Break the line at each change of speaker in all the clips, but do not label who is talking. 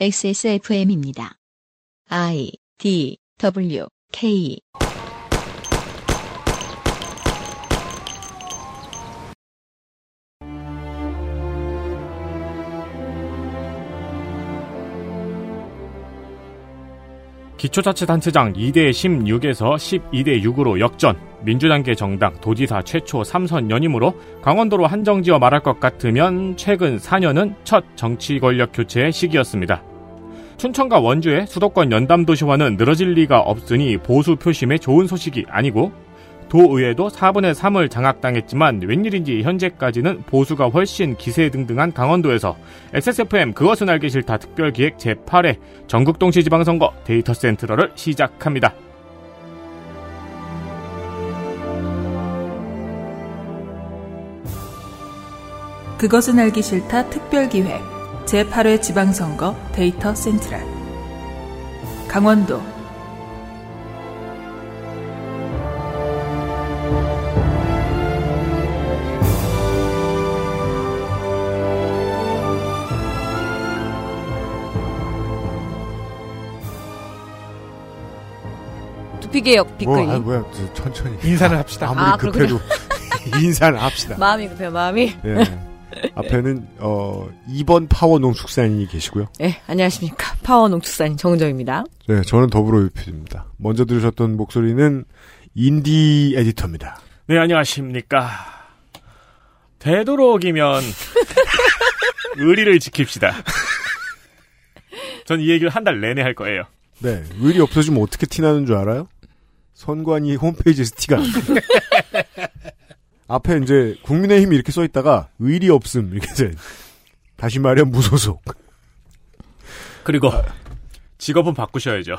XSFM입니다. I D W K
기초자치단체장 2대 16에서 12대 6으로 역전, 민주당계 정당 도지사 최초 3선 연임으로 강원도로 한정지어 말할 것 같으면 최근 4년은 첫 정치 권력 교체의 시기였습니다. 춘천과 원주의 수도권 연담 도시화는 늘어질 리가 없으니 보수 표심에 좋은 소식이 아니고 도의회도 4분의 3을 장악당했지만 웬일인지 현재까지는 보수가 훨씬 기세등등한 강원도에서 XSFM 그것은 알기 싫다 특별기획 제8회 전국동시 지방선거 데이터 센트럴을 시작합니다.
그것은 알기 싫다 특별기획 제8회 지방선거 데이터 센트럴 강원도
두피개혁 빅그리.
뭐, 아, 뭐야, 저, 천천히.
인사를 합시다.
아무리
아,
급해도 인사를 합시다.
마음이 급해요, 마음이.
예. 앞에는 어 2번 파워 농축산인이 계시고요.
네, 안녕하십니까. 파워 농축산 정정입니다.
네, 저는 더불어 유피입니다. 먼저 들으셨던 목소리는 인디 에디터입니다.
네, 안녕하십니까. 되도록이면 의리를 지킵시다. 전 이 얘기를 한 달 내내 할 거예요.
네, 의리 없어지면 어떻게 티나는 줄 알아요? 선관위 홈페이지에서 티가 납니다. 앞에 이제 국민의힘이 이렇게 써 있다가 의리 없음 이렇게 돼. 다시 말해 무소속.
그리고 직업은 바꾸셔야죠.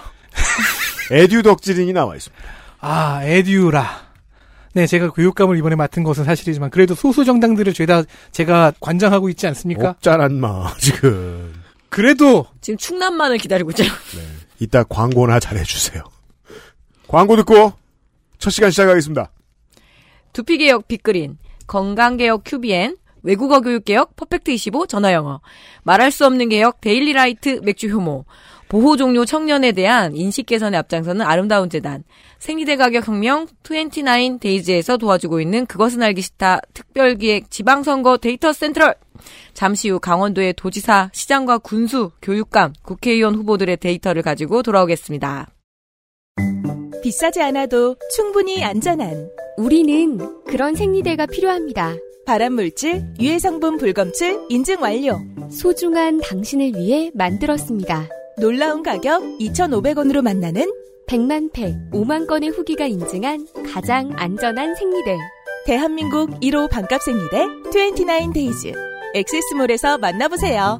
에듀 덕질인이 나와 있습니다.
아, 에듀라. 네, 제가 교육감을 이번에 맡은 것은 사실이지만 그래도 소수 정당들을 죄다 제가 관장하고 있지 않습니까?
없잖란 마 지금.
그래도
지금 충남만을 기다리고 있죠.
이따 광고나 잘해주세요. 광고 듣고 첫 시간 시작하겠습니다.
두피개혁 빅그린, 건강개혁 큐비엔, 외국어 교육개혁 퍼펙트25 전화영어, 말할 수 없는 개혁 데일리라이트 맥주 효모, 보호 종료 청년에 대한 인식 개선에 앞장서는 아름다운 재단, 생리대 가격 혁명 29 Days에서 도와주고 있는 그것은 알기 싫다 특별기획 지방선거 data central, 잠시 후 강원도의 도지사, 시장과 군수, 교육감, 국회의원 후보들의 데이터를 가지고 돌아오겠습니다.
비싸지 않아도 충분히 안전한
우리는 그런 생리대가 필요합니다.
발암물질, 유해성분 불검출 인증 완료.
소중한 당신을 위해 만들었습니다.
놀라운 가격 2,500원으로 만나는
100만 팩, 5만 건의 후기가 인증한 가장 안전한 생리대.
대한민국 1호 반값 생리대 29 데이즈. 엑세스몰에서 만나보세요.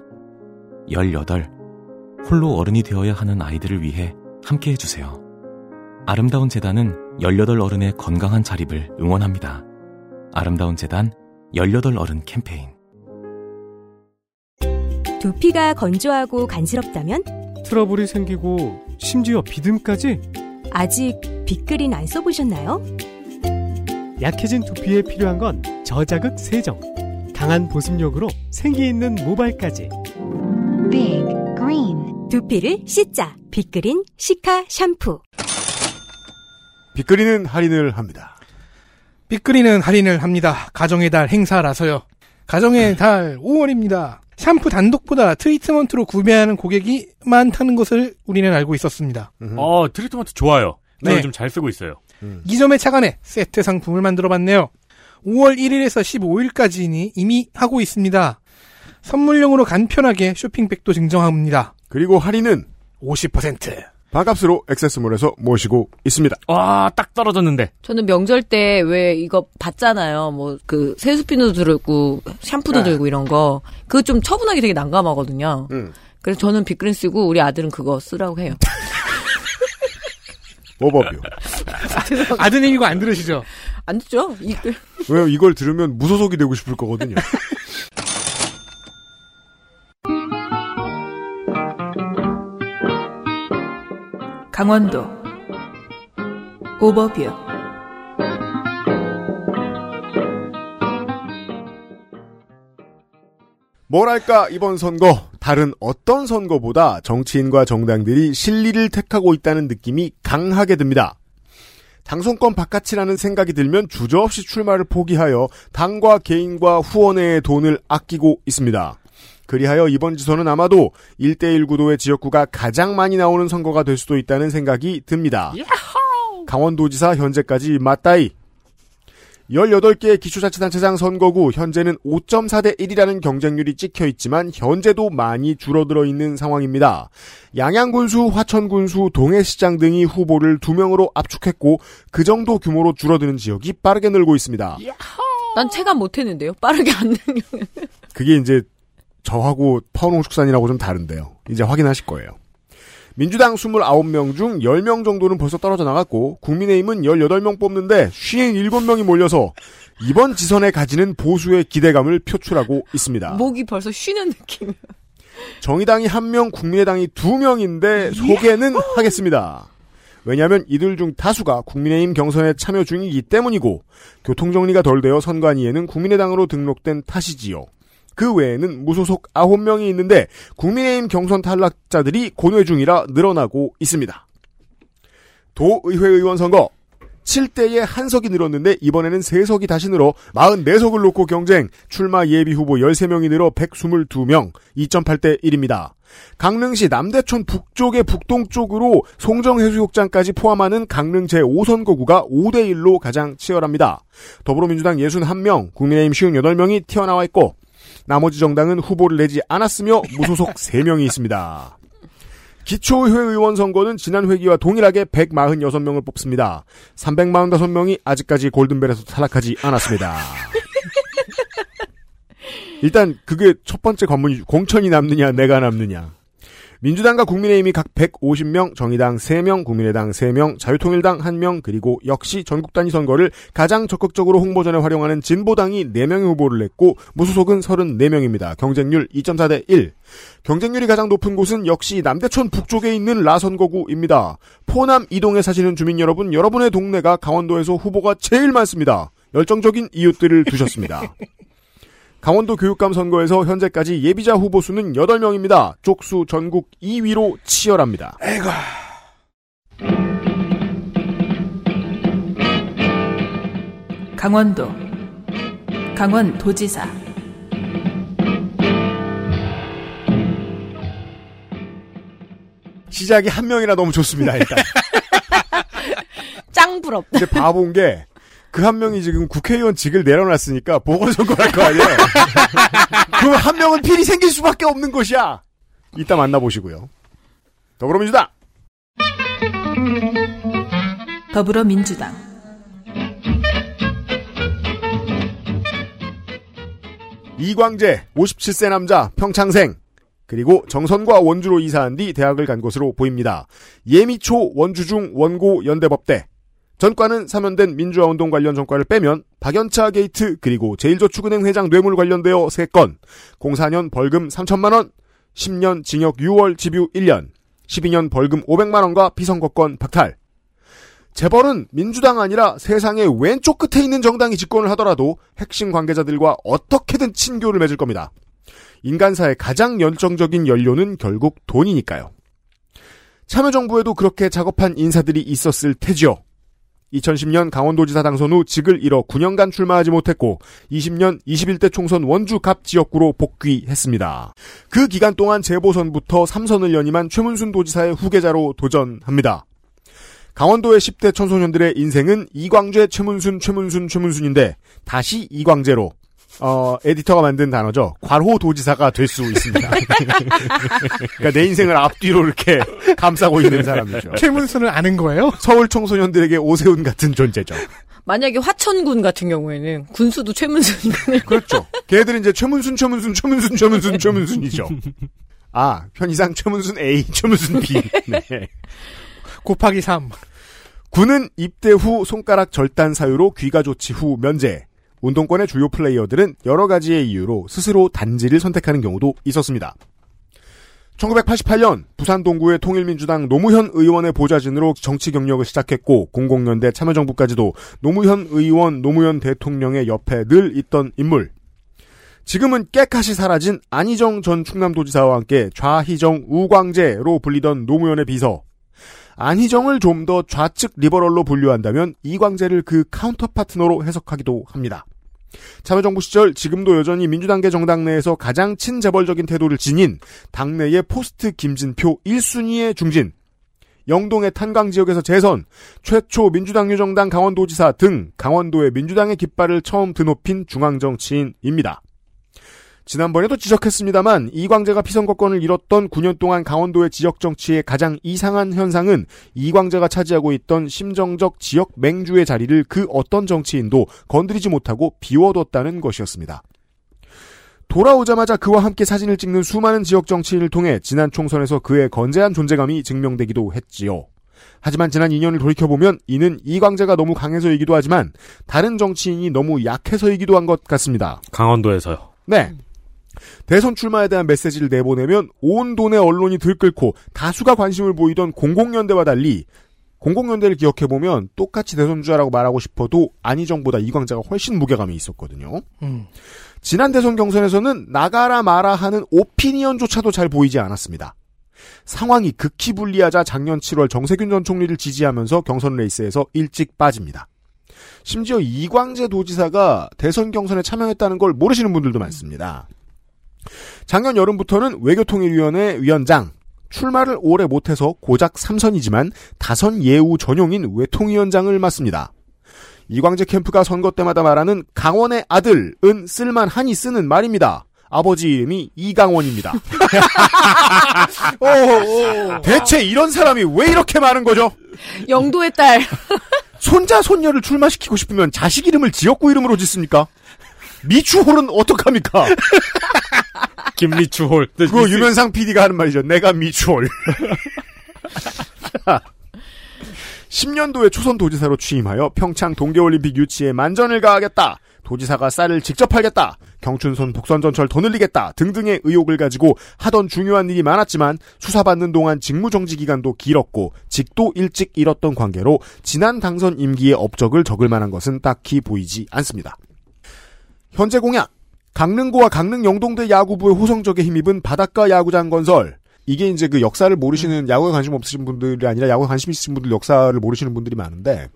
18. 홀로 어른이 되어야 하는 아이들을 위해 함께 해주세요. 아름다운 재단은 18 어른의 건강한 자립을 응원합니다. 아름다운 재단 18 어른 캠페인.
두피가 건조하고 간지럽다면
트러블이 생기고 심지어 비듬까지
아직 빅그린 안 써보셨나요?
약해진 두피에 필요한 건 저자극 세정, 강한 보습력으로 생기 있는 모발까지.
두피를 씻자 빅그린 시카 샴푸
빅그리는 할인을 합니다.
삐끄리는 할인을 합니다. 가정의 달 행사라서요. 가정의 달 5월입니다. 샴푸 단독보다 트리트먼트로 구매하는 고객이 많다는 것을 우리는 알고 있었습니다.
어, 트리트먼트 좋아요. 저는
네.
좀잘 쓰고 있어요.
이 점에 착안해 세트 상품을 만들어 봤네요. 5월 1일에서 15일까지니 이미 하고 있습니다. 선물용으로 간편하게 쇼핑백도 증정합니다.
그리고 할인은
50%.
반값으로 액세스몰에서 모시고 있습니다.
와, 딱 떨어졌는데.
저는 명절 때 왜 이거 받잖아요. 뭐 그 세수핀도 들고 샴푸도
네.
들고 이런 거. 그거 좀 처분하기 되게 난감하거든요.
음.
그래서 저는 빅그린 쓰고 우리 아들은 그거 쓰라고 해요.
오버뷰.
아드님 이거 안 들으시죠?
안 듣죠? 이,
왜요? 이걸 들으면 무소속이 되고 싶을 거거든요.
강원도 오버뷰
뭐랄까 이번 선거 다른 어떤 선거보다 정치인과 정당들이 실리를 택하고 있다는 느낌이 강하게 듭니다. 당선권 바깥이라는 생각이 들면 주저없이 출마를 포기하여 당과 개인과 후원회의 돈을 아끼고 있습니다. 그리하여 이번 지선은 아마도 1대1 구도의 지역구가 가장 많이 나오는 선거가 될 수도 있다는 생각이 듭니다. 강원도지사 현재까지 맞다이 18개의 기초자치단체장 선거구 현재는 5.4대 1이라는 경쟁률이 찍혀 있지만 현재도 많이 줄어들어 있는 상황입니다. 양양군수, 화천군수, 동해시장 등이 후보를 두 명으로 압축했고 그 정도 규모로 줄어드는 지역이 빠르게 늘고 있습니다.
난 체감 못했는데요. 빠르게 안 늘려.
그게 이제 저하고 파워농축산이라고 좀 다른데요. 이제 확인하실 거예요. 민주당 29명 중 10명 정도는 벌써 떨어져 나갔고 국민의힘은 18명 뽑는데 57명이 몰려서 이번 지선에 가지는 보수의 기대감을 표출하고 있습니다.
목이 벌써 쉬는 느낌.
정의당이 1명, 국민의당이 2명인데 소개는 하겠습니다. 왜냐하면 이들 중 다수가 국민의힘 경선에 참여 중이기 때문이고 교통정리가 덜 되어 선관위에는 국민의당으로 등록된 탓이지요. 그 외에는 무소속 9명이 있는데 국민의힘 경선 탈락자들이 고뇌 중이라 늘어나고 있습니다. 도의회 의원 선거 7대에 한 석이 늘었는데 이번에는 3석이 다시 늘어 44석을 놓고 경쟁 출마 예비 후보 13명이 늘어 122명 2.8대 1입니다. 강릉시 남대천 북쪽의 북동쪽으로 송정해수욕장까지 포함하는 강릉 제5선거구가 5대1로 가장 치열합니다. 더불어민주당 61명, 국민의힘 58명이 튀어나와 있고 나머지 정당은 후보를 내지 않았으며 무소속 3명이 있습니다. 기초의회 의원 선거는 지난 회기와 동일하게 146명을 뽑습니다. 345명이 아직까지 골든벨에서 탈락하지 않았습니다. 일단 그게 첫 번째 관문이 공천이 남느냐 내가 남느냐. 민주당과 국민의힘이 각 150명, 정의당 3명, 국민의당 3명, 자유통일당 1명, 그리고 역시 전국 단위 선거를 가장 적극적으로 홍보전에 활용하는 진보당이 4명의 후보를 냈고 무소속은 34명입니다. 경쟁률 2.4대 1. 경쟁률이 가장 높은 곳은 역시 남대천 북쪽에 있는 라선거구입니다. 포남 이동에 사시는 주민 여러분, 여러분의 동네가 강원도에서 후보가 제일 많습니다. 열정적인 이웃들을 두셨습니다. 강원도 교육감 선거에서 현재까지 예비자 후보 수는 8명입니다. 쪽수 전국 2위로 치열합니다.
에이구.
강원도 강원도지사
시작이 한 명이라 너무 좋습니다, 일단.
짱 부럽다.
근데 바본 게, 그 한 명이 지금 국회의원 직을 내려놨으니까 보궐선거 할 거 아니에요? 그럼 한 명은 필이 생길 수밖에 없는 것이야! 이따 만나보시고요. 더불어민주당!
더불어민주당
이광재, 57세 남자, 평창생. 그리고 정선과 원주로 이사한 뒤 대학을 간 것으로 보입니다. 예미초, 원주중, 원고, 연대법대. 전과는 사면된 민주화운동 관련 전과를 빼면 박연차 게이트 그리고 제일저축은행 회장 뇌물 관련되어 3건, 04년 벌금 3천만 원, 10년 징역 6월 집유 1년, 12년 벌금 500만 원과 비선거권 박탈. 재벌은 민주당 아니라 세상의 왼쪽 끝에 있는 정당이 집권을 하더라도 핵심 관계자들과 어떻게든 친교를 맺을 겁니다. 인간사의 가장 열정적인 연료는 결국 돈이니까요. 참여정부에도 그렇게 작업한 인사들이 있었을 테지요. 2010년 강원도지사 당선 후 직을 잃어 9년간 출마하지 못했고 20년 21대 총선 원주 갑 지역구로 복귀했습니다. 그 기간 동안 재보선부터 3선을 연임한 최문순 도지사의 후계자로 도전합니다. 강원도의 10대 청소년들의 인생은 이광재, 최문순, 최문순, 최문순인데 다시 이광재로 어, 에디터가 만든 단어죠. 관호도지사가 될 수 있습니다. 그러니까 내 인생을 앞뒤로 이렇게 감싸고 있는 사람이죠.
최문순을 아는 거예요?
서울 청소년들에게 오세훈 같은 존재죠.
만약에 화천군 같은 경우에는 군수도 최문순이면
그렇죠. 걔들은 이제 최문순, 최문순, 최문순, 최문순, 최문순이죠. 아, 편의상 최문순 A, 최문순 B. 네.
곱하기 3.
군은 입대 후 손가락 절단 사유로 귀가 조치 후 면제. 운동권의 주요 플레이어들은 여러 가지의 이유로 스스로 단지를 선택하는 경우도 있었습니다. 1988년 부산 동구의 통일민주당 노무현 의원의 보좌진으로 정치 경력을 시작했고 00년대 참여정부까지도 노무현 의원, 노무현 대통령의 옆에 늘 있던 인물. 지금은 깨끗이 사라진 안희정 전 충남도지사와 함께 좌희정 우광재로 불리던 노무현의 비서. 안희정을 좀 더 좌측 liberal로 분류한다면 이광재를 그 counter partner로 해석하기도 합니다. 참여정부 시절 지금도 여전히 민주당계 정당 내에서 가장 친재벌적인 태도를 지닌 당내의 포스트 김진표 1순위의 중진, 영동의 탄광 지역에서 재선, 최초 민주당 유정당 강원도지사 등 강원도의 민주당의 깃발을 처음 드높인 중앙정치인입니다. 지난번에도 지적했습니다만 이광재가 피선거권을 잃었던 9년 동안 강원도의 지역 정치의 가장 이상한 현상은 이광재가 차지하고 있던 심정적 지역 맹주의 자리를 그 어떤 정치인도 건드리지 못하고 비워뒀다는 것이었습니다. 돌아오자마자 그와 함께 사진을 찍는 수많은 지역 정치인을 통해 지난 총선에서 그의 건재한 존재감이 증명되기도 했지요. 하지만 지난 2년을 돌이켜보면 이는 이광재가 너무 강해서이기도 하지만 다른 정치인이 너무 약해서이기도 한 것 같습니다.
강원도에서요.
네. 대선 출마에 대한 메시지를 내보내면 온 돈의 언론이 들끓고 다수가 관심을 보이던 공공연대와 달리 공공연대를 기억해보면 똑같이 대선주자라고 말하고 싶어도 안희정보다 이광재가 훨씬 무게감이 있었거든요.
음.
지난 대선 경선에서는 나가라 마라 하는 오피니언조차도 잘 보이지 않았습니다. 상황이 극히 불리하자 작년 7월 정세균 전 총리를 지지하면서 경선 레이스에서 일찍 빠집니다. 심지어 이광재 도지사가 대선 경선에 참여했다는 걸 모르시는 분들도 많습니다. 작년 여름부터는 외교통일위원회 위원장, 출마를 오래 못해서 고작 3선이지만 다선 예우 전용인 외통위원장을 맡습니다. 이광재 캠프가 선거 때마다 말하는 강원의 아들은 쓸만하니 쓰는 말입니다. 아버지 이름이 이강원입니다. 대체 이런 사람이 왜 이렇게 많은 거죠?
영도의 딸.
손자 손녀를 출마시키고 싶으면 자식 이름을 지역구 이름으로 짓습니까? 미추홀은 어떡합니까?
김미추홀.
그거 유면상 PD가 하는 말이죠. 내가 미추홀. 10년도에 초선 도지사로 취임하여 평창 동계올림픽 유치에 만전을 가하겠다. 도지사가 쌀을 직접 팔겠다. 경춘선 복선전철 더 늘리겠다. 등등의 의혹을 가지고 하던 중요한 일이 많았지만 수사받는 동안 직무정지 기간도 길었고 직도 일찍 잃었던 관계로 지난 당선 임기의 업적을 적을 만한 것은 딱히 보이지 않습니다. 현재 공약. 강릉고와 강릉 영동대 야구부의 호성적에 힘입은 바닷가 야구장 건설. 이게 이제 그 역사를 모르시는 야구에 관심 없으신 분들이 아니라 야구에 관심 있으신 분들 역사를 모르시는 분들이 많은데,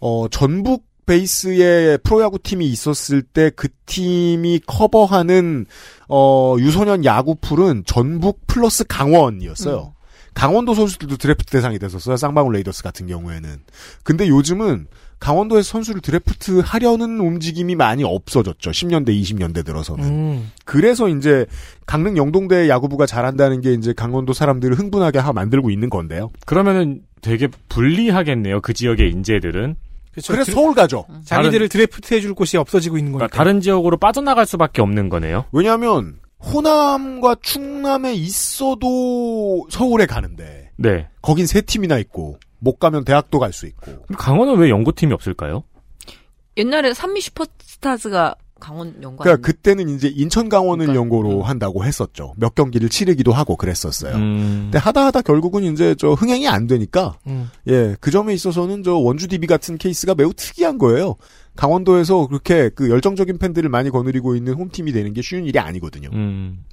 어, 전북 베이스의 프로야구 팀이 있었을 때 그 팀이 커버하는, 어, 유소년 야구 풀은 전북 플러스 강원이었어요. 강원도 선수들도 드래프트 대상이 됐었어요. 쌍방울 레이더스 같은 경우에는. 근데 요즘은 강원도에서 선수를 드래프트 하려는 움직임이 많이 없어졌죠. 10년대, 20년대 들어서는.
음.
그래서 이제 강릉 영동대 야구부가 잘한다는 게 이제 강원도 사람들을 흥분하게 하 만들고 있는 건데요.
그러면은 되게 불리하겠네요. 그 지역의 인재들은.
그쵸.
그래서
드-
서울 가죠.
자기들을 드래프트 해줄 곳이 없어지고 있는 거니까.
그러니까 다른 지역으로 빠져나갈 수밖에 없는 거네요.
왜냐하면 호남과 충남에 있어도 서울에 가는데
네.
거긴 세 팀이나 있고 못 가면 대학도 갈 수 있고.
강원은 왜 연고팀이 없을까요?
옛날에 산미 슈퍼스타즈가 강원 연구.
그러니까 그때는 이제 인천 강원을
그러니까,
연고로
음.
한다고 했었죠. 몇 경기를 치르기도 하고 그랬었어요.
음.
근데 하다 하다 결국은 이제 저 흥행이 안 되니까
음.
예, 그 점에 있어서는 저 원주 DB 같은 케이스가 매우 특이한 거예요. 강원도에서 그렇게 그 열정적인 팬들을 많이 거느리고 있는 홈팀이 되는 게 쉬운 일이 아니거든요.
음.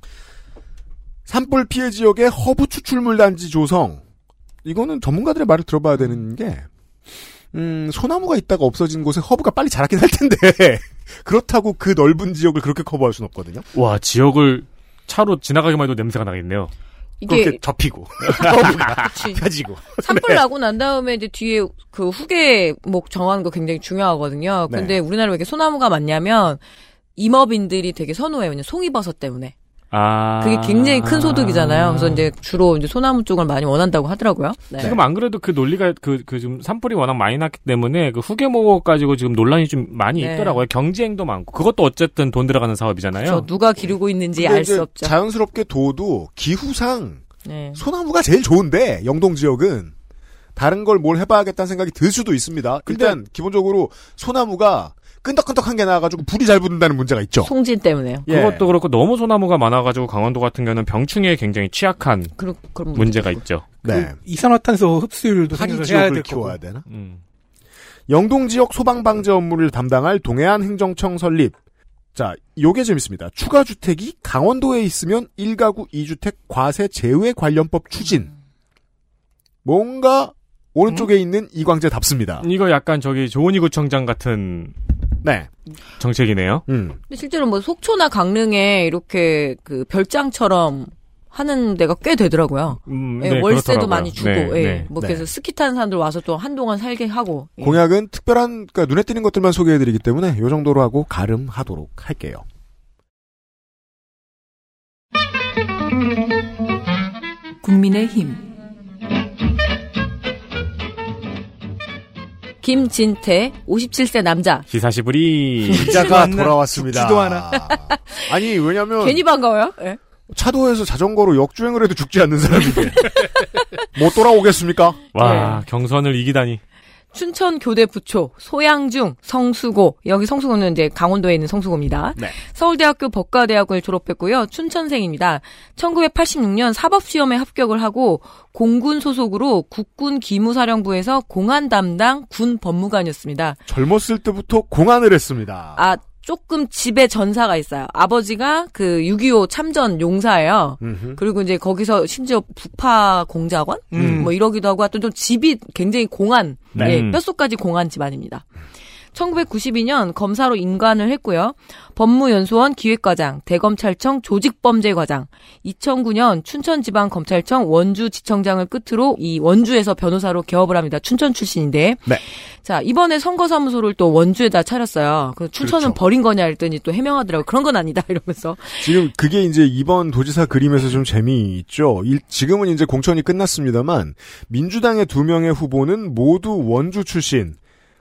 산불 피해 지역의 허브 추출물 단지 조성. 이거는 전문가들의 말을 들어봐야 되는 게, 음, 소나무가 있다가 없어진 곳에 허브가 빨리 자라긴 할 텐데, 그렇다고 그 넓은 지역을 그렇게 커버할 수는 없거든요.
와, 지역을 차로 지나가기만 해도 냄새가 나겠네요.
이게
그렇게 접히고. 펴지고
산불
네.
나고 난 다음에 이제 뒤에 그 후계 목 정하는 거 굉장히 중요하거든요.
네.
근데 우리나라에 왜 이렇게 소나무가 많냐면 임업인들이 되게 선호해요. 그냥 송이버섯 때문에.
아.
그게 굉장히 큰 소득이잖아요. 그래서 이제 주로 이제 소나무 쪽을 많이 원한다고 하더라고요. 네.
지금 안 그래도 그 논리가 그, 그 지금 산불이 워낙 많이 났기 때문에 그 후계목 가지고 지금 논란이 좀 많이
네.
있더라고요. 경지행도 많고. 그것도 어쨌든 돈 들어가는 사업이잖아요.
저 누가 기르고 있는지
근데
알수 없죠.
자연스럽게 둬도 기후상
네.
소나무가 제일 좋은데 영동 지역은 다른 걸 뭘 해봐야겠다는 생각이 들 수도 있습니다. 일단 기본적으로 소나무가 끈덕끈덕한 게 나와가지고 불이 잘 붙는다는 문제가 있죠.
송진 때문에요.
예.
그것도 그렇고 너무 소나무가 많아가지고 강원도 같은 경우는 병충해에 굉장히 취약한
그런, 그런
문제가 있죠.
네.
이산화탄소 흡수율도 생각을 해야 될 거고.
키워야 되나?
음.
영동 지역 소방 방제 업무를 담당할 동해안 행정청 설립. 자, 요게 재밌습니다. 추가 주택이 강원도에 있으면 1가구 2주택 과세 제외 관련법 추진. 뭔가 오른쪽에 있는 이광재 답습니다.
이거 약간 저기 조은희 구청장 같은
네.
정책이네요.
음.
근데 실제로 뭐 속초나 강릉에 이렇게 그 별장처럼 하는 데가 꽤 되더라고요.
음,
예,
네,
월세도
그렇더라고요.
많이 주고,
네,
예.
네.
뭐
네.
그래서 스키 타는 사람들 와서 또 한동안 살게 하고. 예.
공약은 특별한, 그러니까 눈에 띄는 것들만 소개해드리기 때문에 요 정도로 하고 가름하도록 할게요.
국민의 힘
김진태, 57세 남자.
기사시부리.
기자가 돌아왔습니다.
죽지도 않아.
아니, 왜냐면.
괜히 반가워요? 예.
차도에서 자전거로 역주행을 해도 죽지 않는 사람인데. 못 돌아오겠습니까?
와 경선을 이기다니.
춘천 교대 부초, 소양중, 성수고. 여기 성수고는 이제 강원도에 있는 성수고입니다.
네.
서울대학교 법과대학을 졸업했고요. 춘천생입니다. 1986년 사법시험에 합격을 하고 공군 소속으로 국군 기무사령부에서 공안 담당 군 법무관이었습니다.
젊었을 때부터 공안을 했습니다.
아, 조금 집에 전사가 있어요. 아버지가 그 6.25 참전 용사예요.
음흠.
그리고 이제 거기서 심지어 북파 공작원?
음.
뭐 이러기도 하고 하여튼 좀 집이 굉장히 공안,
네.
예, 뼛속까지 공안 집안입니다. 1992년 검사로 인관을 했고요. 법무연수원 기획과장, 대검찰청 조직범죄과장, 2009년 춘천지방검찰청 원주지청장을 끝으로 이 원주에서 변호사로 개업을 합니다. 춘천 출신인데.
네.
자, 이번에 선거사무소를 또 원주에다 차렸어요. 그 춘천은
그렇죠.
버린 거냐 했더니 또 해명하더라고요. 그런 건 아니다. 이러면서.
지금 그게 이제 이번 도지사 그림에서 좀 재미있죠. 일- 지금은 이제 공천이 끝났습니다만 민주당의 두 명의 후보는 모두 원주 출신,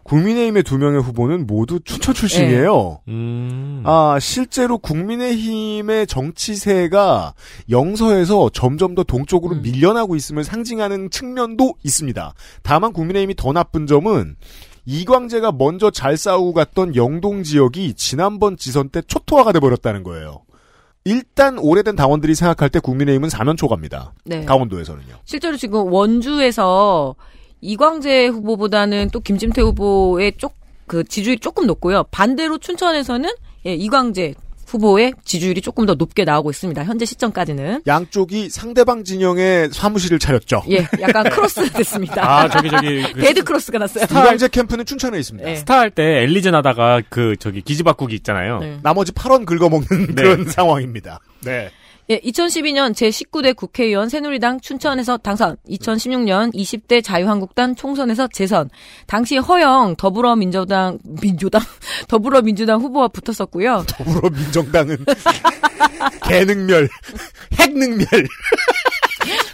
국민의힘의 두 명의 후보는 모두 춘천 출신이에요.
음.
아 실제로 국민의힘의 정치세가 영서에서 점점 더 동쪽으로 밀려나고 있음을 상징하는 측면도 있습니다. 다만 국민의힘이 더 나쁜 점은 이광재가 먼저 잘 싸우고 갔던 영동 지역이 지난번 지선 때 초토화가 돼버렸다는 거예요. 일단 오래된 당원들이 생각할 때 국민의힘은 사면초갑니다.
네.
강원도에서는요.
실제로 지금 원주에서 이광재 후보보다는 또 김진태 후보의 쪽 그 지지율이 조금 높고요. 반대로 춘천에서는 예, 이광재 후보의 지지율이 조금 더 높게 나오고 있습니다. 현재 시점까지는.
양쪽이 상대방 진영의 사무실을 차렸죠.
예, 약간 크로스 됐습니다.
아 저기 저기 그
dead cross가 났어요.
이광재 캠프는 춘천에 있습니다.
네.
스타 할 때 엘리전 하다가 그 저기 기지바꾸기 있잖아요.
네.
나머지 8원 긁어먹는
네.
그런 상황입니다. 네.
예, 2012년 제19대 국회의원 새누리당 춘천에서 당선, 2016년 20대 자유한국당 총선에서 재선, 당시 허영 더불어민주당, 민주당, 더불어민주당 후보와 붙었었고요.
더불어민정당은 개능멸, 핵능멸.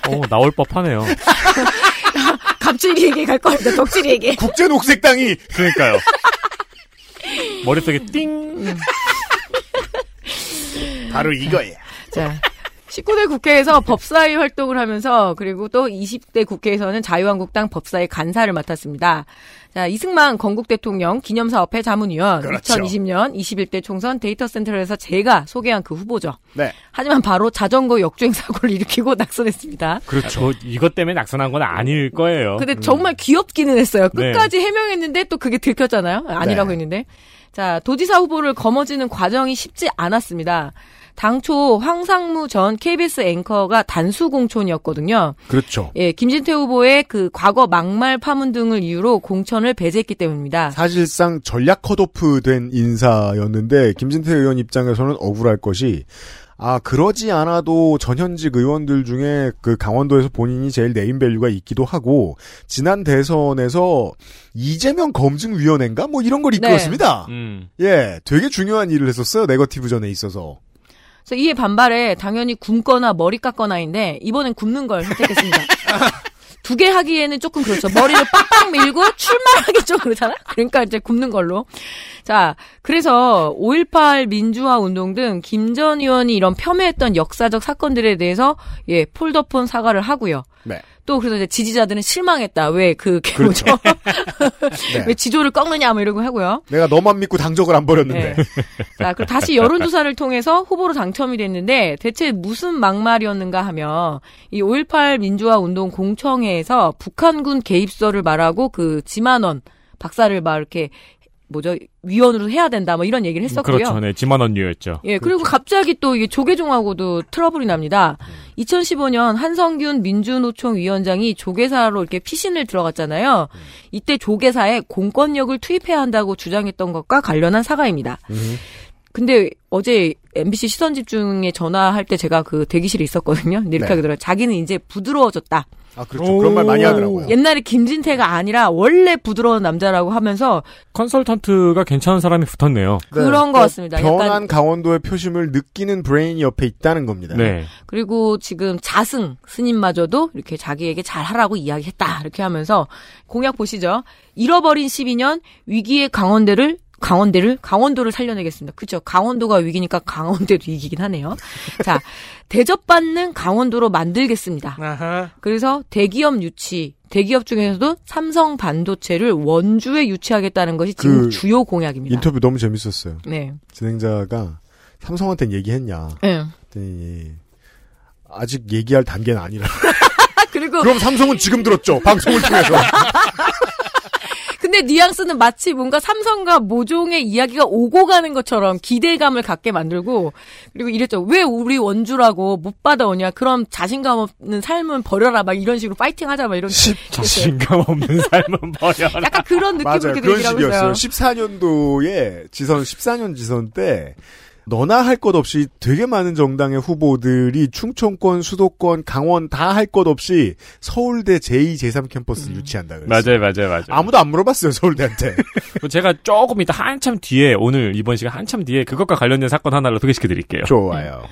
어 나올 법하네요.
갑질이 얘기 갈 겁니다. 덕질이 얘기.
국제 녹색당이
그러니까요. 머릿속에 띵.
바로 이거예요.
자. 19대 국회에서 법사위 활동을 하면서 그리고 또 20대 국회에서는 자유한국당 법사위 간사를 맡았습니다. 자, 이승만 건국 대통령 기념사업회 자문위원
그렇죠.
2020년 21대 총선 데이터 센터에서 제가 소개한 그 후보죠.
네.
하지만 바로 자전거 역주행 사고를 일으키고 낙선했습니다.
그렇죠. 뭐 이것 때문에 낙선한 건 아닐 거예요.
근데 정말 귀엽기는 했어요.
네.
끝까지 해명했는데 또 그게 들켰잖아요. 아니라고
네.
했는데. 자, 도지사 후보를 거머쥐는 과정이 쉽지 않았습니다. 당초 황상무 전 KBS 앵커가 단수 공천이었거든요.
그렇죠.
예, 김진태 후보의 그 과거 막말 파문 등을 이유로 공천을 배제했기 때문입니다.
사실상 전략 컷오프 된 인사였는데 김진태 의원 입장에서는 억울할 것이 아 그러지 않아도 전현직 의원들 중에 그 강원도에서 본인이 제일 네임밸류가 있기도 하고 지난 대선에서 이재명 검증위원회인가 뭐 이런 걸
네.
이끌었습니다.
음.
예, 되게 중요한 일을 했었어요. 네거티브 전에 있어서.
그래서 이에 반발에 당연히 굶거나 머리 깎거나인데 이번엔 굶는 걸 선택했습니다. 두 개 하기에는 조금 그렇죠. 머리를 빡빡 밀고 출마하기 좀 그렇잖아? 그러니까 이제 굶는 걸로. 자, 그래서 5.18 민주화 운동 등 김 전 의원이 이런 폄훼했던 역사적 사건들에 대해서 예, 폴더폰 사과를 하고요.
네.
또 그래서 이제 지지자들은 실망했다. 왜 그, 그
그렇죠. 네.
왜 지조를 꺾느냐 뭐 이러고 하고요.
내가 너만 믿고 당적을 안 버렸는데.
네. 자, 그리고 다시 여론조사를 통해서 후보로 당첨이 됐는데 대체 무슨 막말이었는가 하면 이 5.18 민주화 운동 공청회에서 북한군 개입설을 말하고 그 지만원 박사를 막 이렇게 뭐죠 위원으로 해야 된다 뭐 이런 얘기를 했었고요.
그렇죠. 네, 지만언니였죠.
예, 그리고 갑자기 또 이게 조계종하고도 트러블이 납니다. 2015년 한성균 민주노총 위원장이 조계사로 이렇게 피신을 들어갔잖아요. 이때 조계사에 공권력을 투입해야 한다고 주장했던 것과 관련한 사과입니다. 근데 어제 MBC 시선 집중에 전화할 때 제가 그 대기실에 있었거든요. 근데 이렇게
네.
하더라고요. 자기는 이제 부드러워졌다.
아 그렇죠. 그런 말 많이 하더라고요.
옛날에 김진태가 아니라 원래 부드러운 남자라고 하면서
컨설턴트가 괜찮은 사람이 붙었네요.
그런 것 같습니다.
변한
약간
강원도의 표심을 느끼는 브레인이 옆에 있다는 겁니다.
네.
그리고 지금 자승 스님마저도 이렇게 자기에게 잘하라고 이야기했다 이렇게 하면서 공약 보시죠. 잃어버린 12년 위기의 강원대를 강원대를 강원도를 살려내겠습니다. 그렇죠. 강원도가 위기니까 강원대도 위기긴 하네요. 자 대접받는 강원도로 만들겠습니다.
아하.
그래서 대기업 유치 대기업 중에서도 삼성 반도체를 원주에 유치하겠다는 것이 지금
그
주요 공약입니다.
인터뷰 너무 재밌었어요.
네.
진행자가 삼성한테는 얘기했냐.
네.
그랬더니 아직 얘기할 단계는 아니라.
그리고
그럼 삼성은 지금 들었죠. 방송을 통해서.
근데 뉘앙스는 마치 뭔가 삼성과 모종의 이야기가 오고 가는 것처럼 기대감을 갖게 만들고 그리고 이랬죠. 왜 우리 원주라고 못 받아오냐. 그럼 자신감 없는 삶은 버려라. 막 이런 식으로 파이팅 하자. 막 이런
자신감 없는 삶은 버려라.
약간 그런 느낌으로
맞아요. 그런
얘기를 하고
식이었어요.
있어요.
14년도에 지선, 14년 지선 때 너나 할 것 없이 되게 많은 정당의 후보들이 충청권, 수도권, 강원 다 할 것 없이 서울대 제2, 제3 캠퍼스를 유치한다 그랬어요.
맞아요, 맞아요, 맞아요.
아무도 안 물어봤어요, 서울대한테.
제가 조금 이따 한참 뒤에 오늘 이번 시간 한참 뒤에 그것과 관련된 사건 하나를 소개시켜 드릴게요.
좋아요.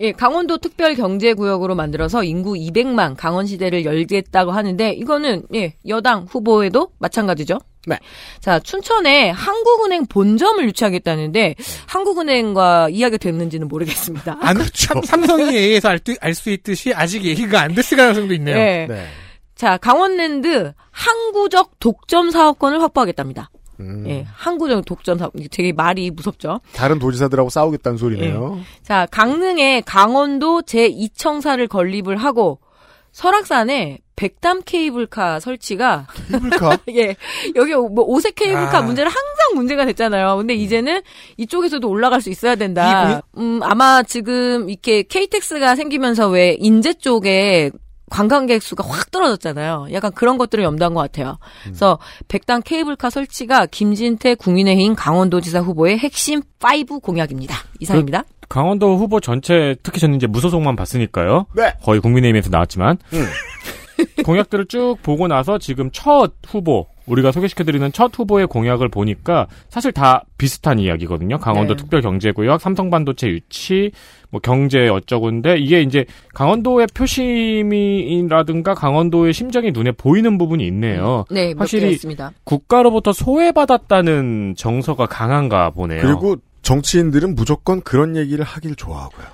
예, 강원도 특별 경제 구역으로 만들어서 인구 200만 강원시대를 열겠다고 하는데 이거는 예, 여당 후보에도 마찬가지죠.
네.
자, 춘천에 한국은행 본점을 유치하겠다는데 한국은행과 이야기가 됐는지는 모르겠습니다.
안, 삼, 삼성이 A에서 알 수 있듯이 아직 얘기가 안 됐을 가능성도 있네요.
네. 자, 강원랜드 항구적 독점 사업권을 확보하겠답니다.
음.
예, 항구적 독점 사업. 되게 말이 무섭죠.
다른 도지사들하고 싸우겠다는 소리네요.
자, 강릉에 강원도 제2청사를 건립을 하고 설악산에 백담 케이블카 설치가
케이블카?
예. 여기 뭐 오색 케이블카
아.
문제는 항상 문제가 됐잖아요. 근데 이제는 이쪽에서도 올라갈 수 있어야 된다. 음, 아마 지금 이렇게 KTX가 생기면서 왜 인제 쪽에 관광객 수가 확 떨어졌잖아요. 약간 그런 것들을 염두한 것 같아요. 그래서 백당 케이블카 설치가 김진태 국민의힘 강원도지사 후보의 핵심 5 공약입니다. 이상입니다.
강원도 후보 전체 특히 저는 이제 무소속만 봤으니까요.
네.
거의 국민의힘에서 나왔지만
음.
공약들을 쭉 보고 나서 지금 첫 후보 우리가 소개시켜드리는 첫 후보의 공약을 보니까 사실 다 비슷한 이야기거든요. 강원도
네.
특별경제구역, 삼성반도체 유치, 뭐 경제 어쩌고인데 이게 이제 강원도의 표심이라든가 강원도의 심정이 눈에 보이는 부분이 있네요.
네, 몇개
확실히
있습니다.
국가로부터 소외받았다는 정서가 강한가 보네요.
그리고 정치인들은 무조건 그런 얘기를 하길 좋아하고요.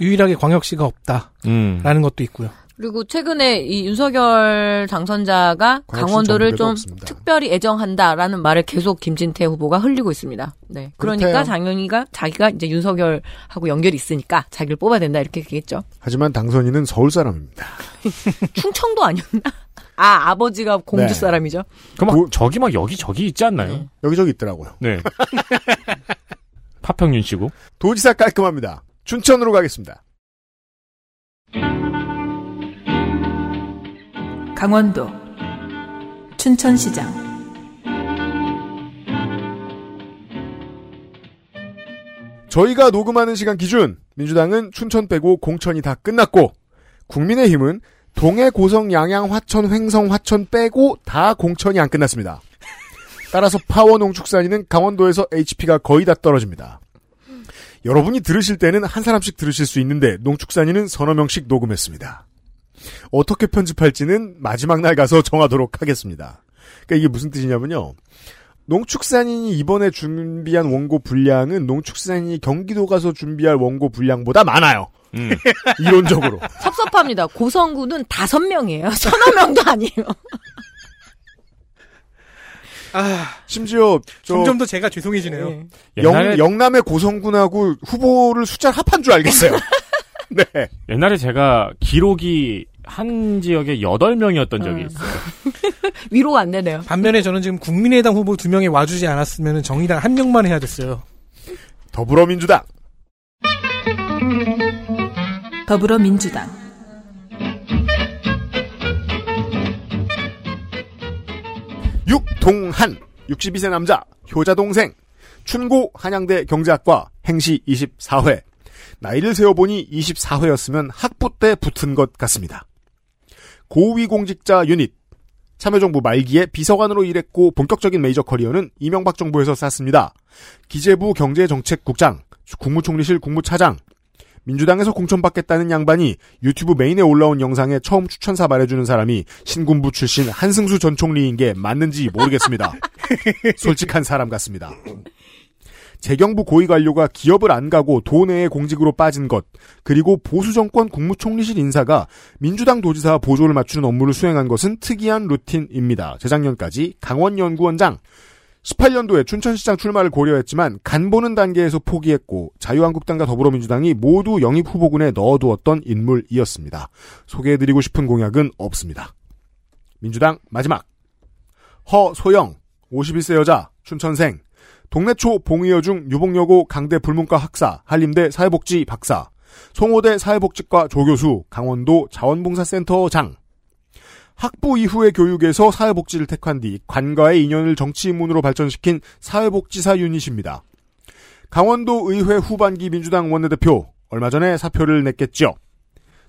유일하게 광역시가 없다.
음.
라는 것도 있고요.
그리고 최근에 이 윤석열 당선자가 강원도를 좀
없습니다.
특별히 애정한다라는 말을 계속 김진태 후보가 흘리고 있습니다. 네. 그러니까
그렇대요.
장영이가 자기가 이제 윤석열하고 연결이 있으니까 자기를 뽑아야 된다 이렇게 얘기했죠.
하지만 당선인은 서울 사람입니다.
충청도 아니었나? 아, 아버지가 공주
네.
사람이죠.
그럼 저기 막 여기 저기 있지 않나요?
여기저기 있더라고요.
네. 파평윤 씨고.
도지사 깔끔합니다. 춘천으로 가겠습니다.
강원도 춘천시장
저희가 녹음하는 시간 기준 민주당은 춘천 빼고 공천이 다 끝났고 국민의힘은 동해 고성 양양 화천 횡성 화천 빼고 다 공천이 안 끝났습니다. 따라서 파워 농축산인은 강원도에서 HP가 거의 다 떨어집니다. 여러분이 들으실 때는 한 사람씩 들으실 수 있는데 농축산인은 서너 명씩 녹음했습니다. 어떻게 편집할지는 마지막 날 가서 정하도록 하겠습니다. 그러니까 이게 무슨 뜻이냐면요. 농축산인이 이번에 준비한 원고 분량은 농축산인이 경기도 가서 준비할 원고 분량보다 많아요.
음.
이론적으로.
섭섭합니다. 고성구는 다섯 명이에요. 서너 명도 아니에요.
아,
심지어 저
점점 더 제가 죄송해지네요.
영,
옛날에-
영남의 고성군하고 후보를 숫자를 합한 줄 알겠어요. 네.
옛날에 제가 기록이 한 지역에 8명이었던 적이 있어요.
위로가 안 되네요.
반면에 저는 지금 국민의당 후보 두 명이 와주지 않았으면 정의당 한 명만 해야 됐어요.
더불어민주당
더불어민주당
육동한 62세 남자 효자 동생 춘고 한양대 경제학과 행시 24회 나이를 세어보니 24회였으면 학부 때 붙은 것 같습니다. 고위공직자 유닛 참여정부 말기에 비서관으로 일했고 본격적인 메이저 커리어는 이명박 정부에서 쌓습니다. 기재부 경제정책국장, 국무총리실 국무차장, 민주당에서 공천받겠다는 양반이 유튜브 메인에 올라온 영상에 처음 추천사 말해주는 사람이 신군부 출신 한승수 전 총리인 게 맞는지 모르겠습니다. 솔직한 사람 같습니다. 재경부 고위 관료가 기업을 안 가고 도내에 공직으로 빠진 것, 그리고 보수 정권 국무총리실 인사가 민주당 도지사 보조를 맞추는 업무를 수행한 것은 특이한 루틴입니다. 재작년까지 강원 연구원장, 18년도에 춘천시장 출마를 고려했지만 간 보는 단계에서 포기했고 자유한국당과 더불어민주당이 모두 영입 후보군에 넣어두었던 인물이었습니다. 소개해드리고 싶은 공약은 없습니다. 민주당 마지막 허소영 51세 여자 춘천생 동래초 봉의여 중 유복여고 강대 불문과 학사 한림대 사회복지 박사 송호대 사회복지과 조교수 강원도 자원봉사센터 장 학부 이후의 교육에서 사회복지를 택한 뒤 관과의 인연을 정치인문으로 발전시킨 사회복지사 유닛입니다. 강원도 의회 후반기 민주당 원내대표 얼마 전에 사표를 냈겠죠.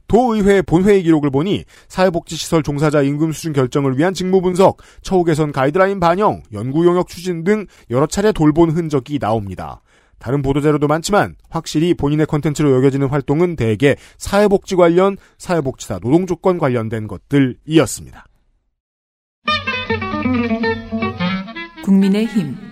도의회 본회의 기록을 보니 사회복지시설 종사자 임금 수준 결정을 위한 직무 분석, 처우 개선 가이드라인 반영, 연구 용역 추진 등 여러 차례 돌본 흔적이 나옵니다. 다른 보도자료도 많지만 확실히 본인의 컨텐츠로 여겨지는 활동은 대개 사회복지 관련, 사회복지사 노동조건 관련된 것들이었습니다.
국민의힘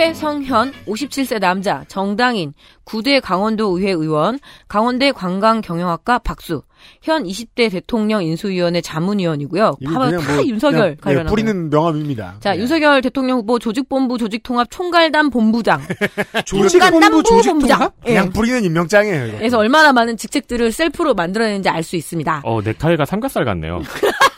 최성현 57세 남자 정당인 9대 강원도 의회 의원 강원대 관광경영학과 박수 현 20대 대통령 인수위원회 자문위원이고요.
그냥 다뭐
윤석열
그냥, 예. 뿌리는 명함입니다.
자 윤석열 대통령 후보 조직본부 조직통합 총괄단 본부장
조직본부
조직통합?
그냥
예.
뿌리는 임명장이에요. 이거.
그래서 얼마나 많은 직책들을 셀프로 만들어내는지 알 수 있습니다.
어, 넥타이가 삼겹살 같네요.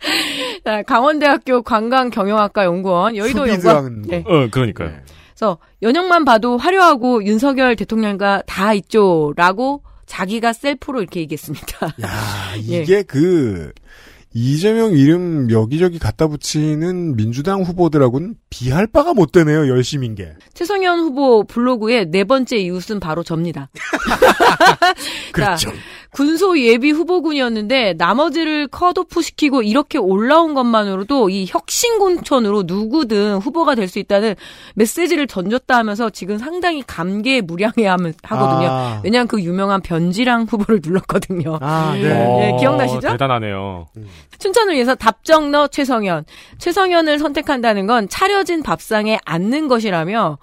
자, 강원대학교 관광경영학과 연구원 여의도 연구원. 네.
어, 그러니까요.
그래서 연영만 봐도 화려하고 윤석열 대통령과 다 있죠라고 자기가 셀프로 이렇게 얘기했습니다.
야,
예.
이게 그 이재명 이름 여기저기 갖다 붙이는 민주당 후보들하고는 비할 바가 못 되네요. 열심인 게.
최성현 후보 블로그의 네 번째 이웃은 바로 접니다.
그렇죠.
자, 군소 예비 후보군이었는데 나머지를 컷오프 시키고 이렇게 올라온 것만으로도 이 혁신공천으로 누구든 후보가 될 수 있다는 메시지를 던졌다 하면서 지금 상당히 감개무량해하거든요.
아.
왜냐하면 그 유명한 변지랑 후보를 눌렀거든요.
아,
네, 기억나시죠?
어, 대단하네요.
춘천을 위해서 답정너 최성현. 최성현을 선택한다는 건 차려진 밥상에 앉는 것이라며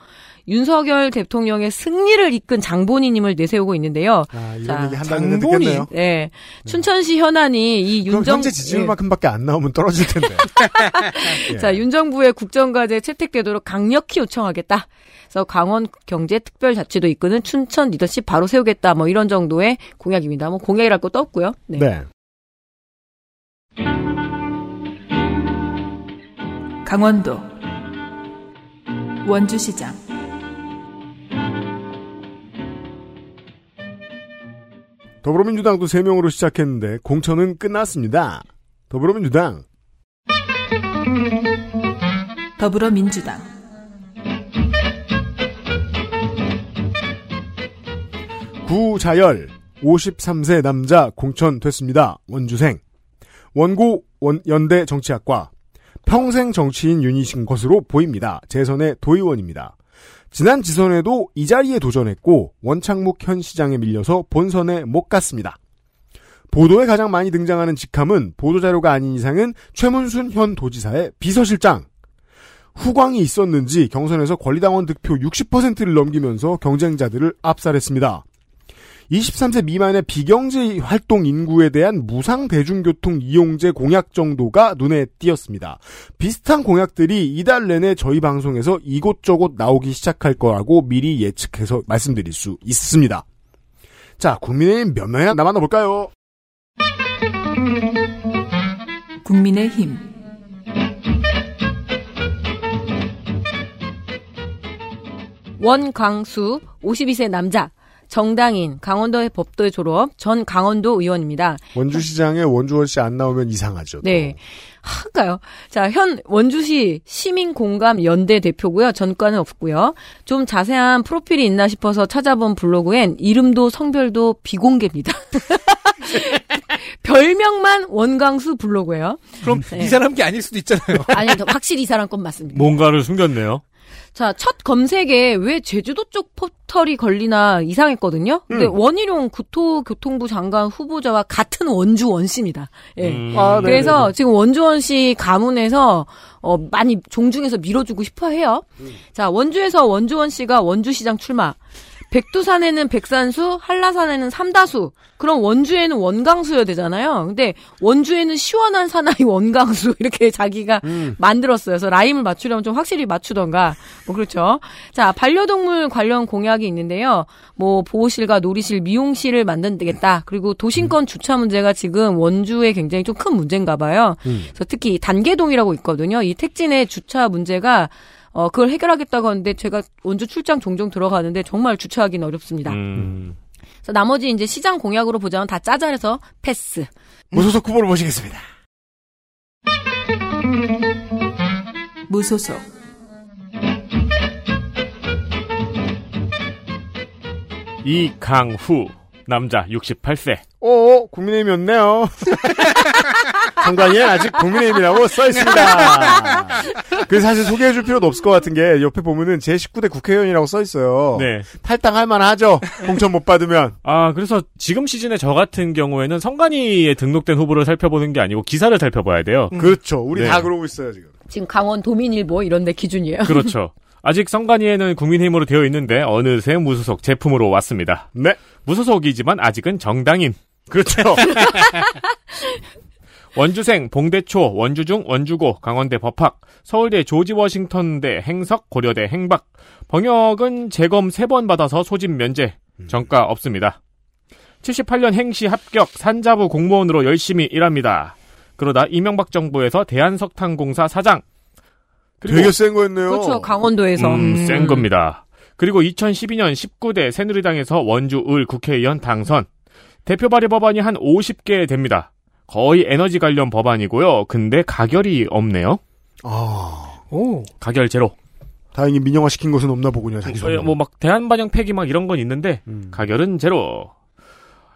윤석열 대통령의 승리를 이끈 장본인임을 내세우고 있는데요.
아,
자,
데 듣겠네요.
네. 춘천시 현안이 이 윤정
현재 지지율만큼밖에 안 나오면 떨어질 텐데. 예.
자, 윤 정부의 국정과제 채택되도록 강력히 요청하겠다. 그래서 강원 경제특별자치도 이끄는 춘천 리더십 바로 세우겠다. 뭐 이런 정도의 공약입니다. 뭐 공약이랄 것도 없고요. 네.
네.
강원도 원주시장
더불어민주당도 3명으로 시작했는데 공천은 끝났습니다. 더불어민주당
더불어민주당
구자열 53세 남자 공천됐습니다. 원주생 원고 원, 연대 정치학과 평생 정치인 유니신 것으로 보입니다. 재선의 도의원입니다. 지난 지선에도 이 자리에 도전했고 원창묵 현 시장에 밀려서 본선에 못 갔습니다. 보도에 가장 많이 등장하는 직함은 보도자료가 아닌 이상은 최문순 현 도지사의 비서실장. 후광이 있었는지 경선에서 권리당원 득표 60%를 넘기면서 경쟁자들을 압살했습니다. 23세 미만의 비경제 활동 인구에 대한 무상 대중교통 이용제 공약 정도가 눈에 띄었습니다. 비슷한 공약들이 이달 내내 저희 방송에서 이곳저곳 나오기 시작할 거라고 미리 예측해서 말씀드릴 수 있습니다. 자, 국민의힘 몇 명이나 남았나 볼까요?
국민의힘
원광수 52세 남자 정당인 강원도의 법도에 졸업 전 강원도 의원입니다.
원주시장에 원주원 씨 안 나오면 이상하죠.
네. 한가요? 자, 현 원주시 시민공감 연대 대표고요. 전과는 없고요. 좀 자세한 프로필이 있나 싶어서 찾아본 블로그엔 이름도 성별도 비공개입니다. 별명만 원광수 블로그예요.
그럼
네.
이 사람 게 아닐 수도 있잖아요.
아니, 확실히 이 사람 건 맞습니다.
뭔가를 숨겼네요.
자, 첫 검색에 왜 제주도 쪽 포털이 걸리나 이상했거든요. 근데
음.
원희룡 국토교통부 장관 후보자와 같은 원주 원씨입니다. 예.
음. 아, 네네네.
그래서 지금 원주원 씨 가문에서 어, 많이 종중해서 밀어주고 싶어 해요.
음.
자, 원주에서 원주원 씨가 원주시장 출마. 백두산에는 백산수, 한라산에는 삼다수. 그럼 원주에는 원강수여야 되잖아요. 근데 원주에는 시원한 사나이 원강수 이렇게 자기가
음.
만들었어요. 그래서 라임을 맞추려면 좀 확실히 맞추던가. 뭐 그렇죠. 자, 반려동물 관련 공약이 있는데요. 뭐 보호실과 놀이실, 미용실을 만든다겠다. 그리고 도심권 주차 문제가 지금 원주에 굉장히 좀 큰 문제인가 봐요. 그래서 특히 단계동이라고 있거든요. 이 택진의 주차 문제가 어, 그걸 해결하겠다고 하는데 제가 원주 출장 종종 들어가는데 정말 주차하기는 어렵습니다.
음.
그래서 나머지 이제 시장 공약으로 보자면 다 짜잘해서 패스.
무소속 후보를 모시겠습니다.
무소속
이강후 남자 68세.
오, 국민의힘이었네요. 상관이엔 아직 국민의힘이라고 써 있습니다. 그 사실 소개해줄 필요도 없을 것 같은 게 옆에 보면은 제 19대 국회의원이라고 써 있어요.
네.
탈당할 만하죠. 공천 못 받으면.
아, 그래서 지금 시즌에 저 같은 경우에는 선관위에 등록된 후보를 살펴보는 게 아니고 기사를 살펴봐야 돼요.
그렇죠. 우리
네.
다 그러고 있어요 지금.
지금 강원 도민일보 이런 데 기준이에요.
그렇죠. 아직 선관위에는 국민의힘으로 되어 있는데 어느새 무소속 제품으로 왔습니다.
네.
무소속이지만 아직은 정당인.
그렇죠.
원주생, 봉대초, 원주중, 원주고, 강원대 법학, 서울대 조지 워싱턴대 행석, 고려대 행박. 병역은 재검 3번 받아서 소집 면제. 정가 없습니다. 78년 행시 합격 산자부 공무원으로 열심히 일합니다. 그러다 이명박 정부에서 대한석탄공사 사장. 그리고
되게 센 거였네요.
그렇죠. 강원도에서.
음, 센 겁니다. 그리고 2012년 19대 새누리당에서 원주 을 국회의원 당선. 대표 발의 법안이 한 50개 됩니다. 거의 에너지 관련 법안이고요. 근데 가결이 없네요.
아,
오.
가결 제로.
다행히 민영화 시킨 것은 없나 보군요. 자기 손으로.
뭐막 대한 반영 폐기 막 이런 건 있는데
음.
가결은 제로.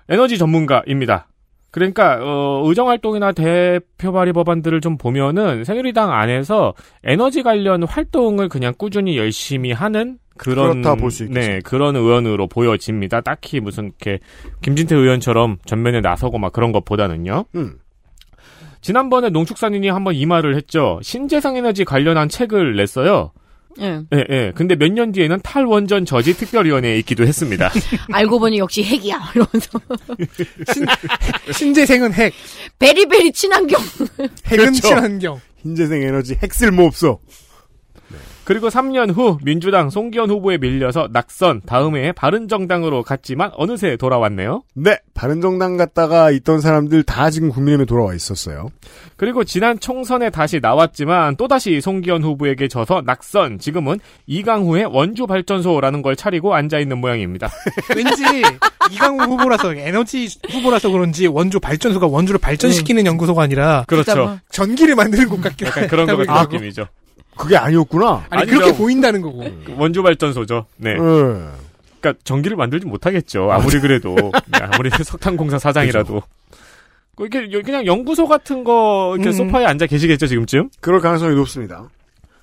에너지 전문가입니다. 그러니까 어, 의정 활동이나 대표 발의 법안들을 좀 보면은 새누리당 안에서 에너지 관련 활동을 그냥 꾸준히 열심히 하는 그런
그렇다 볼 수 있겠죠.
네 그런 의원으로 보여집니다. 딱히 무슨 이렇게 김진태 의원처럼 전면에 나서고 막 그런 것보다는요.
음.
지난번에 농축산인이 한번 이 말을 했죠. 신재생 에너지 관련한 책을 냈어요.
예.
예, 예. 근데 몇 년 뒤에는 탈원전 저지 특별위원회에 있기도 했습니다.
알고 보니 역시 핵이야. 이러면서.
신 재생은 핵,
베리베리 친환경.
핵은
그렇죠.
친환경.
흰재생 에너지 핵 쓸모 없어.
그리고 3년 후 민주당 송기현 후보에 밀려서 낙선 다음에 바른정당으로 갔지만 어느새 돌아왔네요.
네, 바른정당 갔다가 있던 사람들 다 지금 국민의힘에 돌아와 있었어요.
그리고 지난 총선에 다시 나왔지만 또다시 송기현 후보에게 져서 낙선 지금은 이강후의 원주발전소라는 걸 차리고 앉아있는 모양입니다.
왠지 이강우 후보라서 에너지 후보라서 그런지 원주 발전소가 원주를 발전시키는 연구소가 아니라
그렇죠.
전기를 만드는 곳 같긴
약간 그런 것 같은. 느낌이죠.
그게 아니었구나.
아니. 그렇게 보인다는 거고.
원주발전소죠. 네.
음.
그러니까 전기를 만들지 못하겠죠. 아무리 그래도 네, 아무리 석탄 공사 사장이라도 그 이렇게 그냥 연구소 같은 거 이렇게
음.
소파에 앉아 계시겠죠 지금쯤?
그럴 가능성이 높습니다.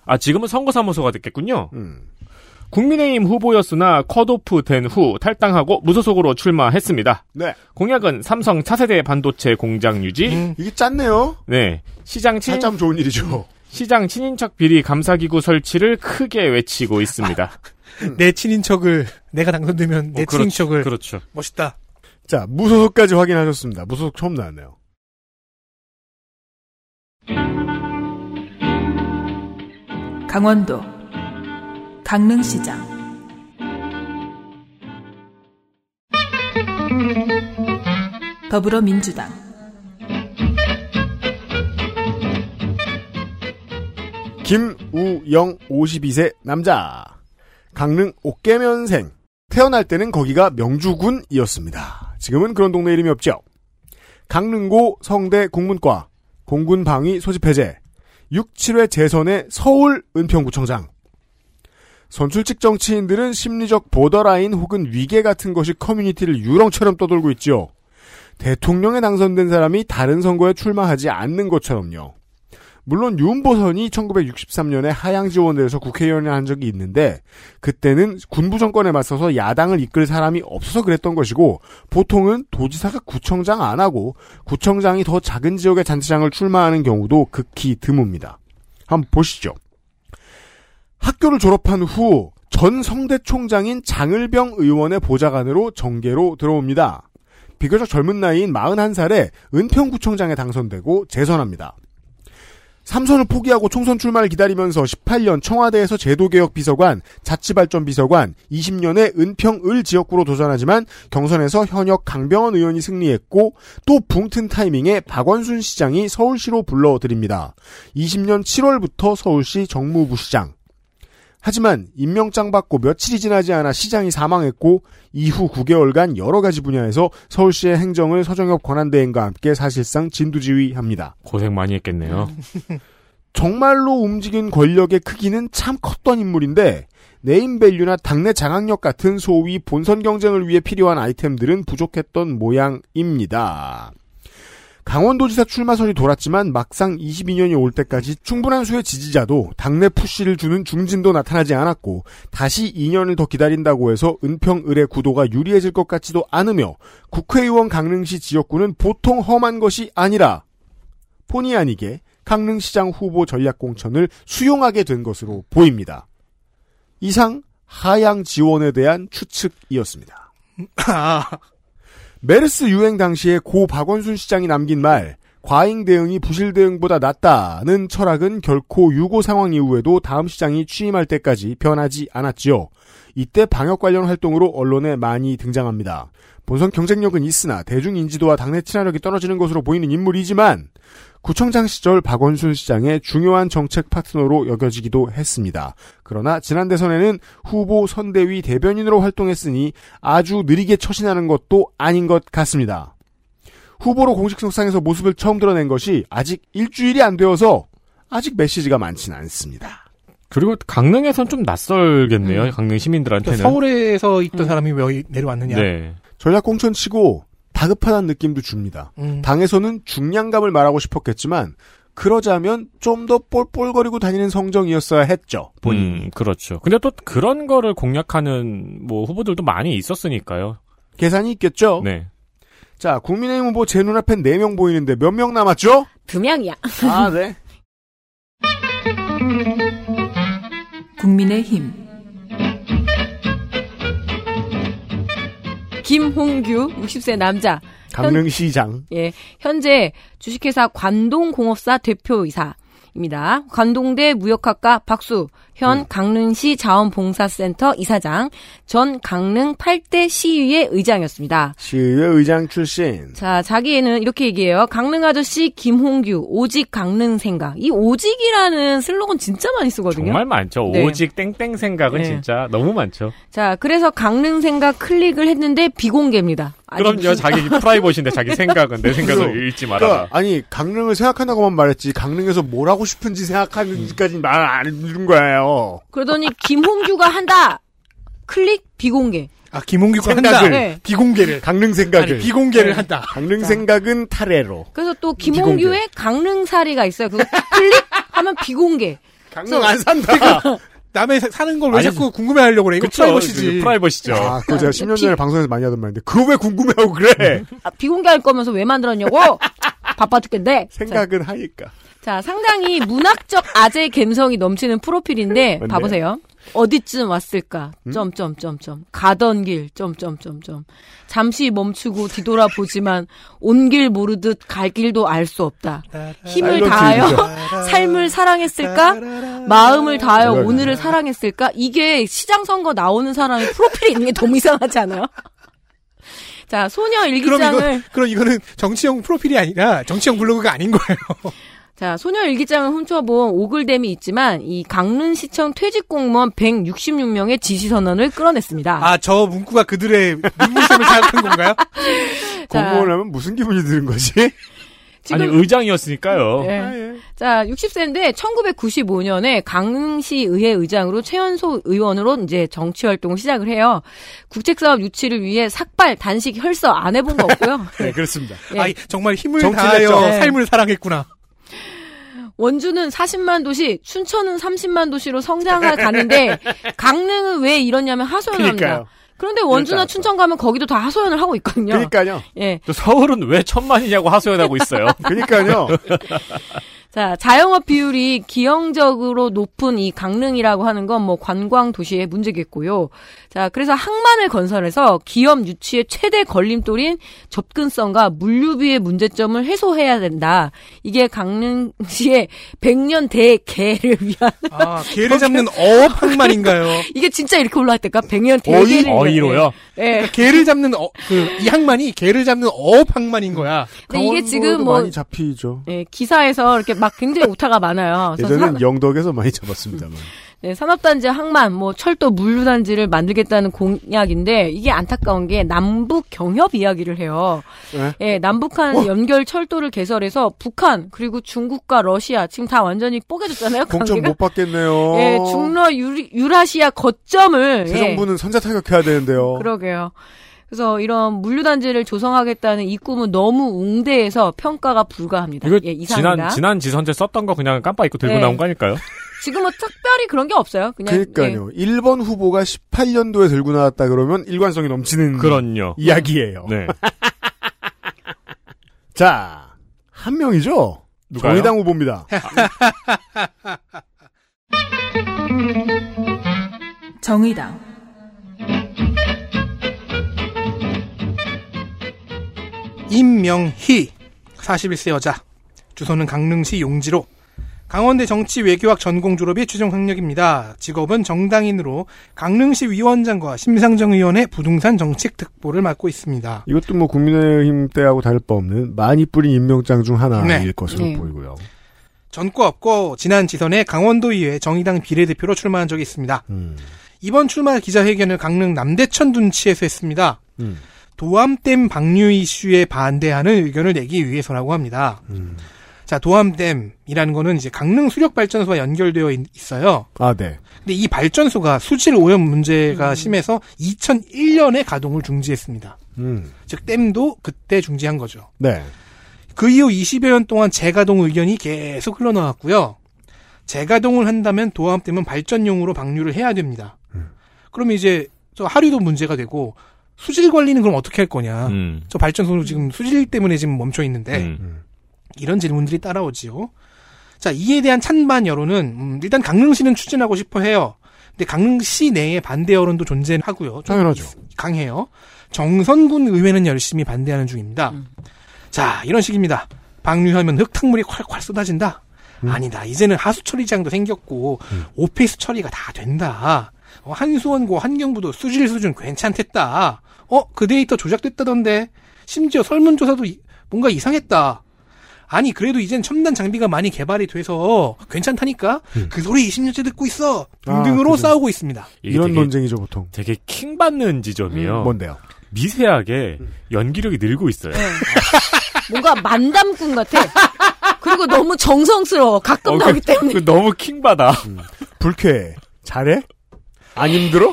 아 지금은 선거사무소가 됐겠군요.
음.
국민의힘 후보였으나 컷오프 된 후 탈당하고 무소속으로 출마했습니다.
네.
공약은 삼성 차세대 반도체 공장 유지.
이게 짰네요.
네. 시장
친참 좋은 일이죠.
시장 친인척 비리 감사기구 설치를 크게 외치고 있습니다.
내 친인척을 내가 당선되면 내
어, 그렇죠.
친인척을
그렇죠.
멋있다.
자, 무소속까지 확인하셨습니다. 무소속 처음 나왔네요.
강원도 강릉시장 더불어민주당
김우영 52세 남자. 강릉 옥계면생. 태어날 때는 거기가 명주군이었습니다. 지금은 그런 동네 이름이 없죠. 강릉고 성대 공문과 공군 방위 소집 해제 6, 7회 재선의 서울 은평구청장 선출직 정치인들은 심리적 보더라인 혹은 위계 같은 것이 커뮤니티를 유령처럼 떠돌고 있죠. 대통령에 당선된 사람이 다른 선거에 출마하지 않는 것처럼요. 물론 윤보선이 1963년에 하향 지원에서 국회의원을 한 적이 있는데 그때는 군부 정권에 맞서서 야당을 이끌 사람이 없어서 그랬던 것이고 보통은 도지사가 구청장 안 하고 구청장이 더 작은 지역의 잔치장을 출마하는 경우도 극히 드뭅니다. 한번 보시죠. 학교를 졸업한 후 전 성대 총장인 장을병 의원의 보좌관으로 정계로 들어옵니다. 비교적 젊은 나이인 41살에 은평구청장에 당선되고 재선합니다. 삼선을 포기하고 총선 출마를 기다리면서 18년 청와대에서 제도개혁 비서관, 자치발전 비서관, 20년에 은평을 지역구로 도전하지만 경선에서 현역 강병원 의원이 승리했고 또 붕튼 타이밍에 박원순 시장이 서울시로 불러드립니다. 20년 7월부터 서울시 정무부 시장. 하지만 임명장 받고 며칠이 지나지 않아 시장이 사망했고 이후 9개월간 여러 가지 분야에서 서울시의 행정을 서정엽 권한대행과 함께 사실상 진두지휘합니다.
고생 많이 했겠네요.
정말로 움직인 권력의 크기는 참 컸던 인물인데 네임밸류나 당내 장악력 같은 소위 본선 경쟁을 위해 필요한 아이템들은 부족했던 모양입니다. 강원도지사 출마설이 돌았지만 막상 22년이 올 때까지 충분한 수의 지지자도 당내 푸시를 주는 중진도 나타나지 않았고 다시 2년을 더 기다린다고 해서 은평을의 구도가 유리해질 것 같지도 않으며 국회의원 강릉시 지역구는 보통 험한 것이 아니라 본의 아니게 강릉시장 후보 전략공천을 수용하게 된 것으로 보입니다. 이상 하향 지원에 대한 추측이었습니다. 메르스 유행 당시에 고 박원순 시장이 남긴 말 과잉 대응이 부실 대응보다 낫다는 철학은 결코 유고 상황 이후에도 다음 시장이 취임할 때까지 변하지 않았지요. 이때 방역 관련 활동으로 언론에 많이 등장합니다. 본선 경쟁력은 있으나 대중 인지도와 당내 친화력이 떨어지는 것으로 보이는 인물이지만 구청장 시절 박원순 시장의 중요한 정책 파트너로 여겨지기도 했습니다. 그러나 지난 대선에는 후보 선대위 대변인으로 활동했으니 아주 느리게 처신하는 것도 아닌 것 같습니다. 후보로 공식 석상에서 모습을 처음 드러낸 것이 아직 일주일이 안 되어서 아직 메시지가 많지는 않습니다.
그리고 강릉에선 좀 낯설겠네요. 강릉 시민들한테는.
서울에서 있던 사람이 왜 내려왔느냐.
네.
전략 공천 치고 다급하다는 느낌도 줍니다.
음.
당에서는 중량감을 말하고 싶었겠지만 그러자면 좀더 볼볼거리고 다니는 성정이었어야 했죠. 본인이.
음, 그렇죠. 근데 또 그런 거를 공략하는 뭐 후보들도 많이 있었으니까요.
계산이 있겠죠.
네.
자, 국민의힘 후보 제 눈앞엔 4명 보이는데 몇 명 남았죠?
두 명이야.
아, 네.
국민의힘
김홍규 60세 남자.
강릉시장.
예, 현재 주식회사 관동공업사 대표이사. 입니다. 관동대 무역학과 박수, 현 강릉시 자원봉사센터 이사장, 전 강릉 8대 시의회 의장이었습니다.
시의회 의장 출신.
자, 자기는 이렇게 얘기해요. 강릉 아저씨 김홍규, 오직 강릉 생각. 이 오직이라는 슬로건 진짜 많이 쓰거든요.
정말 많죠.
네.
오직 땡땡 생각은
네.
진짜 너무 많죠.
자, 그래서 강릉 생각 클릭을 했는데 비공개입니다. 아니,
그럼요. 자기 프라이버시인데 자기 생각은 내 생각을 읽지 말아라.
그러니까 아니 강릉을 생각한다고만 말했지 강릉에서 뭘 하고 싶은지 생각하는지까지 말 안 해주는 거예요.
그러더니 김홍규가 한다. 클릭 비공개.
아 김홍규가
생각을
한다.
네.
비공개를
강릉 생각을
아니, 비공개를
네.
한다.
강릉 생각은 탈해로.
그래서 또 김홍규의 강릉사리가 있어요. 그거 클릭하면 비공개.
강릉 안 산다.
남의 사- 사는 걸 왜 자꾸 궁금해하려고 그래? 이거
그쵸.
프라이버시지.
프라이버시죠.
아, 그거 제가
비-
10년 전에 방송에서 많이 하던 말인데 그거 왜 궁금해하고 그래?
아, 비공개할 거면서 왜 만들었냐고? 바빠 죽겠네.
생각은 하니까.
자, 상당히 문학적 아재 감성이 넘치는 프로필인데? 봐보세요. 어디쯤 왔을까?
음?
점점점점 가던 길 점점점점 잠시 멈추고 뒤돌아보지만 온 길 모르듯 갈 길도 알 수 없다. 힘을 다하여. 삶을 사랑했을까? 마음을 다하여. 오늘을 사랑했을까? 이게 시장 선거 나오는 사람의 프로필이 있는 게 너무 이상하지 않아요? 자, 소녀
그럼
일기장을
이거 그럼 이거는 정치형 프로필이 아니라 정치형 블로그가 아닌 거예요.
자, 소녀 일기장을 훔쳐본 오글댐이 있지만 이 강릉시청 퇴직 공무원 166명의 지시 선언을 끌어냈습니다.
아 저 문구가 그들의 눈물샘을 자극한 건가요?
공무원 하면 무슨 기분이 드는 거지?
지금
아니 의장이었으니까요.
예. 자, 60세인데 1995년에 강릉시 의회 의장으로 최연소 의원으로 이제 정치 활동을 시작을 해요. 국책 사업 유치를 위해 삭발, 단식, 혈서 안 해본 거 없고요.
네, 그렇습니다.
예.
아이 정말 힘을
정치
다하여.
네.
삶을 사랑했구나.
원주는 40만 도시, 춘천은 30만 도시로 성장해 가는데 강릉은 왜 이러냐면 하소연을 합니다.
그러니까요.
그런데 원주나
그러니까.
춘천 가면 거기도 다 하소연을 하고 있거든요.
그러니까요.
예.
또 서울은 왜 천만이냐고 하소연하고 있어요.
그러니까요.
자, 자영업 비율이 기형적으로 높은 이 강릉이라고 하는 건 뭐 관광 도시의 문제겠고요. 자, 그래서 항만을 건설해서 기업 유치의 최대 걸림돌인 접근성과 물류비의 문제점을 해소해야 된다. 이게 강릉시의 100년 대개를 위한
아 개를 잡는 어업 항만인가요?
이게 진짜 이렇게 올라갈 때까 100년
어이?
대개를
어이로요?
예.
그러니까 개를 잡는 어, 그이 항만이 개를 잡는 어업 항만인 거야.
근데 이게 지금 뭐
많이 잡히죠.
예, 기사에서 이렇게 막 굉장히 오타가 많아요.
예전엔
산-
영덕에서 많이 잡았습니다만.
네, 산업단지 항만, 뭐 철도 물류단지를 만들겠다는 공약인데 이게 안타까운 게 남북 경협 이야기를 해요.
네?
예, 남북한 연결 철도를 개설해서 북한 그리고 중국과 러시아 지금 다 완전히 뽀개졌잖아요.
공천
관계가.
못 받겠네요.
예, 중러 유, 유라시아 거점을
새
예,
정부는 선제 타격해야 되는데요.
그러게요. 그래서 이런 물류단지를 조성하겠다는 이 꿈은 너무 웅대해서 평가가 불가합니다.
이거
예.
지난 지난 지선제 썼던 거 그냥 깜빡 잊고 들고
네.
나온 거 아닐까요?
지금 뭐 특별히 그런 게 없어요. 그냥 예.
그러니까요. 1번 후보가 18년도에 들고 나왔다 그러면 일관성이 넘치는
그럼요.
이야기예요.
네.
자, 한 명이죠?
누가요?
정의당 후보입니다.
정의당
임명희 41세 여자 주소는 강릉시 용지로 강원대 정치 외교학 전공 졸업이 최종 학력입니다. 직업은 정당인으로 강릉시 위원장과 심상정 의원의 부동산 정책 특보를 맡고 있습니다.
이것도 뭐 국민의힘 때하고 다를 바 없는 많이 뿌린 임명장 중 하나일
네.
것으로
네.
보이고요.
전과 없고 지난 지선에 강원도의회 정의당 비례대표로 출마한 적이 있습니다.
음.
이번 출마 기자회견을 강릉 남대천 둔치에서 했습니다.
음.
도암댐 방류 이슈에 반대하는 의견을 내기 위해서라고 합니다.
음.
자, 도암댐이라는 거는 이제 강릉 수력 발전소와 연결되어 있, 있어요.
아, 네.
근데 이 발전소가 수질 오염 문제가 심해서 2001년에 가동을 중지했습니다.
음.
즉 댐도 그때 중지한 거죠.
네.
그 이후 20여 년 동안 재가동 의견이 계속 흘러나왔고요. 재가동을 한다면 도암댐은 발전용으로 방류를 해야 됩니다. 그러면 이제 저 하류도 문제가 되고 수질 관리는 그럼 어떻게 할 거냐?
음.
저 발전소 지금 수질 때문에 지금 멈춰 있는데
음.
이런 질문들이 따라오지요. 자, 이에 대한 찬반 여론은 음, 일단 강릉시는 추진하고 싶어 해요. 근데 강릉시 내에 반대 여론도 존재하고요. 좀
당연하죠.
강해요. 정선군 의회는 열심히 반대하는 중입니다. 자, 이런 식입니다. 방류하면 흙탕물이 콸콸 쏟아진다. 아니다. 이제는 하수 처리장도 생겼고 오폐수 처리가 다 된다. 어, 한수원도 환경부도 수질 수준 괜찮댔다. 어, 그 데이터 조작됐다던데. 심지어 설문조사도 이- 뭔가 이상했다. 아니 그래도 이젠 첨단 장비가 많이 개발이 돼서 괜찮다니까 그 소리 20년째 듣고 있어 등등으로
아.
싸우고 있습니다.
이런
되게-
논쟁이죠 보통.
되게 킹받는 지점이에요.
음, 뭔데요?
미세하게 연기력이 늘고 있어요.
뭔가 만담꾼 같아. 그리고 너무 정성스러워. 가끔
어,
나오기
그-
때문에.
그 너무 킹받아.
불쾌해. 잘해? 안 힘들어?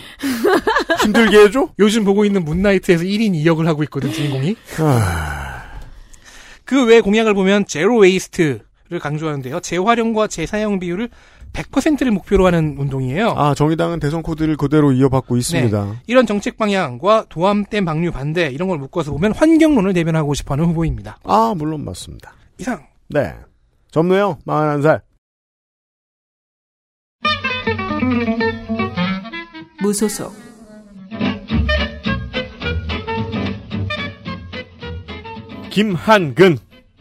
힘들게 해줘?
요즘 보고 있는 Moon Knight에서 1인 2역을 하고 있거든 주인공이.
아.
그외 공약을 보면 zero waste를 강조하는데요. 재활용과 재사용 비율을 100%를 목표로 하는 운동이에요.
아 정의당은 대선 코드를 그대로 이어받고 있습니다.
네. 이런 정책 방향과 도암댐 방류 반대 이런 걸 묶어서 보면 환경론을 대변하고 싶어하는 후보입니다.
아 물론 맞습니다.
이상.
네. 젊네요. 41살.
무소속
김한근.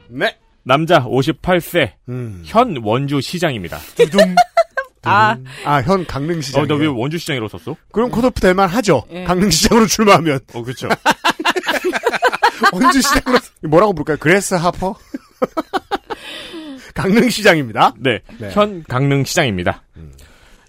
네.
남자 58세.
음.
현 원주 시장입니다.
아,
아 현 강릉시장.
어, 나 왜 원주 시장이라고 썼어?
그럼 컷오프 될만 하죠.
예.
강릉시장으로 출마하면.
어, 그렇죠.
원주시장으로 뭐라고 부를까요? Grasshopper? 강릉시장입니다.
네.
네.
현 강릉 시장입니다.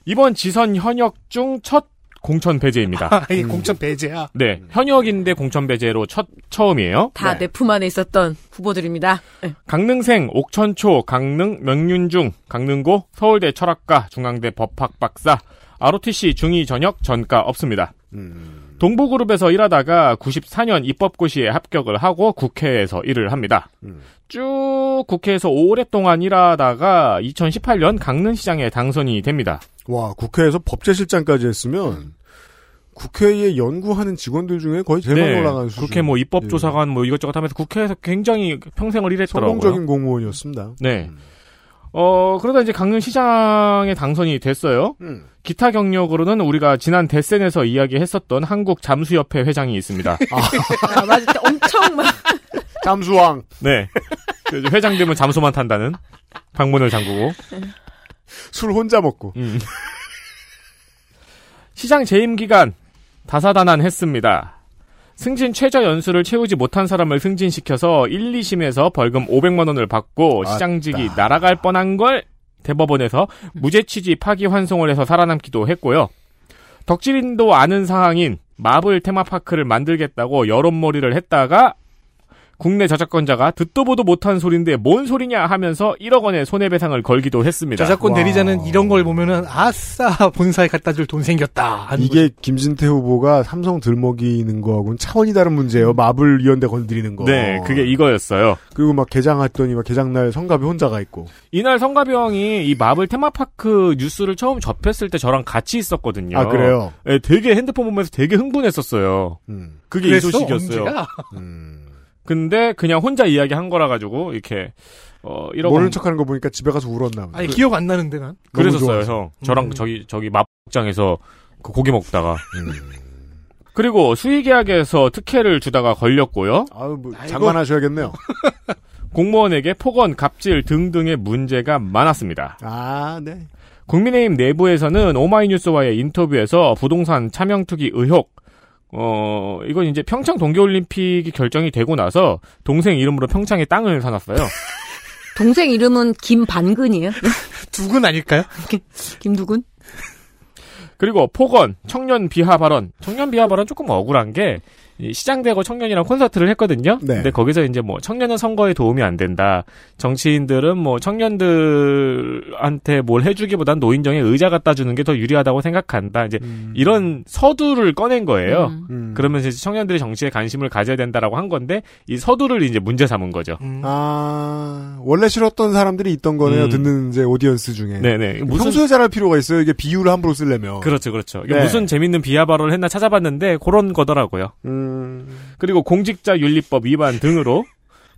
이번 지선 현역 중 첫 공천 배제입니다.
아, 이게 공천 배제야.
네. 현역인데 공천 배제로 첫 처음이에요.
다 내 품 안에 있었던 후보들입니다. 네.
강릉생, 옥천초, 강릉, 명륜중, 강릉고, 서울대 철학과, 중앙대 법학 박사, ROTC 중위 전역 전과 없습니다.
음.
동부그룹에서 일하다가 94년 입법고시에 합격을 하고 국회에서 일을 합니다.
음.
쭉 국회에서 오랫동안 일하다가 2018년 강릉시장에 당선이 됩니다.
와 국회에서 법제실장까지 했으면 국회에 연구하는 직원들 중에 거의 제일 많이 올라간 수준.
네. 국회 뭐 입법조사관 뭐 이것저것 하면서 국회에서 굉장히 평생을 일했더라고요.
성공적인 공무원이었습니다.
네. 어, 그러다 이제 강릉시장에 당선이 됐어요.
음.
기타 경력으로는 우리가 지난 대센에서 이야기했었던 한국 잠수협회 회장이 있습니다.
아, 맞아. 엄청 막.
잠수왕.
네. 그 회장 되면 잠수만 탄다는 방문을 잠그고.
술 혼자 먹고.
음. 시장 재임 기간 다사다난했습니다. 승진 최저 연수를 채우지 못한 사람을 승진시켜서 1, 2심에서 벌금 500만 원을 받고. 시장직이 날아갈 뻔한 걸 대법원에서 무죄 취지 파기 환송을 해서 살아남기도 했고요. 덕질인도 아는 상황인 마블 테마파크를 만들겠다고 여론몰이를 했다가 국내 저작권자가 듣도 보도 못한 소린데 뭔 소리냐 하면서 1억 원의 손해배상을 걸기도 했습니다.
저작권
와.
대리자는 이런 걸 보면은 아싸 본사에 갖다 줄 돈 생겼다. 하는
이게 김진태 후보가 삼성 들먹이는 거하고는 차원이 다른 문제예요. 마블 위원대 건드리는 거.
네, 그게 이거였어요.
그리고 막 개장했더니 막 개장날 성갑이 혼자가 있고.
이날 성가비 형이 이 마블 테마파크 뉴스를 처음 접했을 때 저랑 같이 있었거든요.
아 그래요.
네, 되게 핸드폰 보면서 되게 흥분했었어요.
음.
그게? 이 소식이었어요.
언제야?
음.
근데 그냥 혼자 이야기 한 거라 가지고 이렇게 어 이런
모르는 척하는 거 보니까 집에 가서 울었나 보다.
아니 기억 안 나는데 난.
그랬었어요,
좋아서.
형. 저랑
음.
저기 저기 마포장에서 그 고기 먹다가
음.
그리고 수의계약에서 특혜를 주다가 걸렸고요.
아유 뭐
아이고.
장관하셔야겠네요.
공무원에게 폭언, 갑질 등등의 문제가 많았습니다.
아 네.
국민의힘 내부에서는 오마이뉴스와의 인터뷰에서 부동산 차명 투기 의혹, 어, 이건 이제 평창 동계올림픽이 결정이 되고 나서 동생 이름으로 평창에 땅을 사놨어요.
동생 이름은 김반근이에요.
두근 아닐까요?
김두근?
그리고 폭언, 청년 비하 발언. 청년 비하 발언 조금 억울한 게, 이 시장대고 청년이랑 콘서트를 했거든요.
네.
근데 거기서 이제 뭐 청년은 선거에 도움이 안 된다. 정치인들은 뭐 청년들한테 뭘 해주기보단 노인정에 의자 갖다 주는 게 더 유리하다고 생각한다. 이제 이런 서두를 꺼낸 거예요.
음.
음.
그러면서 이제 청년들이 정치에 관심을 가져야 된다라고 한 건데 이 서두를 이제 문제 삼은 거죠.
음.
아 원래 싫었던 사람들이 있던 거네요.
음.
듣는 이제 오디언스 중에.
네네. 무슨
평소에 잘할 필요가 있어요. 이게 비유를 함부로 쓰려면.
그렇죠, 그렇죠. 이게
네.
무슨 재밌는 비하 발언을 했나 찾아봤는데 그런 거더라고요.
음.
그리고 공직자 윤리법 위반 등으로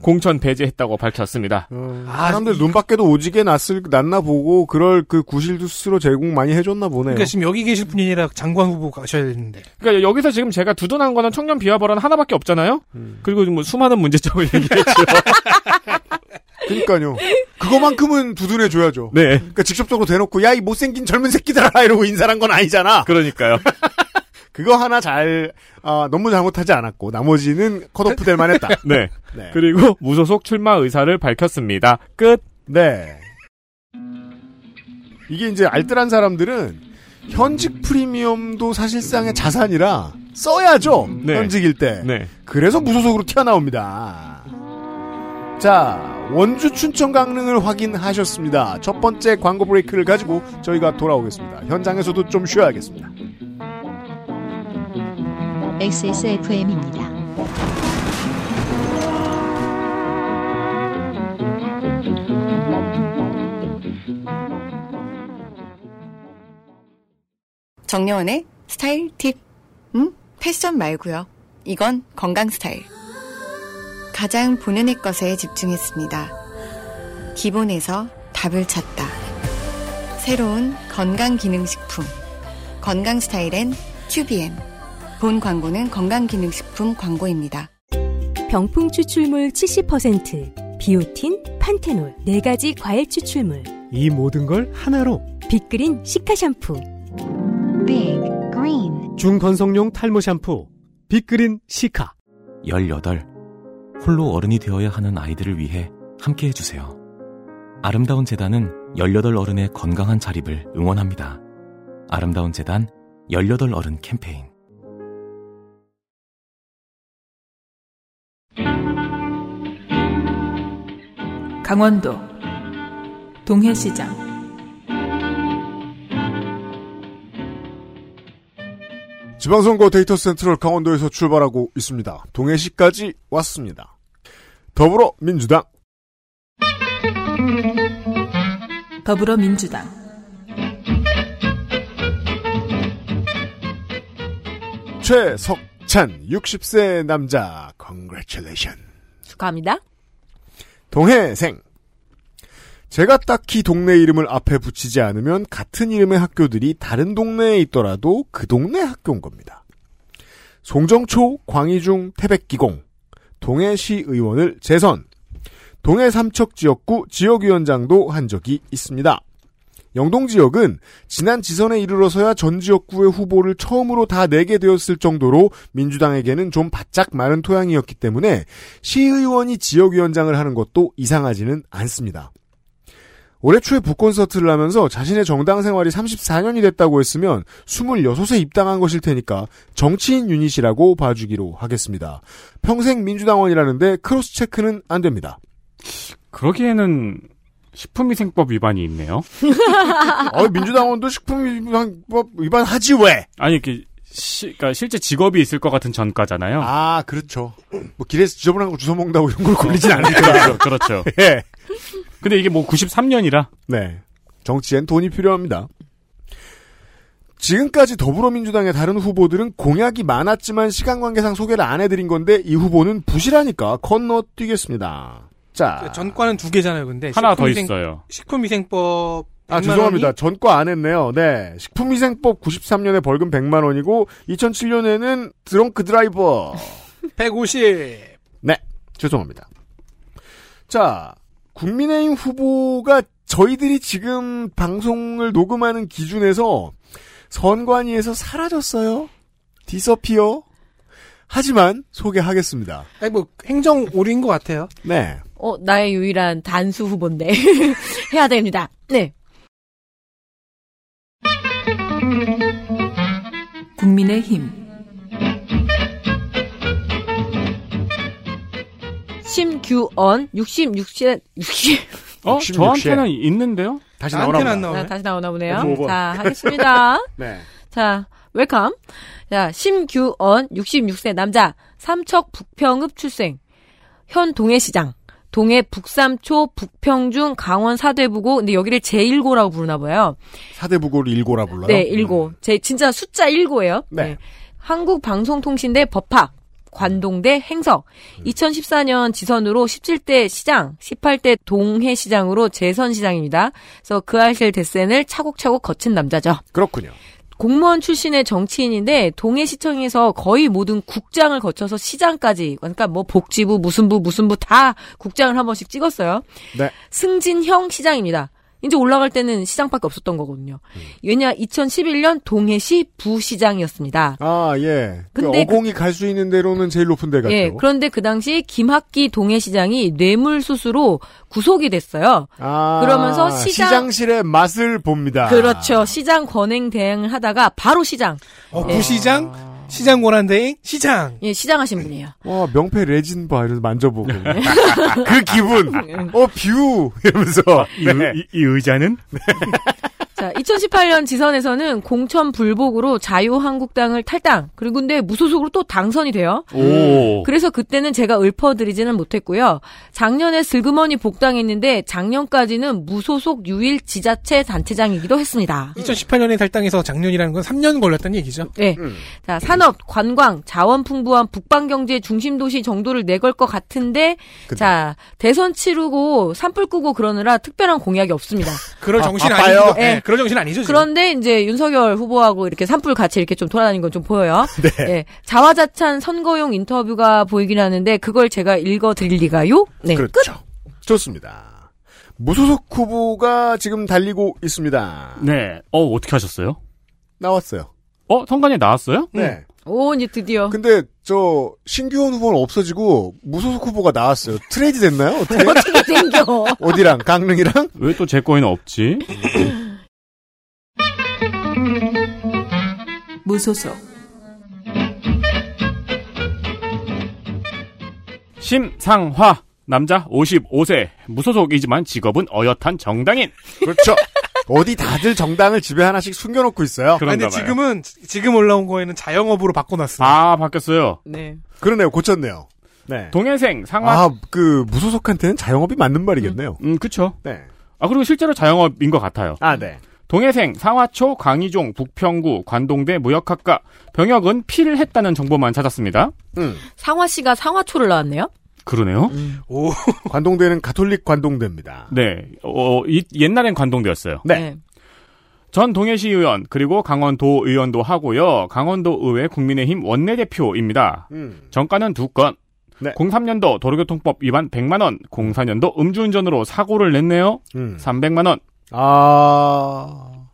공천 배제했다고 밝혔습니다.
아,
사람들 눈 밖에도 오지게 났을 났나 보고 그럴 그 구실도 스스로 제공 많이 해줬나 보네요.
그러니까 지금 여기 계실 분이 아니라 장관 후보 가셔야 되는데.
그러니까 여기서 지금 제가 두둔한 거는 청년 비하 발언 하나밖에 없잖아요.
음.
그리고 뭐 수많은 문제점을 얘기했죠.
그러니까요. 그거만큼은 두둔해 줘야죠.
네.
그러니까 직접적으로 대놓고 야 이 못생긴 젊은 새끼들아 이러고 인사한 건 아니잖아.
그러니까요.
그거 하나 잘 아, 너무 잘못하지 않았고 나머지는 컷오프 될 만했다.
네.
네.
그리고 무소속 출마 의사를 밝혔습니다. 끝.
네. 이게 이제 알뜰한 사람들은 현직 프리미엄도 사실상의 자산이라 써야죠.
네.
현직일 때.
네.
그래서 무소속으로 튀어나옵니다. 자, 원주 춘천 강릉을 확인하셨습니다. 첫 번째 광고 브레이크를 가지고 저희가 돌아오겠습니다. 현장에서도 좀 쉬어야겠습니다.
XSFM입니다.
정려원의 스타일 팁. 음? 패션 말고요. 이건 건강 스타일. 가장 본연의 것에 집중했습니다. 기본에서 답을 찾다. 새로운 건강 기능식품. 건강 스타일엔 튜비엔. 본 광고는 건강기능식품 광고입니다.
병풍 추출물 70%, 비오틴, 판테놀, 4가지 과일 추출물.
이 모든 걸 하나로
빅그린 시카 샴푸.
Big Green
중건성용 탈모 샴푸 빅그린 시카
18. 홀로 어른이 되어야 하는 아이들을 위해 함께 해주세요. 아름다운 재단은 18 어른의 건강한 자립을 응원합니다. 아름다운 재단 18 어른 캠페인.
강원도 동해시장
지방선거 데이터 센트럴 강원도에서 출발하고 있습니다. 동해시까지 왔습니다. 더불어민주당
더불어민주당
최석찬 60세 남자 congratulation
축하합니다.
동해생 제가 딱히 동네 이름을 앞에 붙이지 않으면 같은 이름의 학교들이 다른 동네에 있더라도 그 동네 학교인 겁니다. 송정초, 광희중, 태백기공, 동해시 의원을 재선, 동해 삼척 지역구 지역위원장도 한 적이 있습니다. 영동 지역은 지난 지선에 이르러서야 전 지역구의 후보를 처음으로 다 내게 되었을 정도로 민주당에게는 좀 바짝 많은 토양이었기 때문에 시의원이 지역위원장을 하는 것도 이상하지는 않습니다. 올해 초에 북콘서트를 하면서 자신의 정당 생활이 34년이 됐다고 했으면 26에 입당한 것일 테니까 정치인 유닛이라고 봐주기로 하겠습니다. 평생 민주당원이라는데 cross check는 안 됩니다.
그러기에는 식품위생법 위반이 있네요.
어, 민주당원도 식품위생법 위반하지 왜?
아니 이렇게 시, 그러니까 실제 직업이 있을 것 같은 전과잖아요.
아 그렇죠. 뭐 길에서 지저분한 거 주워 먹는다고 이런 걸 걸리진 않을 거예요.
그렇죠.
예.
근데 이게 뭐 93년이라
네. 정치엔 돈이 필요합니다. 지금까지 더불어민주당의 다른 후보들은 공약이 많았지만 시간 관계상 소개를 안 해드린 건데 이 후보는 부실하니까 건너뛰겠습니다. 자,
전과는 두 개잖아요, 근데.
하나 더
식품위생-
있어요.
식품위생법.
아
100만
죄송합니다.
원이
전과 안 했네요. 네, 식품위생법 93년에 벌금 100만 원이고 2007년에는 드렁크 드라이버
150.
네, 죄송합니다. 자, 국민의힘 후보가 저희들이 지금 방송을 녹음하는 기준에서 선관위에서 사라졌어요. 디서피어. 하지만 소개하겠습니다.
아니, 뭐, 행정 오류인 것 같아요.
네.
어, 나의 유일한 단수 후보인데. 해야 됩니다. 네.
국민의 힘
심규언 66세 60
어?
66
저한테는 있는데요?
다시 나오나.
나오네.
자, 다시 나오나 보네요. 자, 하겠습니다.
네.
자, welcome. 자, 심규언 66세 남자 삼척 북평읍 출생. 현 동해시장. 동해 북삼초 북평중 강원 사대부고 근데 여기를 제1고라고 부르나 봐요.
사대부고를 일고라 불러요.
네, 1고. 제 진짜 숫자 1고예요.
네.
한국방송통신대 법학 관동대 행석. 2014년 지선으로 17대 시장, 18대 동해시장으로 재선시장입니다. 그래서 그 알실 대센을 차곡차곡 거친 남자죠.
그렇군요.
공무원 출신의 정치인인데 동해시청에서 거의 모든 국장을 거쳐서 시장까지 그러니까 뭐 복지부 무슨 부 무슨 부 다 국장을 한 번씩 찍었어요.
네.
승진형 시장입니다. 이제 올라갈 때는 시장밖에 없었던 거거든요. 왜냐 2011년 동해시 부시장이었습니다.
아, 예. 그
근데
어공이 갈 수 있는 데로는 제일 높은 데 같죠.
예, 그런데 그 당시 김학기 동해시장이 뇌물 수수로 구속이 됐어요.
아,
그러면서 시장
시장실의 맛을 봅니다.
그렇죠. 시장 권행 대행을 하다가 바로 시장.
어,
예.
부시장, 시장 권한대행, 시장.
예, 시장 하신 분이에요.
와, 명패 레진 바 이러면서 만져보고. 그 기분. 어, view! 이러면서.
이,
네.
이- 이 의자는?
자, 2018년 지선에서는 공천 불복으로 자유한국당을 탈당. 그리고 근데 무소속으로 또 당선이 돼요.
오.
그래서 그때는 제가 읊어드리지는 못했고요. 작년에 슬그머니 복당했는데 작년까지는 무소속 유일 지자체 단체장이기도 했습니다.
2018년에 탈당해서 작년이라는 건 3년 걸렸다는 얘기죠.
네. 자, 산업, 관광, 자원 풍부한 북방경제 중심도시 정도를 내걸 것 같은데, 자, 대선 치르고 산불 끄고 그러느라 특별한 공약이 없습니다.
그럴 정신
바빠요.
아니죠.
예.
네, 그럴 정신 아니죠. 지금.
그런데 이제 윤석열 후보하고 이렇게 산불 같이 이렇게 좀 돌아다니는 건좀 보여요.
네.
예. 자화자찬 선거용 인터뷰가 보이긴 하는데 그걸 제가 읽어 드릴 리가요? 네.
그렇죠. 좋습니다. 무소속 후보가 지금 달리고 있습니다.
네. 어, 어떻게 하셨어요?
나왔어요.
어, 선관위 나왔어요?
네.
오, 이제 드디어.
근데 저 신규원 후보는 없어지고 무소속 후보가 나왔어요. 트레이드 됐나요? 어떻게?
어떻게 생겨?
어디랑 강릉이랑?
왜 또 제 거에는 없지?
무소속
심상화. 남자 55세. 무소속이지만 직업은 어엿한 정당인.
그렇죠. 어디 다들 정당을 집에 하나씩 숨겨놓고 있어요.
아, 근데 지금은 지금 올라온 거에는 자영업으로 바꿔놨어요.
아, 바뀌었어요.
네.
그러네요. 고쳤네요. 네.
동해생 상화.
아, 그 무소속한테는 자영업이 맞는 말이겠네요.
음, 그쵸.
네.
아, 그리고 실제로 자영업인 것 같아요.
아, 네.
동해생, 상화초, 광희종, 북평구, 관동대 무역학과, 병역은 피를 했다는 정보만 찾았습니다.
음.
상화 씨가 상화초를 나왔네요.
그러네요.
오.
관동대는 가톨릭 관동대입니다.
네. 어, 이- 옛날엔 관동대였어요.
네.
전 동해시 의원, 그리고 강원도 의원도 하고요. 강원도 의회 국민의힘 원내대표입니다.
음.
정가는 두 건.
네.
03년도 도로교통법 위반 100만 원, 04년도 음주운전으로 사고를 냈네요.
음.
300만 원.
아,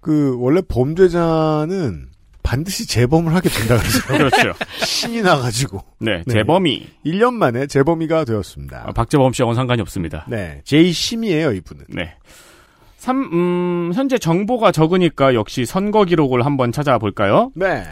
그, 원래 범죄자는 반드시 재범을 하게 된다 그러죠.
그렇죠.
신이 나가지고.
네, 재범이.
1년 만에 재범이가 되었습니다.
아, 박재범 씨하고는 상관이 없습니다.
네. 제2심이에요, 이분은.
네. 삼, 음, 현재 정보가 적으니까 역시 선거 기록을 한번 찾아볼까요?
네.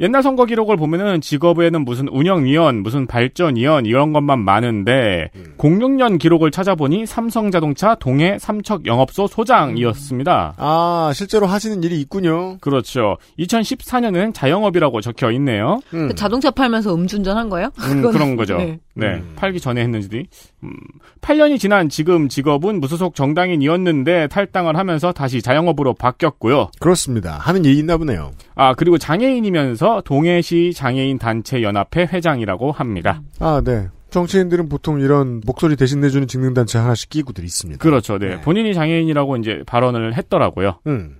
옛날 선거 기록을 보면은 직업에는 무슨 운영위원, 무슨 발전위원 이런 것만 많은데 06년 기록을 찾아보니 삼성자동차 동해 삼척 영업소 소장이었습니다.
아, 실제로 하시는 일이 있군요.
그렇죠. 2014년은 자영업이라고 적혀 있네요.
음.
그 자동차 팔면서 음주운전 한 거예요?
음, 그런 거죠.
네.
네. 팔기 전에 했는지. 음, 8년이 지난 지금 직업은 무소속 정당인이었는데 탈당을 하면서 다시 자영업으로 바뀌었고요.
그렇습니다. 하는 일이 있나 보네요.
아, 그리고 장애인이면서 동해시 장애인 단체 연합회 회장이라고 합니다.
아, 네. 정치인들은 보통 이런 목소리 대신 내주는 직능단체 하나씩 끼고들 있습니다.
그렇죠. 네. 본인이 장애인이라고 이제 발언을 했더라고요.
음.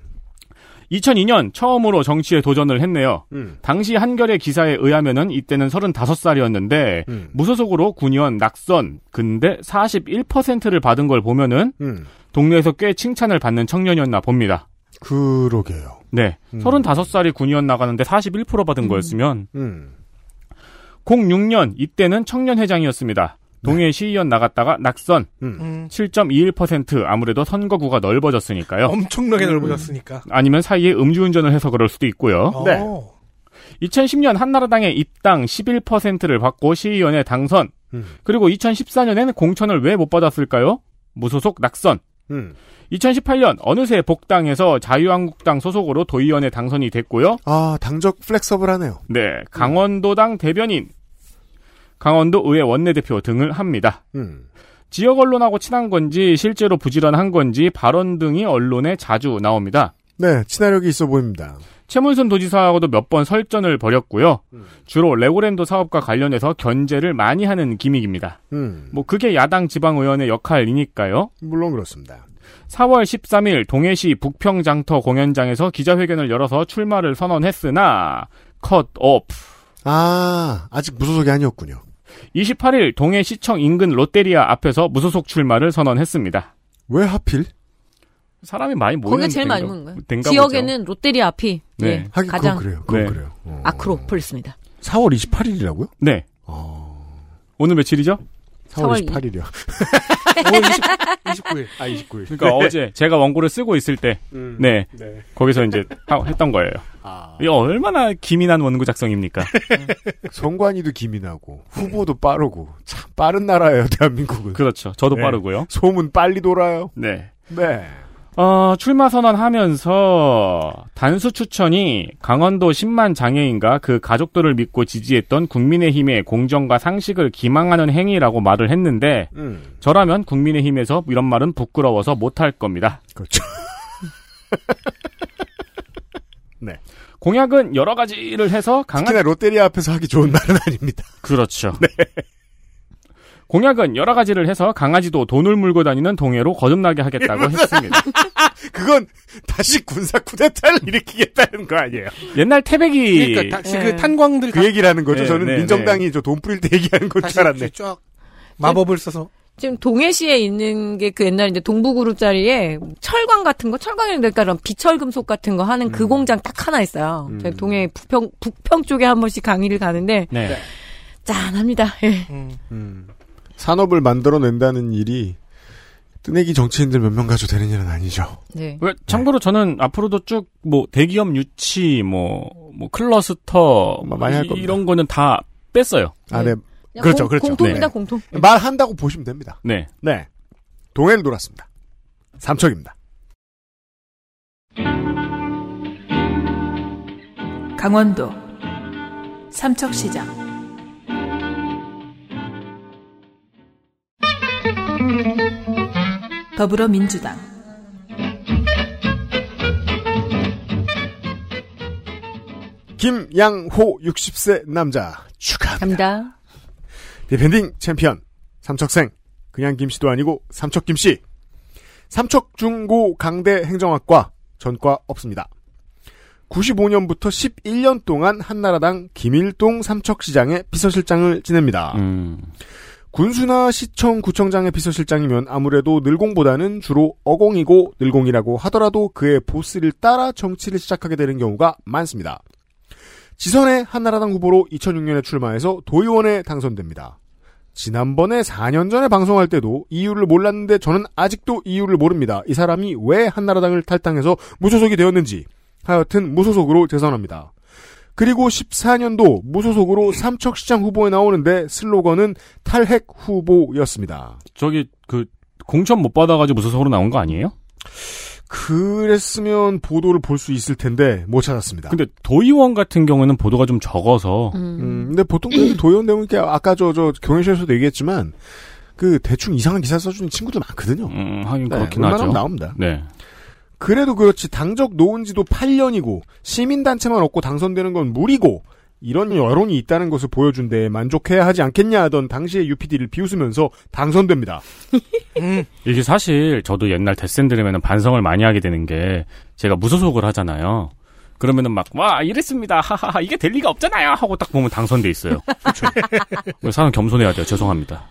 2002년 처음으로 정치에 도전을 했네요.
음.
당시 한겨레 기사에 의하면은 이때는 35살이었는데
음.
무소속으로 군의원 낙선 근데 41%를 받은 걸 보면은
음.
동네에서 꽤 칭찬을 받는 청년이었나 봅니다.
그러게요.
네.
음.
35살이 군의원 나가는데 41% 받은 거였으면
음.
06년 이때는 청년회장이었습니다. 동해 시의원 나갔다가 낙선
음.
7.21% 아무래도 선거구가 넓어졌으니까요.
엄청나게
음.
넓어졌으니까.
아니면 사이에 음주운전을 해서 그럴 수도 있고요.
네.
어.
2010년 한나라당의 입당 11%를 받고 시의원에 당선.
음.
그리고 2014년에는 공천을 왜 못 받았을까요? 무소속 낙선.
음.
2018년 어느새 복당해서 자유한국당 소속으로 도의원에 당선이 됐고요.
아, 당적 플렉서블하네요.
네, 강원도당 대변인, 강원도 의회 원내대표 등을 합니다.
음.
지역 언론하고 친한 건지 실제로 부지런한 건지 발언 등이 언론에 자주 나옵니다.
네, 친화력이 있어 보입니다.
최문순 도지사하고도 몇 번 설전을 벌였고요. 주로 레고랜드 사업과 관련해서 견제를 많이 하는 gimmick입니다.
음,
뭐 그게 야당 지방의원의 역할이니까요.
물론 그렇습니다.
4월 13일 동해시 북평장터 공연장에서 기자회견을 열어서 출마를 선언했으나 컷 오프.
아, 아직 무소속이 아니었군요.
28일 동해시청 인근 롯데리아 앞에서 무소속 출마를 선언했습니다.
왜 하필?
사람이 많이 모이는
거기가 제일 많이 모는 거예요. 지역에는 롯데리아 앞이
네.
예,
하긴
가장
그건 그래요. 그건
네.
그래요. 어.
아크로폴리스입니다.
4월 28일이라고요?
네.
어.
오늘 며칠이죠?
4월
4월
28일이요.
5월 20, 29일.
아, 29일.
그러니까 어제 제가 원고를 쓰고 있을 때,
음,
네,
네.
거기서 이제 하- 했던 거예요.
아.
이게 얼마나 기민한 원고 작성입니까?
선관위도 기민하고 후보도 빠르고 참 빠른 나라예요 대한민국은.
그렇죠. 저도
네.
빠르고요.
소문 빨리 돌아요.
네.
네.
어, 출마 선언하면서 단수 추천이 강원도 10만 장애인과 그 가족들을 믿고 지지했던 국민의힘의 공정과 상식을 기망하는 행위라고 말을 했는데
음.
저라면 국민의힘에서 이런 말은 부끄러워서 못할 겁니다.
그렇죠. 네.
공약은 여러 가지를 해서 강한
특히나 롯데리아 앞에서 하기 좋은 말은 아닙니다.
그렇죠. 공약은 여러 가지를 해서 강아지도 돈을 물고 다니는 동해로 거듭나게 하겠다고 했습니다.
그건 다시 군사 쿠데타를 일으키겠다는 거 아니에요?
옛날 태백이
그러니까 다시
네.
그 탄광들
그 얘기라는 거죠.
네,
저는
네,
민정당이 저 돈 뿌릴 때 얘기하는 건
다시
줄 알았네.
쫙 마법을 써서
지금 동해시에 있는 게 그 옛날 이제 동부그룹 자리에 철광 같은 거, 철광이라는 데가 그런 비철금속 같은 거 하는 그 공장 딱 하나 있어요.
음.
저희 동해 북평, 북평 쪽에 한 번씩 강의를 가는데,
네.
짠합니다. 예.
음. 산업을 만들어낸다는 일이 뜨내기 정치인들 몇 명 가지고 되는 일은 아니죠.
네.
왜, 참고로 저는 앞으로도 쭉 뭐 대기업 유치 뭐 뭐 클러스터
뭐 많이 할 겁니다.
이런 거는 다 뺐어요.
아, 네.
그냥
그렇죠,
공,
그렇죠.
공통입니다,
네.
공통.
말한다고 보시면 됩니다.
네.
네. 동해를 돌았습니다. 삼척입니다.
강원도 삼척시장 더불어민주당
김양호 60세 남자 축하합니다.
갑니다.
defending champion 삼척생 그냥 김씨도 아니고 삼척 김씨 삼척 중고 강대 행정학과 전과 없습니다. 95년부터 11년 동안 한나라당 김일동 삼척시장의 비서실장을 지냅니다.
음.
군수나 시청 구청장의 비서실장이면 아무래도 늘공보다는 주로 어공이고 늘공이라고 하더라도 그의 보스를 따라 정치를 시작하게 되는 경우가 많습니다. 지선의 한나라당 후보로 2006년에 출마해서 도의원에 당선됩니다. 지난번에 4년 전에 방송할 때도 이유를 몰랐는데 저는 아직도 이유를 모릅니다. 이 사람이 왜 한나라당을 탈당해서 무소속이 되었는지 하여튼 무소속으로 재선합니다. 그리고 14년도 무소속으로 삼척시장 후보에 나오는데 슬로건은 탈핵 후보였습니다.
저기 그 공천 못 받아가지고 무소속으로 나온 거 아니에요?
그랬으면 보도를 볼 수 있을 텐데 못 찾았습니다.
근데 도의원 같은 경우는 보도가 좀 적어서
음, 근데 보통 그 도의원 되면 이렇게 아까 저, 저 경연실에서도 얘기했지만 그 대충 이상한 기사 써주는 친구들 많거든요.
음, 하긴
네,
그렇긴 하죠.
나옵니다.
네.
그래도 그렇지 당적 놓은 지도 8년이고 시민단체만 얻고 당선되는 건 무리고 이런 여론이 있다는 것을 보여준 데 만족해야 하지 않겠냐 하던 당시의 UPD를 비웃으면서 당선됩니다.
이게 사실 저도 옛날 데센 들으면 반성을 많이 하게 되는 게 제가 무소속을 하잖아요. 그러면은 막, 와, 이랬습니다. 하하하, 이게 될 리가 없잖아요. 하고 딱 보면 당선돼 있어요. 그렇죠. 사람 겸손해야 돼요. 죄송합니다.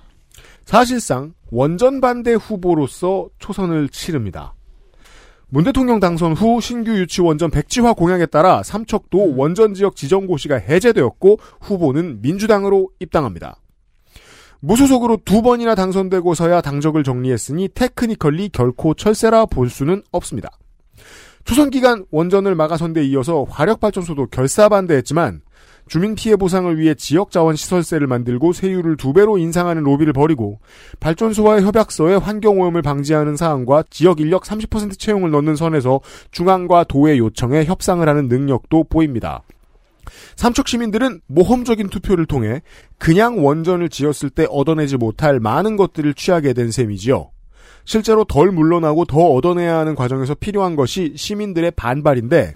사실상 원전 반대 후보로서 초선을 치릅니다. 문 대통령 당선 후 신규 유치 원전 백지화 공약에 따라 삼척도 원전 지역 지정고시가 해제되었고 후보는 민주당으로 입당합니다. 무소속으로 두 번이나 당선되고서야 당적을 정리했으니 technically 결코 철새라 볼 수는 없습니다. 초선 기간 원전을 막아선 데 이어서 화력발전소도 결사 반대했지만 주민 피해 보상을 위해 지역 자원 시설세를 만들고 세율을 두 배로 인상하는 로비를 벌이고 발전소와의 협약서에 환경 오염을 방지하는 사항과 지역 인력 30% 채용을 넣는 선에서 중앙과 도의 요청에 협상을 하는 능력도 보입니다. 삼척 시민들은 모험적인 투표를 통해 그냥 원전을 지었을 때 얻어내지 못할 많은 것들을 취하게 된 셈이지요. 실제로 덜 물러나고 더 얻어내야 하는 과정에서 필요한 것이 시민들의 반발인데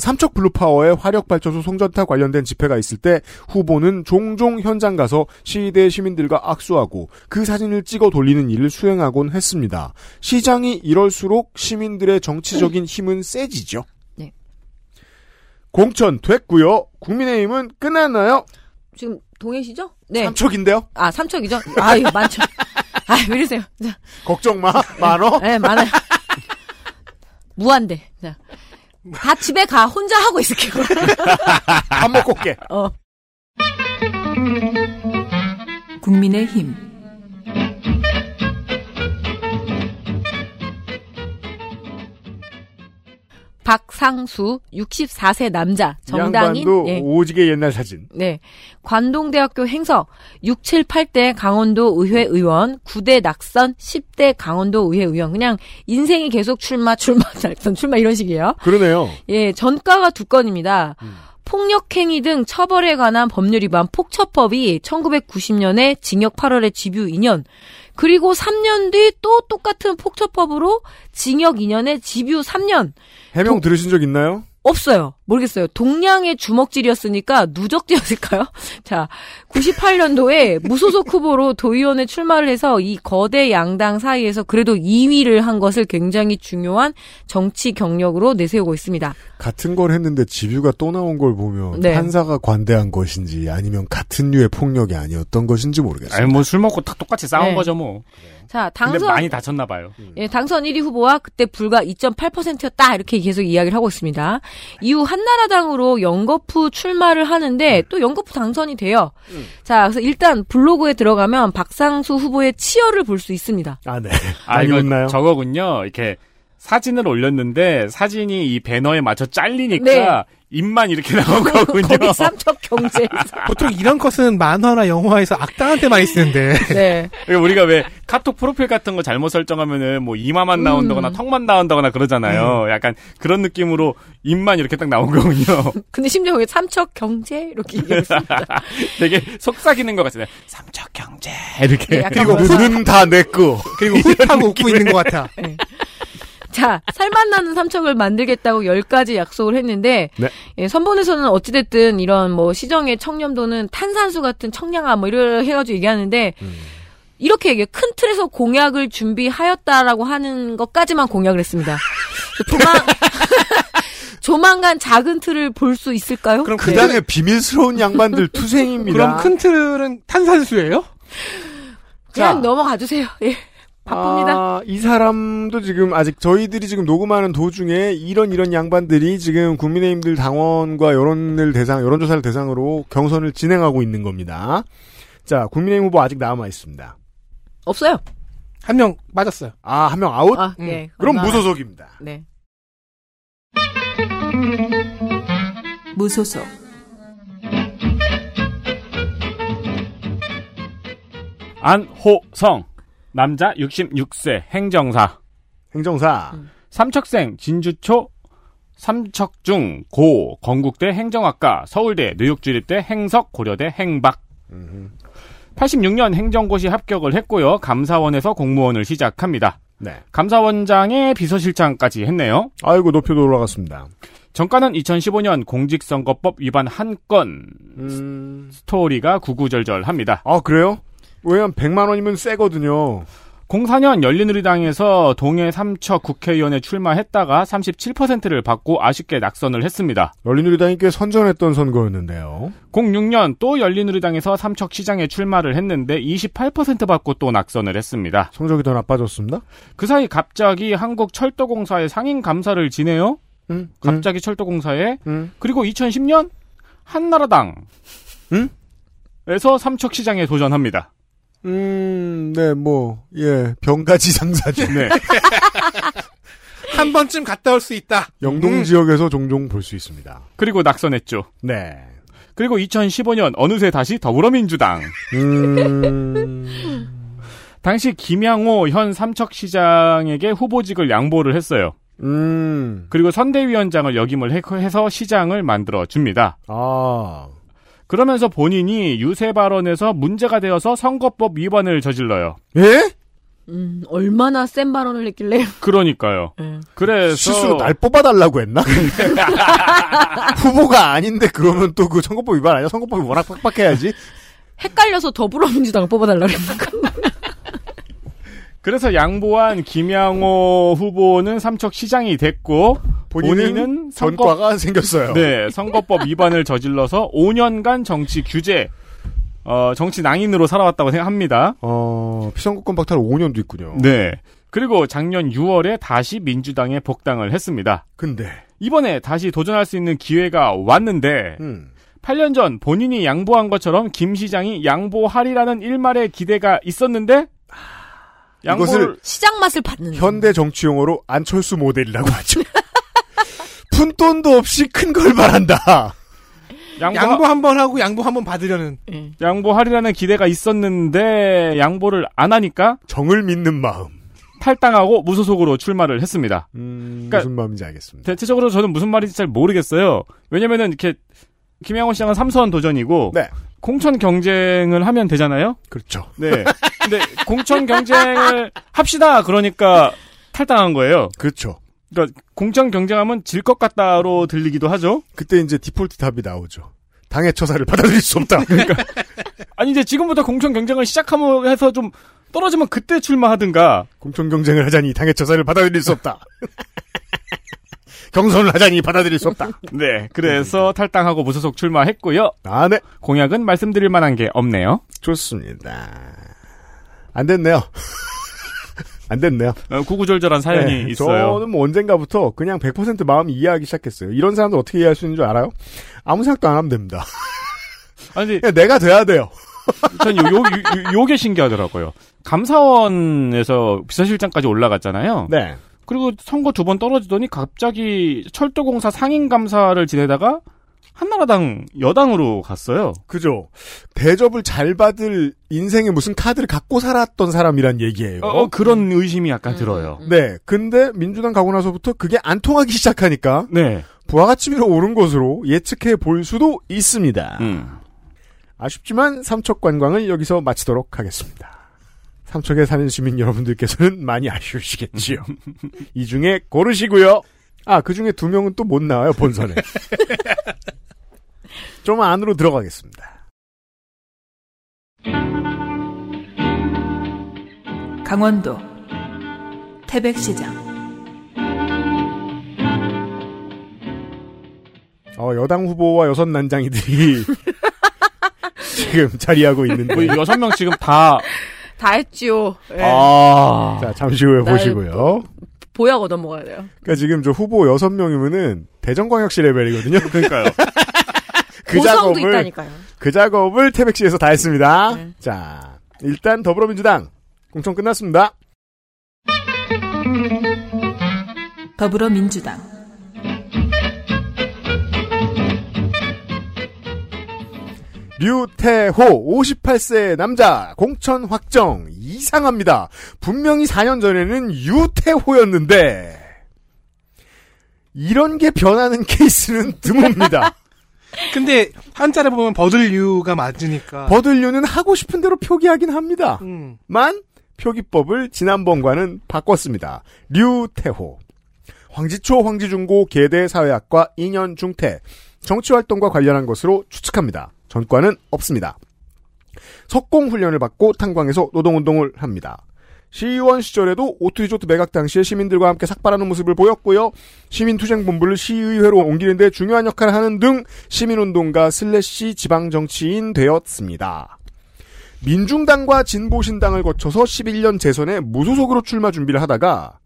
삼척 블루파워의 화력 발전소 송전탑 관련된 집회가 있을 때 후보는 종종 현장 가서 시대 시민들과 악수하고 그 사진을 찍어 돌리는 일을 수행하곤 했습니다. 시장이 이럴수록 시민들의 정치적인 힘은 세지죠.
네.
공천 됐고요. 국민의힘은 끝났나요?
지금 동해시죠? 네.
삼척인데요?
아, 삼척이죠? 아유, 많죠. 아, 왜 이러세요? 자,
걱정 마. 많어?
네, 많아요. 무한대. 자. 다 집에 가. 혼자 하고 있을게요.
밥 먹고 올게.
어.
국민의 힘.
박상수 64세 남자 정당인
양반도
예.
오지게 옛날 사진.
네. 관동대학교 행석 6, 7, 8대 강원도 의회 의원, 9대 낙선, 10대 강원도 의회 의원. 그냥 인생이 계속 출마, 출마, 낙선, 출마 이런 식이에요.
그러네요.
예, 전가가 두 건입니다. 폭력행위 등 처벌에 관한 법률 위반 폭처법이 1990년에 징역 8월에 집유 2년, 그리고 3년 뒤 또 똑같은 폭처법으로 징역 2년에 집유 3년.
해명 들으신 적 있나요?
없어요. 모르겠어요. 동량의 주먹질이었으니까 누적질이었을까요? 자, 98년도에 무소속 후보로 도의원에 출마를 해서 이 거대 양당 사이에서 그래도 2위를 한 것을 굉장히 중요한 정치 경력으로 내세우고 있습니다.
같은 걸 했는데 집유가 또 나온 걸 보면
네.
판사가 관대한 것인지 아니면 같은 류의 폭력이 아니었던 것인지 모르겠어요.
아니 뭐 술 먹고 다 똑같이 싸운
네.
거죠 뭐.
자,
근 데
당선
많이 다쳤나 봐요.
예, 당선 1위 후보와 그때 불과 2.8%였다 이렇게 계속 이야기를 하고 있습니다. 이후 한나라당으로 연거푸 출마를 하는데 또 연거푸 당선이 돼요. 자, 그래서 일단 블로그에 들어가면 박상수 후보의 치열을 볼 수 있습니다.
아, 네.
아, 이거
웃나요?
저거군요. 이렇게 사진을 올렸는데 사진이 이 배너에 맞춰 잘리니까
네.
입만 이렇게 나온 거군요.
거기 삼척 경제.
보통 이런 컷은 만화나 영화에서 악당한테 많이 쓰는데.
네.
우리가 왜 카톡 프로필 같은 거 잘못 설정하면은 뭐 이마만 나온다거나
음.
턱만 나온다거나 그러잖아요. 약간 그런 느낌으로 입만 이렇게 딱 나온 거군요.
근데 심지어 거기 삼척 경제 이렇게 얘기했습니다.
되게 속삭이는 것 같아요. 삼척 경제 이렇게.
네,
그리고
뭐-
눈은 다 내꺼.
그리고 흡하고 웃고 있는 것 같아.
자, 살맛 나는 삼척을 만들겠다고 10가지 약속을 했는데,
네.
예, 선본에서는 어찌 됐든 이런 뭐 시정의 청렴도는 탄산수 같은 청량함 뭐 이런 해가지고 얘기하는데, 이렇게 얘기해. 큰 틀에서 공약을 준비하였다라고 하는 것까지만 공약을 했습니다. 조만, 조만간 작은 틀을 볼 수 있을까요?
그럼
그 당의 비밀스러운 양반들 투생입니다.
그럼 큰 틀은 탄산수예요?
그냥
자.
넘어가 주세요. 예. 바쁩니다.
아, 이 사람도 지금 아직 저희들이 지금 녹음하는 도중에 이런 이런 양반들이 지금 국민의힘들 당원과 여론을 대상 여론조사를 대상으로 경선을 진행하고 있는 겁니다. 자, 국민의힘 후보 아직 남아 있습니다.
없어요.
한 명 맞았어요.
아, 한 명 아웃?
아, 네.
그럼
얼마나-
무소속입니다.
네.
무소속
안호성 남자 66세 행정사
행정사.
삼척생 진주초 삼척중 고 건국대 행정학과 서울대 뉴욕주립대 행석 고려대 행박 86년 행정고시 합격을 했고요. 감사원에서 공무원을 시작합니다.
네.
감사원장의 비서실장까지 했네요.
아이고, 높이도 올라갔습니다.
정가는 2015년 공직선거법 위반 한건
음.
스토리가 구구절절합니다.
아, 그래요? 왜냐면 100만 원이면 세거든요.
04년 열린우리당에서 동해 삼척 국회의원에 출마했다가 37%를 받고 아쉽게 낙선을 했습니다.
열린우리당이 꽤 선전했던 선거였는데요.
06년 또 열린우리당에서 삼척 시장에 출마를 했는데 28% 받고 또 낙선을 했습니다.
성적이 더 나빠졌습니다.
그 사이 갑자기 한국철도공사의 상임 감사를 지내요.
음,
갑자기 철도공사에
음.
그리고 2010년 한나라당
음?
에서 삼척시장에 도전합니다.
음, 네, 뭐, 예, 병가지 장사죠.
네.
한 번쯤 갔다 올 수 있다.
영동
음.
지역에서 종종 볼 수 있습니다.
그리고 낙선했죠.
네.
그리고 2015년 어느새 다시 더불어민주당.
음,
당시 김양호 현 삼척시장에게 후보직을 양보를 했어요.
음,
그리고 선대위원장을 역임을 해- 해서 시장을 만들어 줍니다.
아,
그러면서 본인이 유세 발언에서 문제가 되어서 선거법 위반을 저질러요.
예?
음, 얼마나 센 발언을 했길래.
그러니까요.
네.
그래서
실수로 날 뽑아달라고 했나? 후보가 아닌데 그러면 또 그 선거법 위반 아니야? 선거법이 워낙 빡빡해야지.
헷갈려서 더불어민주당을 뽑아달라 그랬나?
그래서 양보한 김양호 후보는 삼척 시장이 됐고
본인은 전과가 생겼어요.
네, 선거법 위반을 저질러서 5년간 정치 규제, 어, 정치 낭인으로 살아왔다고 생각합니다.
어, 피선거권 박탈 5년도 있군요.
네. 그리고 작년 6월에 다시 민주당에 복당을 했습니다.
근데
이번에 다시 도전할 수 있는 기회가 왔는데
음.
8년 전 본인이 양보한 것처럼 김 시장이 양보하리라는 일말의 기대가 있었는데
이것을
시장 맛을 받는.
현대 정치 용어로 안철수 모델이라고 하죠. 푼돈도 없이 큰 걸 바란다.
양보,
양보 한 번 하고 양보 한 번 받으려는.
양보하리라는 기대가 있었는데 양보를 안 하니까
정을 믿는 마음.
탈당하고 무소속으로 출마를 했습니다.
음,
그러니까
무슨 마음인지 알겠습니다.
대체적으로 저는 무슨 말인지 잘 모르겠어요. 왜냐면은 이렇게 김양호 시장은 삼선 도전이고
네.
공천 경쟁을 하면 되잖아요.
그렇죠.
네. 근데 공천 경쟁을 합시다. 그러니까 탈당한 거예요.
그렇죠.
그러니까 공천 경쟁하면 질 것 같다로 들리기도 하죠.
그때 이제 디폴트 답이 나오죠. 당의 처사를 받아들일 수 없다.
그러니까 아니 이제 지금부터 공천 경쟁을 시작하면 해서 좀 떨어지면 그때 출마하든가.
공천 경쟁을 하자니 당의 처사를 받아들일 수 없다. 경선을 하자니 받아들일 수 없다.
네. 그래서 탈당하고 무소속 출마했고요.
아, 네.
공약은 말씀드릴 만한 게 없네요.
좋습니다. 안 됐네요. 안 됐네요.
어, 구구절절한 사연이
네,
있어요.
저는 뭐 언젠가부터 그냥 100% 마음 이해하기 시작했어요. 이런 사람들 어떻게 이해할 수 있는 줄 알아요? 아무 생각도 안 하면 됩니다.
아니,
내가 돼야 돼요.
전 요, 요, 요, 요게 신기하더라고요. 감사원에서 비서실장까지 올라갔잖아요.
네.
그리고 선거 두 번 떨어지더니 갑자기 철도공사 상임감사를 지내다가 한나라당 여당으로 갔어요.
그죠. 대접을 잘 받을 인생에 무슨 카드를 갖고 살았던 사람이란 얘기예요.
어, 그런 의심이 약간 들어요.
네. 근데 민주당 가고 나서부터 그게 안 통하기 시작하니까
네.
부하가치미로 오른 것으로 예측해 볼 수도 있습니다.
음.
아쉽지만 삼척 관광을 여기서 마치도록 하겠습니다. 삼척에 사는 시민 여러분들께서는 많이 아쉬우시겠지요. 이 중에 고르시고요. 아, 그 중에 두 명은 또 못 나와요, 본선에. 좀 안으로 들어가겠습니다.
강원도 태백시장
어, 여당 후보와 여섯 난장이들이 지금 자리하고 있는데.
뭐 여섯 명 지금 다
다 했지요. 예.
아.
자, 잠시 후에
날
보시고요.
보약 얻어 먹어야 돼요.
그러니까 지금 저 후보 여섯 명이면은 대전광역시 레벨이거든요.
그러니까요.
그 작업을
있다니까요.
그 작업을 태백시에서 다 했습니다.
네.
자, 일단 더불어민주당 공천 끝났습니다.
더불어민주당
류태호 58세 남자 공천 확정 이상합니다. 분명히 4년 전에는 유태호였는데 이런 게 변하는 케이스는 드뭅니다.
근데 한자를 보면 버들류가 맞으니까.
버들류는 하고 싶은 대로 표기하긴 합니다.
음.
만 표기법을 지난번과는 바꿨습니다. 류태호. 황지초 황지중고 계대 사회학과 2년 중퇴. 정치활동과 관련한 것으로 추측합니다. 전과는 없습니다. 석공훈련을 받고 탄광에서 노동운동을 합니다. 시의원 시절에도 오투리조트 매각 당시에 시민들과 함께 삭발하는 모습을 보였고요. 시민투쟁본부를 시의회로 옮기는 데 중요한 역할을 하는 등 시민운동가 슬래시 지방정치인 되었습니다. 민중당과 진보신당을 거쳐서 11년 재선에 무소속으로 출마 준비를 하다가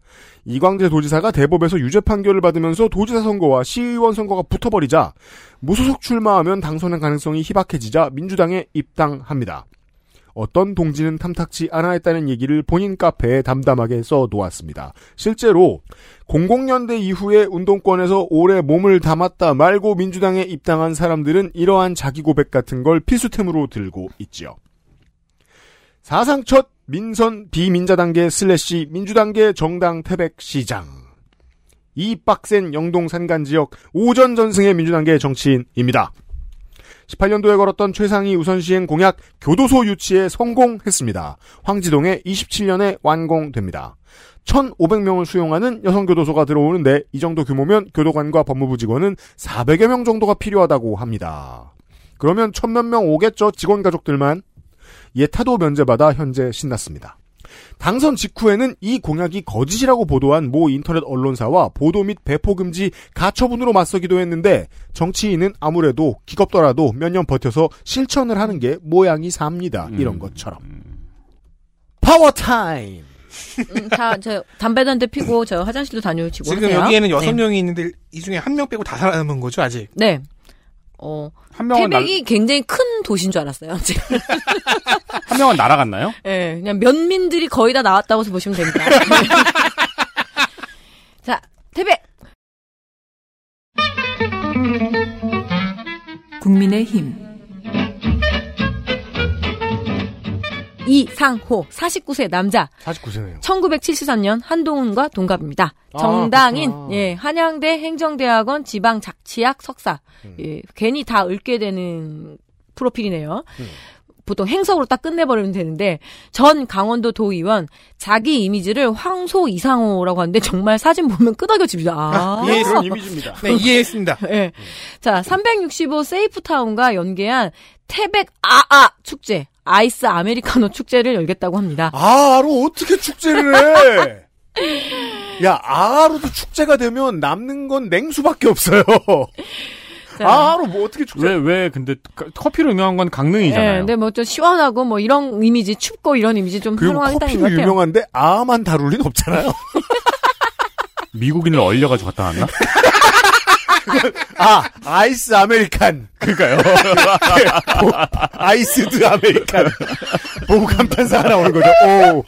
이광재 도지사가 대법에서 유죄 판결을 받으면서 도지사 선거와 시의원 선거가 붙어버리자 무소속 출마하면 당선의 가능성이 희박해지자 민주당에 입당합니다. 어떤 동지는 탐탁치 않아 했다는 얘기를 본인 카페에 담담하게 써 놓았습니다. 실제로 00년대 이후에 운동권에서 오래 몸을 담았다 말고 민주당에 입당한 사람들은 이러한 자기 고백 같은 걸 필수템으로 들고 있지요. 사상 첫 민선 비민자당계 슬래시 민주당계 정당 태백 시장. 이 빡센 영동 산간 지역 오전 전승의 민주당계 정치인입니다. 18년도에 걸었던 최상위 우선시행 공약 교도소 유치에 성공했습니다. 황지동에 27년에 완공됩니다. 1,500명을 수용하는 여성교도소가 들어오는데 이 정도 규모면 교도관과 법무부 직원은 400여 명 정도가 필요하다고 합니다. 그러면 천몇 명 오겠죠 직원 가족들만. 예타도 면제받아 현재 신났습니다. 당선 직후에는 이 공약이 거짓이라고 보도한 모 인터넷 언론사와 보도 및 배포 금지 가처분으로 맞서기도 했는데 정치인은 아무래도 버겁더라도 몇 년 버텨서 실천을 하는 게 모양이 삽니다. 이런 것처럼. power time.
음, 자, 저 담배도 한 대 피고 저 화장실도 다녀오시고
지금
하세요.
여기에는 여섯
네.
명이 있는데 이 중에 한 명 빼고 다 살아남은 거죠 아직.
네. 어,
한 명은 날,
태백이 굉장히 큰 도시인 줄 알았어요. 지금.
한 명은 날아갔나요?
예, 그냥 면민들이 거의 다 나왔다고 보시면 됩니다. 자, 태백!
국민의 힘
이상호, 49세 남자.
49세네요.
1973년 한동훈과 동갑입니다.
아,
정당인,
그렇구나.
예, 한양대 행정대학원 지방자치학 석사.
음.
예, 괜히 다 읊게 되는 프로필이네요.
음.
보통 행석으로 딱 끝내버리면 되는데, 전 강원도 도의원, 자기 이미지를 황소 이상호라고 하는데, 정말 사진 보면 끄덕여집니다. 아.
예, 그런 이미지입니다.
네 이해했습니다.
예. 자, 365 세이프타운과 연계한 태백 아아 축제, 아이스 아메리카노 축제를 열겠다고 합니다.
아로 어떻게 축제를 해? 야, 아로도 축제가 되면 남는 건 냉수밖에 없어요.
자.
아로 뭐 어떻게 축제?
왜, 왜, 근데 카- 커피로 유명한 건 강릉이잖아요.
예, 근데 뭐 좀 시원하고 뭐 이런 이미지, 춥고 이런 이미지 좀 활용하겠다는 것
커피는
같아요.
유명한데 아만 다룰 리는 없잖아요.
미국인을 얼려가지고 갖다 놨나?
아, 아이스 아메리칸.
그니까요.
보- 아이스드 아메리칸. 보고 감탄사 하나 오는 거죠. 오.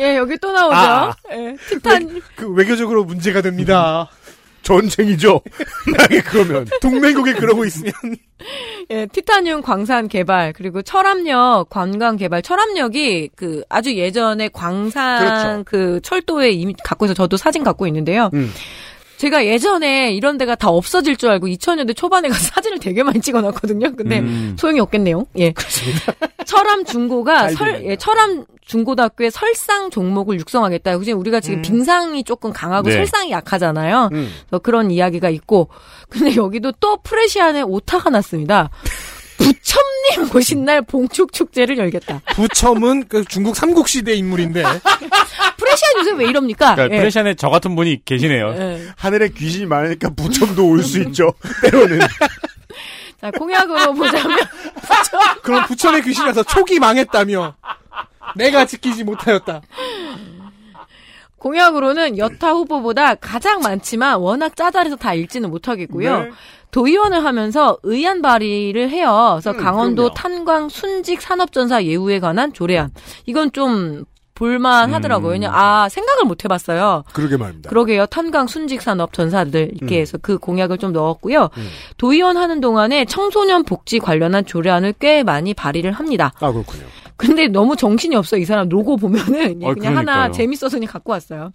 예, 여기 또 나오죠.
아.
예, 티탄,
그 외교적으로 문제가 됩니다.
전쟁이죠. 만약에 그러면.
동맹국이 그러고 있으면
예, 티타늄 광산 개발, 그리고 철암역 관광 개발, 철암역이 그 아주 예전에 광산
그렇죠.
그 철도에 이미 갖고 있어 저도 사진 갖고 있는데요.
음.
제가 예전에 이런 데가 다 없어질 줄 알고 2000년대 초반에 가서 사진을 되게 많이 찍어놨거든요. 근데
음.
소용이 없겠네요. 예. 철암 중고가
잘
설. 예, 철암 중고등학교에 설상 종목을 육성하겠다. 그지 우리가 지금 빙상이 조금 강하고
네.
설상이 약하잖아요.
음.
그런 이야기가 있고. 근데 여기도 또 프레시안에 오타가 났습니다. 부첨님 오신 날 봉축 축제를 열겠다.
부첨은 그 중국 삼국시대 인물인데
프레시안 요새 왜 이럽니까?
그러니까
예.
프레시안에 저 같은 분이 계시네요.
예.
하늘에 귀신이 많으니까 부첨도 올 수 있죠. 때로는.
자, 공약으로 보자면
그럼 부첨의 귀신이라서 촉이 망했다며 내가 지키지 못하였다.
공약으로는 여타 후보보다 가장 많지만 워낙 짜잘해서 다 읽지는 못하겠고요.
네.
도의원을 하면서 의안 발의를 해요. 그래서
음,
강원도
그럼요.
탄광 순직 산업전사 예우에 관한 조례안. 이건 좀 볼만 하더라고요.
음.
왜냐, 아, 생각을 못 해봤어요.
그러게 말입니다.
그러게요. 탄광 순직 산업 전사들 이렇게
음.
해서 그 공약을 좀 넣었고요.
음.
도의원 하는 동안에 청소년 복지 관련한 조례안을 꽤 많이 발의를 합니다.
아, 그렇군요.
근데 너무 정신이 없어. 이 사람 로고 보면은
어,
그냥 하나. 재밌어서 그냥 갖고 왔어요.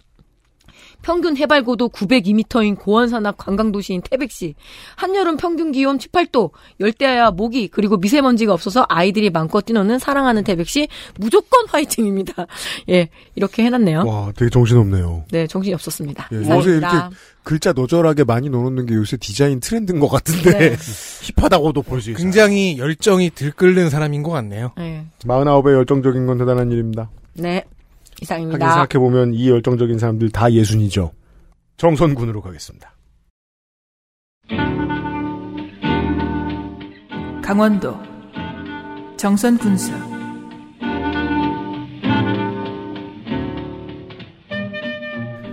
평균 해발 고도 902m인 고원산악 관광도시인 태백시. 한여름 평균 기온 18도, 열대야 모기, 그리고 미세먼지가 없어서 아이들이 마음껏 뛰노는 사랑하는 태백시 무조건 화이팅입니다. 예, 이렇게 해놨네요.
와, 되게 정신없네요.
네, 정신이 없었습니다.
예, 요새. 이렇게 글자 너절하게 많이 넣어놓는 게 요새 디자인 트렌드인 것 같은데
네.
힙하다고도 볼 수 있어요.
굉장히 열정이 들끓는 사람인 것 같네요.
네.
49의 열정적인 건 대단한 일입니다.
네, 이상입니다.
생각해보면 이 열정적인 사람들 다 예순이죠. 정선군으로 가겠습니다.
강원도 정선 군수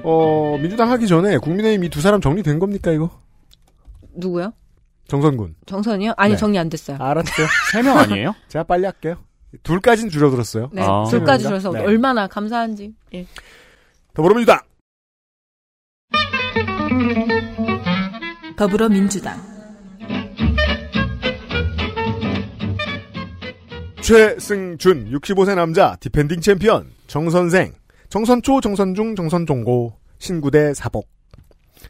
어, 민주당 하기 전에 국민의힘 이 두 사람 정리된 겁니까, 이거?
누구요?
정선군.
정선이요? 아니,
네.
정리 안 됐어요.
알았어요.
세 명 아니에요?
제가 빨리 할게요. 둘까진 줄어들었어요.
네,
아.
둘까지
명인가? 네.
얼마나 감사한지. 예.
더불어민주당.
더불어민주당
최승준, 65세 남자, defending champion, 정선생, 정선초, 정선중, 정선종고, 신구대 사복,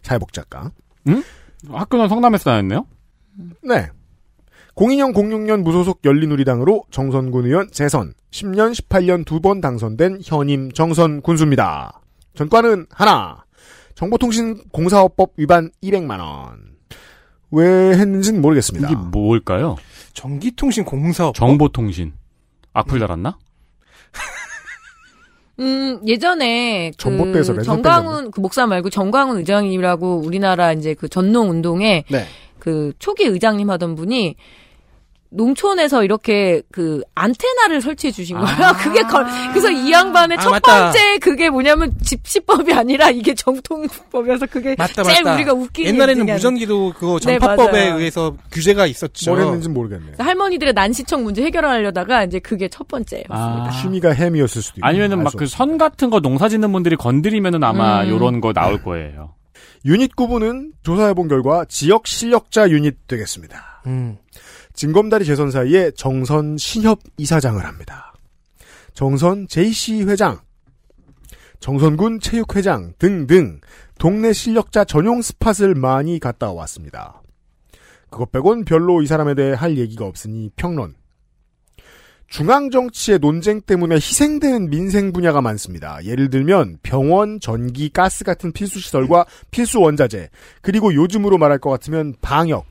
사회복 작가.
학교는 성남에서 다녔네요?
네. 02년 06년 무소속 열린우리당으로 정선군 의원 재선, 10년 18년 두 번 당선된 현임 정선 군수입니다. 전과는 하나, 정보통신공사업법 위반 200만 원. 왜 했는지는 모르겠습니다.
이게 뭘까요?
전기통신 공사업
정보통신. 악플 달았나?
음, 예전에 그
전봇대에서 랜선
정광훈 그 목사 말고 정광훈 의장님이라고 우리나라 이제 그 전농 운동에
네.
그 초기 의장님 하던 분이 농촌에서 이렇게 그 안테나를 설치해 주신 거예요. 그게 걸, 그래서 이 양반의
아,
첫
맞다.
번째 그게 뭐냐면 집시법이 아니라 이게 정통법이어서 그게
맞다
제일
맞다.
우리가 웃기는
옛날에는 무전기도 그거
네,
전파법에
맞아요.
의해서 규제가 있었죠.
뭘 했는지 모르겠네요.
할머니들의 난시청 문제 해결하려다가 이제 그게 첫 번째였습니다.
아.
취미가 햄이었을 수도 있고.
아니면은 막 그 선 같은 거 농사 짓는 분들이 건드리면은 아마
음.
요런 거 나올 거예요.
유닛 구분은 조사해본 결과 지역 실력자 유닛 되겠습니다.
음.
진검다리 재선 사이에 정선 신협 이사장을 합니다. 정선 JC 회장, 정선군 체육회장 등등 동네 실력자 전용 스팟을 많이 갔다 왔습니다. 그것 빼곤 별로 이 사람에 대해 할 얘기가 없으니 평론. 중앙 정치의 논쟁 때문에 희생되는 민생 분야가 많습니다. 예를 들면 병원, 전기, 가스 같은 필수 시설과 필수 원자재, 그리고 요즘으로 말할 것 같으면 방역.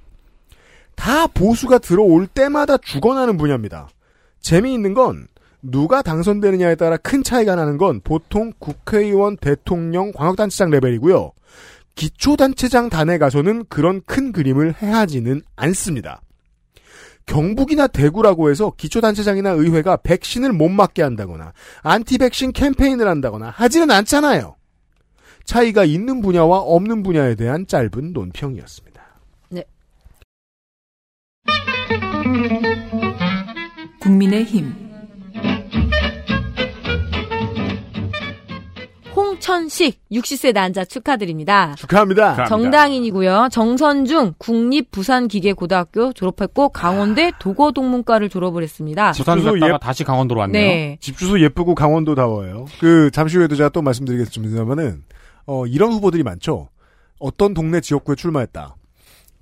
다 보수가 들어올 때마다 죽어나는 분야입니다. 재미있는 건 누가 당선되느냐에 따라 큰 차이가 나는 건 보통 국회의원, 대통령, 광역단체장 레벨이고요. 기초단체장 단에 가서는 그런 큰 그림을 해하지는 않습니다. 경북이나 대구라고 해서 기초단체장이나 의회가 백신을 못 맞게 한다거나 안티백신 캠페인을 한다거나 하지는 않잖아요. 차이가 있는 분야와 없는 분야에 대한 짧은 논평이었습니다.
국민의힘
홍천식 60세 난자 축하드립니다.
축하합니다.
정당인이고요. 정선중 국립부산기계고등학교 졸업했고 강원대 도거동문과를 졸업을 했습니다.
부산
주소
갔다가
예-
다시 강원도로 왔네요.
네.
집 주소 예쁘고 강원도다워요. 그 잠시 후에도 제가 또 말씀드리겠습니다만은 어, 이런 후보들이 많죠. 어떤 동네 지역구에 출마했다.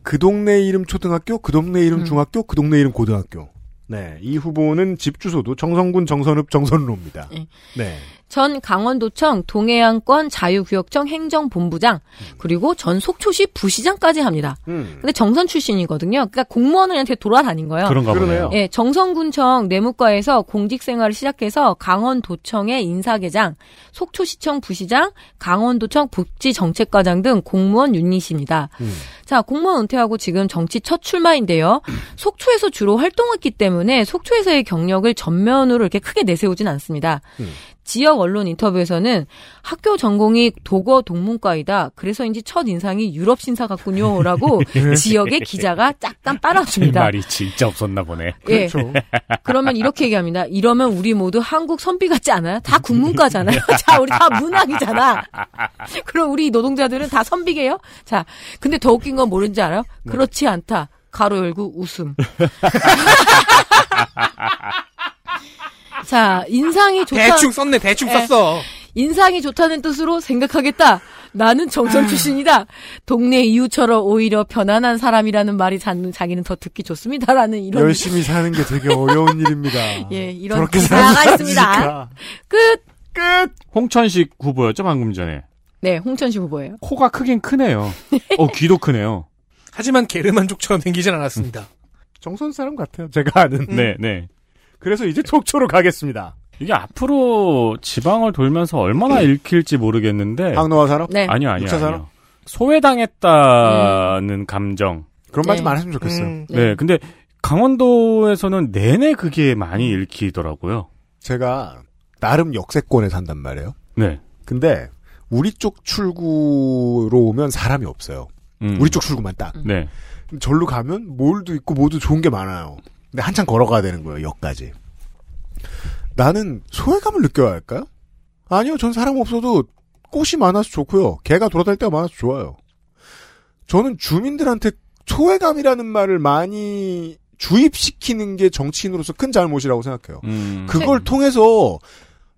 그 동네 이름 초등학교, 그 동네 이름 중학교, 그 동네 이름 고등학교. 네, 이 후보는 집 주소도 정성군, 정선읍, 정선로입니다.
네.
네.
전 강원도청 동해안권 자유구역청 행정본부장 그리고 전 속초시 부시장까지 합니다.
음.
근데 정선 출신이거든요. 그러니까 공무원을 되게 돌아다닌 거예요.
그런가
그러네요.
보네요.
예, 정성군청 내무과에서 공직 생활을 시작해서 강원도청의 인사계장, 속초시청 부시장, 강원도청 복지정책과장 등 공무원 유닛입니다.
음.
자, 공무원 은퇴하고 지금 정치 첫 출마인데요. 속초에서 주로 활동했기 때문에 속초에서의 경력을 전면으로 이렇게 크게 내세우진 않습니다.
음.
지역 언론 인터뷰에서는 학교 전공이 도거 동문과이다. 그래서인지 첫 인상이 유럽 신사 같군요라고 지역의 기자가
그
빨아줍니다.
말이 진짜 없었나 보네.
예.
그렇죠.
그러면 이렇게 얘기합니다. 이러면 우리 모두 한국 선비 같지 않아요? 다 국문과잖아요. 자, 우리 다 문학이잖아. 그럼 우리 노동자들은 다 선비게요? 자, 근데 더 웃긴 건 뭐는지 알아요? 그렇지 않다. 가로 열고 웃음. 자, 인상이 좋다.
대충 썼네, 대충
예.
썼어.
인상이 좋다는 뜻으로 생각하겠다. 나는 정선 출신이다. 동네 이웃처럼 오히려 편안한 사람이라는 말이 자기는 더 듣기 좋습니다라는 이런
열심히 사는 게 되게 어려운 일입니다.
예, 이런 기사가
사는
있습니다. 끝.
끝.
홍천식 후보였죠 방금 전에.
네, 홍천식 후보예요.
코가 크긴 크네요. 어 귀도 크네요.
하지만 게르만족처럼 생기진 않았습니다.
정선 사람 같아요. 제가 아는.
네, 네.
그래서 이제 속초로 가겠습니다.
이게 앞으로 지방을 돌면서 얼마나 읽힐지 모르겠는데.
항노화 산업?
네.
아니요, 아니요.
산업?
아니요. 소외당했다는 감정.
그런 말좀
네.
안 했으면 좋겠어요.
음,
네. 근데 강원도에서는 내내 그게 많이 읽히더라고요.
제가 나름 역세권에 산단 말이에요.
네.
근데 우리 쪽 출구로 오면 사람이 없어요.
음.
우리 쪽 출구만 딱.
네.
절로 가면 몰도 있고 모두 좋은 게 많아요. 근데 한참 걸어가야 되는 거예요, 역까지. 나는 소외감을 느껴야 할까요? 아니요, 전 사람 없어도 꽃이 많아서 좋고요. 개가 돌아다닐 때가 많아서 좋아요. 저는 주민들한테 소외감이라는 말을 많이 주입시키는 게 정치인으로서 큰 잘못이라고 생각해요.
음.
그걸 통해서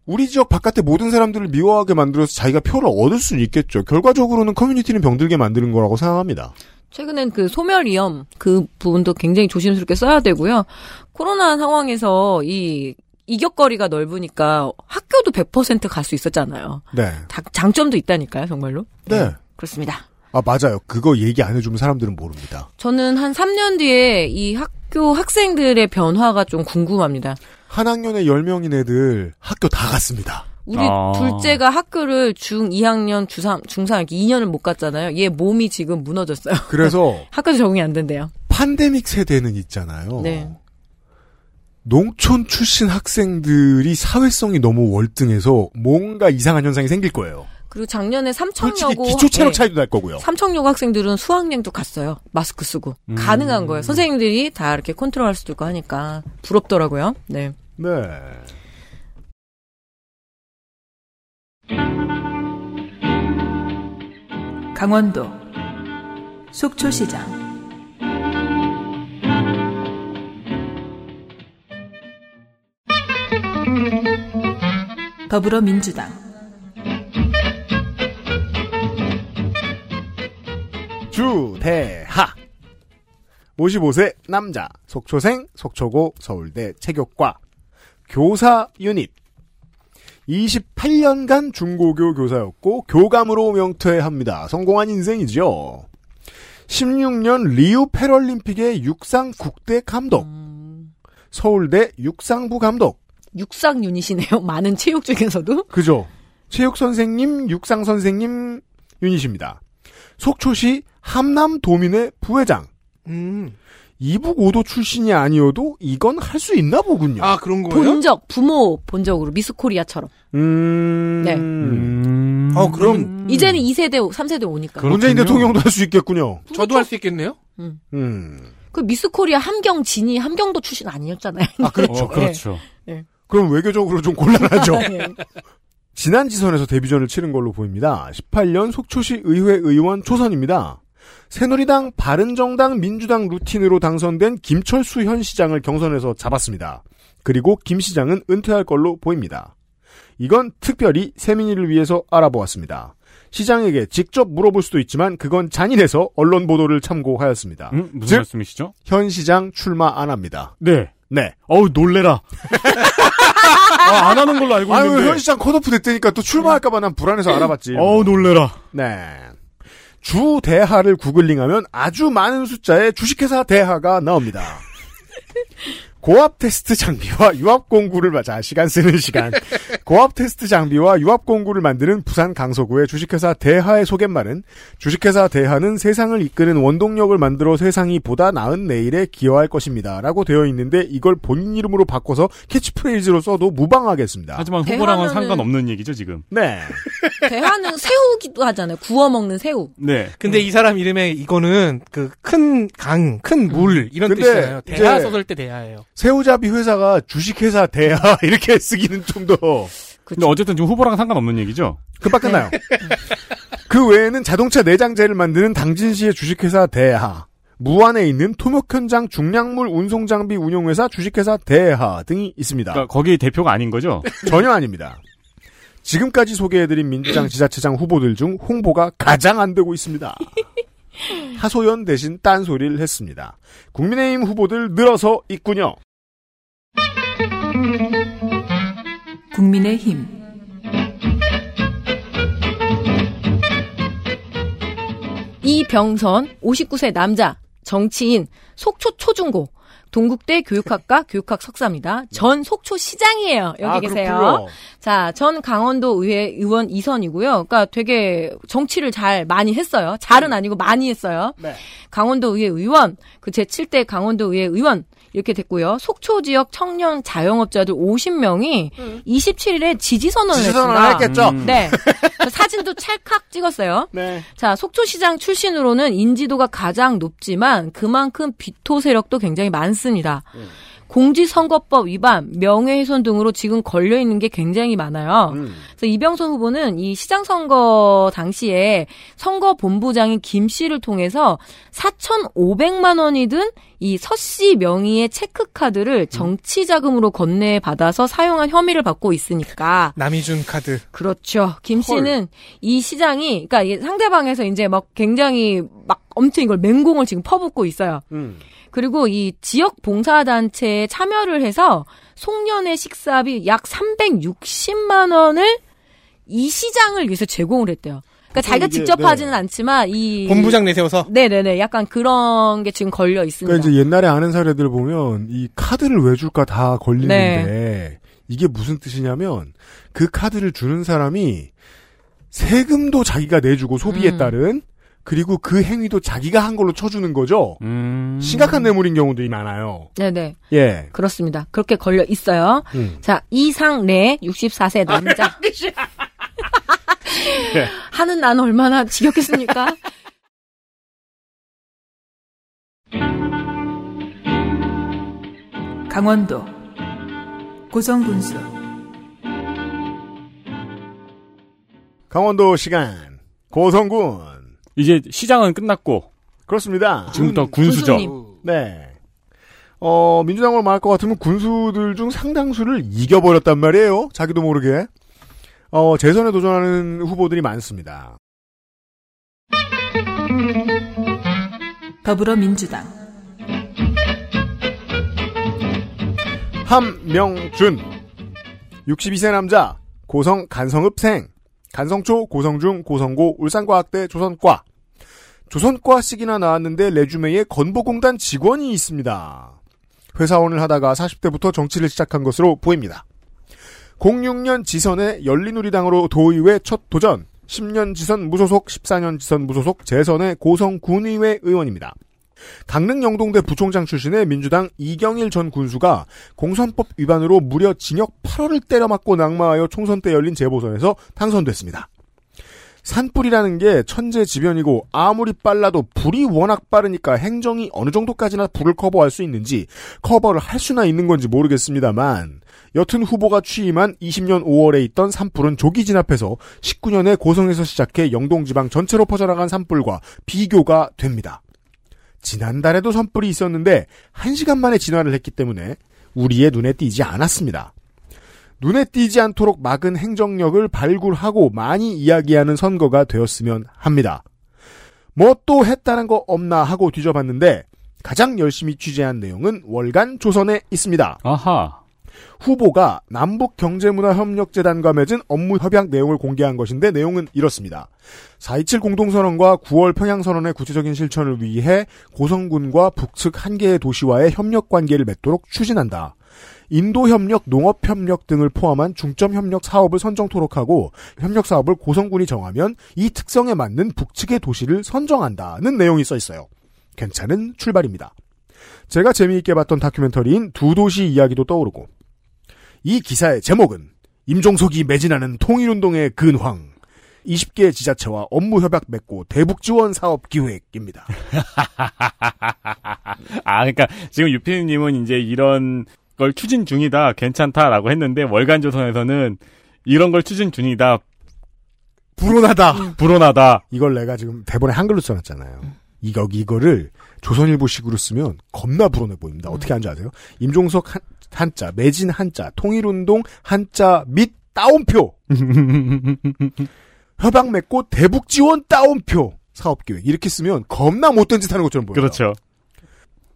우리 지역 바깥의 모든 사람들을 미워하게 만들어서 자기가 표를 얻을 수는 있겠죠. 결과적으로는 커뮤니티는 병들게 만드는 거라고 생각합니다.
최근엔 그 소멸 위험 그 부분도 굉장히 조심스럽게 써야 되고요. 코로나 상황에서 이 이격거리가 넓으니까 학교도 100%갈 수 있었잖아요.
네.
다- 장점도 있다니까요, 정말로.
네.
그렇습니다.
아, 맞아요. 그거 얘기 안 해주면 사람들은 모릅니다.
저는 한 3년 뒤에 이 학교 학생들의 변화가 좀 궁금합니다.
한 학년에 10명인 애들 학교 다 갔습니다.
우리
아.
둘째가 학교를 중 2학년, 중3, 중3 이렇게 2년을 못 갔잖아요. 얘 몸이 지금 무너졌어요.
그래서
학교도 적응이 안 된대요.
팬데믹 세대는 있잖아요.
네.
농촌 출신 학생들이 사회성이 너무 월등해서 뭔가 이상한 현상이 생길 거예요.
그리고 작년에 삼청여고
기초 체력
네.
차이도 날 거고요.
삼청여고 학생들은 수학여행도 갔어요. 마스크 쓰고
음.
가능한 거예요. 선생님들이 다 이렇게 컨트롤할 수도 있고 하니까 부럽더라고요. 네.
네.
강원도 속초시장. 더불어민주당.
주대하. 55세 남자. 속초생 속초고 서울대 체육과 교사 유닛 28년간 중고교 교사였고 교감으로 명퇴합니다. 성공한 인생이죠. 16년 리우 패럴림픽의 육상 국대 감독 서울대 육상부 감독
육상 유닛이네요. 많은 체육 중에서도.
그죠. 체육 선생님, 육상 선생님 유닛입니다. 속초시 함남 도민회 부회장.
음.
이북 오도 출신이 아니어도 이건 할 수 있나 보군요.
아, 그런 거예요?
본적, 부모 본적으로 미스 코리아처럼.
음.
네.
어, 그럼
이제는 2세대, 3세대 오니까.
문재인 대통령도 할 수 있겠군요.
저도 할 수 있겠네요.
음.
음.
그 미스 코리아 함경 진이 함경도 출신 아니었잖아요.
아, 그렇죠.
어, 그렇죠.
네.
그럼 외교적으로 좀 곤란하죠.
네.
지난 지선에서 데뷔전을 치른 걸로 보입니다. 18년 속초시 의회 의원 초선입니다. 새누리당, 바른정당, 민주당 루틴으로 당선된 김철수 현 시장을 경선에서 잡았습니다. 그리고 김 시장은 은퇴할 걸로 보입니다. 이건 특별히 세민이를 위해서 알아보았습니다. 시장에게 직접 물어볼 수도 있지만 그건 잔인해서 언론 보도를 참고하였습니다.
음, 무슨
즉,
말씀이시죠?
현 시장 출마 안 합니다.
네.
네.
어우, 놀래라. 아, 안 하는 걸로 알고
아유,
있는데.
현 시장 컷오프 됐다니까 또 출마할까봐 난 불안해서 알아봤지.
어우, 놀래라.
네. 주 대하를 구글링하면 아주 많은 숫자의 주식회사 대하가 나옵니다. 고압 테스트 장비와 유압 공구를 맞아 시간 쓰는 시간. 고압 테스트 장비와 유압 공구를 만드는 부산 강서구의 주식회사 대하의 소개말은 주식회사 대하는 세상을 이끄는 원동력을 만들어 세상이 보다 나은 내일에 기여할 것입니다라고 되어 있는데 이걸 본인 이름으로 바꿔서 캐치프레이즈로 써도 무방하겠습니다.
하지만 후보랑은
대화는-
상관없는 얘기죠, 지금.
네.
대하는 새우기도 하잖아요. 구워 먹는 새우.
네.
근데 이 사람 이름에 이거는 그 큰 강, 큰물 이런
근데
뜻이잖아요. 대하
이제-
써설 때 대하예요.
새우잡이 회사가 주식회사 대하 이렇게 쓰기는 좀 더
근데 어쨌든 지금 후보랑 상관없는 얘기죠?
금방 끝나요. 그 외에는 자동차 내장재를 만드는 당진시의 주식회사 대하, 무안에 있는 토목 현장 중량물 운송 장비 운용회사 주식회사 대하 등이 있습니다.
그러니까 거기 대표가 아닌 거죠?
전혀 아닙니다. 지금까지 소개해드린 민주당 지자체장 후보들 중 홍보가 가장 안 되고 있습니다. 하소연 대신 딴소리를 했습니다. 국민의힘 후보들 늘어서 있군요.
국민의힘
이병선 59세 남자 정치인 속초 초중고 동국대 교육학과 교육학 석사입니다. 전 속초 시장이에요. 여기
아,
계세요.
그렇군요.
자, 전 강원도 의회 의원 이선이고요. 그러니까 되게 정치를 잘 많이 했어요. 잘은 아니고 많이 했어요.
네.
강원도 의회 의원, 그 제7대 강원도 의회 의원 이렇게 됐고요. 속초 지역 청년 자영업자들 50명이 27일에 지지 선언을
지지 선언을
했습니다.
했겠죠.
음.
네. 저 사진도 찰칵 찍었어요.
네.
자, 속초시장 출신으로는 인지도가 가장 높지만 그만큼 비토 세력도 굉장히 많습니다.
음.
공직선거법 위반, 명예훼손 등으로 지금 걸려 있는 게 굉장히 많아요.
음.
그래서 이병선 후보는 이 시장 선거 당시에 선거 본부장인 김 씨를 통해서 4,500만 원이 든 이 서 씨 명의의 체크카드를 정치 자금으로 건네 받아서 사용한 혐의를 받고 있으니까
남이 준 카드.
그렇죠. 김 씨는 이 시장이, 그러니까 이게 상대방에서 이제 막 굉장히 막 엄청 이걸 맹공을 지금 퍼붓고 있어요.
음.
그리고 이 지역 봉사단체에 참여를 해서 송년회 식사비 약 360만 원을 이 시장을 위해서 제공을 했대요. 그러니까 자기가
이게,
직접
네.
하지는 않지만 이
본부장 내세워서
네네네 약간 그런 게 지금 걸려 있습니다.
그러니까 이제 옛날에 아는 사례들 보면 이 카드를 왜 줄까 다 걸리는데 이게 무슨 뜻이냐면 그 카드를 주는 사람이 세금도 자기가 내주고 소비에
음.
따른 그리고 그 행위도 자기가 한 걸로 쳐주는 거죠.
음.
심각한 뇌물인 경우들이 많아요.
네네
예.
그렇습니다. 그렇게 걸려 있어요.
음.
자 이상래 64세 남자
네.
하는 나는 얼마나 지겹겠습니까?
강원도 고성군수
강원도 시간 고성군
이제 시장은 끝났고
그렇습니다.
지금부터 군수죠.
군수님.
네. 어, 민주당으로 말할 것 같으면 군수들 중 상당수를 이겨버렸단 말이에요. 자기도 모르게. 어, 재선에 도전하는 후보들이 많습니다.
더불어민주당
함명준 62세 남자 고성 간성읍생 간성초 고성중 고성고 울산과학대 조선과 조선과식이나 나왔는데 레주메에 건보공단 직원이 있습니다. 회사원을 하다가 40대부터 정치를 시작한 것으로 보입니다. 06년 지선에 열린우리당으로 도의회 첫 도전, 10년 지선 무소속, 14년 지선 무소속, 재선의 고성 군의회 의원입니다. 강릉 영동대 부총장 출신의 민주당 이경일 전 군수가 공선법 위반으로 무려 징역 8월을 때려맞고 낙마하여 총선 때 열린 재보선에서 당선됐습니다. 산불이라는 게 천재지변이고 아무리 빨라도 불이 워낙 빠르니까 행정이 어느 정도까지나 불을 커버할 수 있는지 커버를 할 수나 있는 건지 모르겠습니다만 여튼 후보가 취임한 20년 5월에 있던 산불은 조기 진압해서 19년에 고성에서 시작해 영동지방 전체로 퍼져나간 산불과 비교가 됩니다. 지난달에도 산불이 있었는데 1시간 만에 진화를 했기 때문에 우리의 눈에 띄지 않았습니다. 눈에 띄지 않도록 막은 행정력을 발굴하고 많이 이야기하는 선거가 되었으면 합니다. 뭐 또 했다는 거 없나 하고 뒤져봤는데 가장 열심히 취재한 내용은 월간 조선에 있습니다.
아하.
후보가 남북경제문화협력재단과 맺은 업무 협약 내용을 공개한 것인데 내용은 이렇습니다. 4.27 공동선언과 9월 평양선언의 구체적인 실천을 위해 고성군과 북측 한 개의 도시와의 협력 관계를 맺도록 추진한다. 인도협력, 농업협력 등을 포함한 중점협력 사업을 선정토록 하고 협력 사업을 고성군이 정하면 이 특성에 맞는 북측의 도시를 선정한다는 내용이 써 있어요. 괜찮은 출발입니다. 제가 재미있게 봤던 다큐멘터리인 두 도시 이야기도 떠오르고 이 기사의 제목은 임종석이 매진하는 통일운동의 근황 20개 지자체와 업무 협약 맺고 대북 지원 사업 기획입니다.
아, 그러니까 지금 유피님은 이제 이런 걸 추진 중이다, 괜찮다라고 했는데 월간 조선에서는 이런 걸 추진 중이다,
불온하다.
불온하다.
이걸 내가 지금 대본에 한글로 써놨잖아요. 이거 이거를 조선일보식으로 쓰면 겁나 불온해 보입니다. 어떻게 하는지 아세요? 임종석 한, 한자, 매진 한자, 통일운동 한자 및 따옴표. 협약 맺고 대북 지원 따옴표. 사업계획 이렇게 쓰면 겁나 못된 짓 하는 것처럼 보여요.
그렇죠.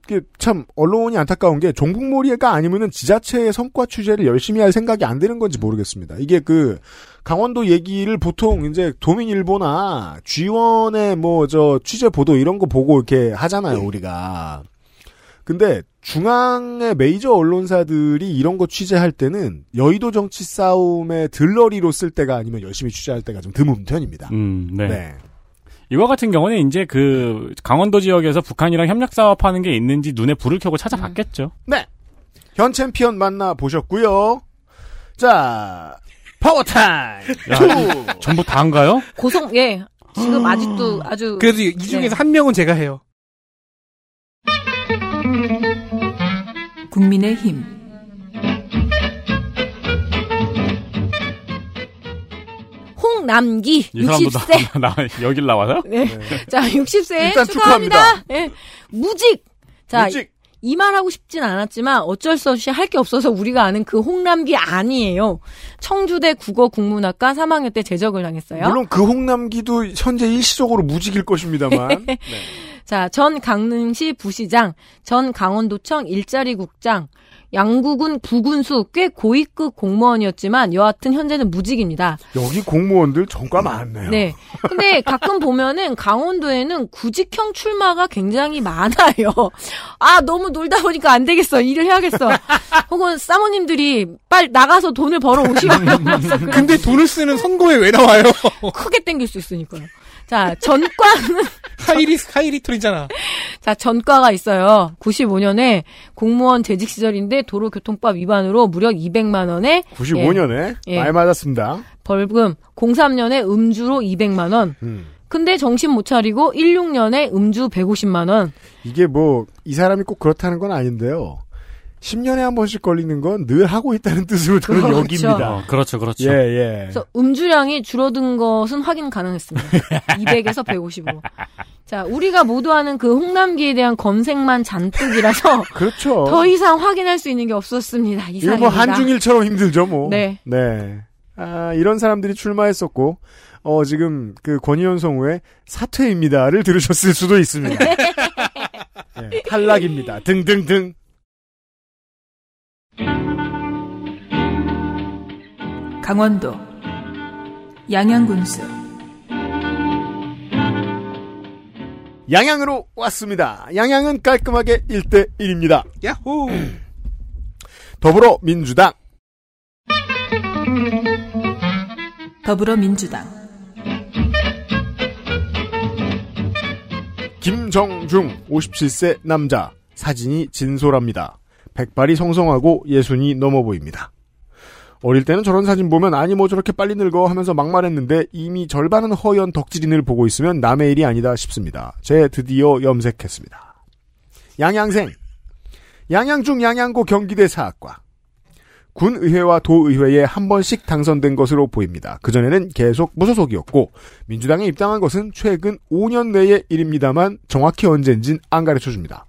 이게 참 언론이 안타까운 게 종북몰이가 아니면은 지자체의 성과 취재를 열심히 할 생각이 안 되는 건지 모르겠습니다. 이게 그 강원도 얘기를 보통 이제 도민일보나 G1의 뭐 저 취재 보도 이런 거 보고 이렇게 하잖아요, 우리가. 근데 중앙의 메이저 언론사들이 이런 거 취재할 때는 여의도 정치 싸움의 들러리로 쓸 때가 아니면 열심히 취재할 때가 좀 드문 편입니다.
음, 네. 이와 같은 경우는 이제 그 강원도 지역에서 북한이랑 협력 사업하는 게 있는지 눈에 불을 켜고 찾아봤겠죠.
네. 현 챔피언 만나 보셨고요. 자, 파워타임
야, 전부 다인가요?
고성 예 지금 아직도 아주
그래도 이 중에서 한 명은 제가 해요.
국민의힘
홍남기
이 사람도
60세
나, 나 여길 나와서요?
네. 자, 60세
일단
축하합니다.
축하합니다.
예. 무직. 자,
무직.
이 말 하고 싶진 않았지만 어쩔 수 없이 할 게 없어서 우리가 아는 그 홍남기 아니에요. 청주대 국어 국문학과 3학년 때 제적을 당했어요.
물론 그 홍남기도 현재 일시적으로 무직일 것입니다만. 네.
자, 전 강릉시 부시장, 전 강원도청 일자리 국장, 양구군 부군수 꽤 고위급 공무원이었지만 여하튼 현재는 무직입니다.
여기 공무원들 정과 많네요.
네. 근데 가끔 보면은 강원도에는 구직형 출마가 굉장히 많아요. 아, 너무 놀다 보니까 안 되겠어. 일을 해야겠어. 혹은 사모님들이 빨리 나가서 돈을 벌어 오시라고.
근데 돈을 쓰는 선거에 왜 나와요?
크게 땡길 수 있으니까요. 자, 전과는
high risk high return이잖아.
자, 전과가 있어요. 95년에 공무원 재직 시절인데 도로교통법 위반으로 무려 200만 원에
95년에
예.
말 맞았습니다.
벌금, 03년에 음주로 200만 원.
음.
근데 정신 못 차리고 16년에 음주 150만 원.
이게 뭐 이 사람이 꼭 그렇다는 건 아닌데요. 10년에 한 번씩 걸리는 건 늘 하고 있다는 뜻으로 저는
그렇죠.
여깁니다.
어, 그렇죠, 그렇죠.
예, 예.
그래서 음주량이 줄어든 것은 확인 가능했습니다. 200에서 155. 자, 우리가 모두 아는 그 홍남기에 대한 검색만 잔뜩이라서
그렇죠.
더 이상 확인할 수 있는 게 없었습니다. 이상입니다.
뭐 한중일처럼 힘들죠, 뭐.
네.
네. 아, 이런 사람들이 출마했었고, 어, 지금 그 권희연 성우의 사퇴입니다를 들으셨을 수도 있습니다. 예, 탈락입니다. 등등등.
강원도 양양군수
양양으로 왔습니다. 양양은 깔끔하게 1대1입니다.
야호!
더불어민주당.
더불어민주당
김정중 57세 남자 사진이 진솔합니다. 백발이 성성하고 예순이 넘어 보입니다. 어릴 때는 저런 사진 보면 아니 뭐 저렇게 빨리 늙어 하면서 막말했는데 이미 절반은 허연 덕질인을 보고 있으면 남의 일이 아니다 싶습니다. 제 드디어 염색했습니다. 양양생 양양중 양양고 경기대 사학과 군의회와 도의회에 한 번씩 당선된 것으로 보입니다. 그전에는 계속 무소속이었고 민주당에 입당한 것은 최근 5년 내의 일입니다만 정확히 언젠진 안 가르쳐줍니다.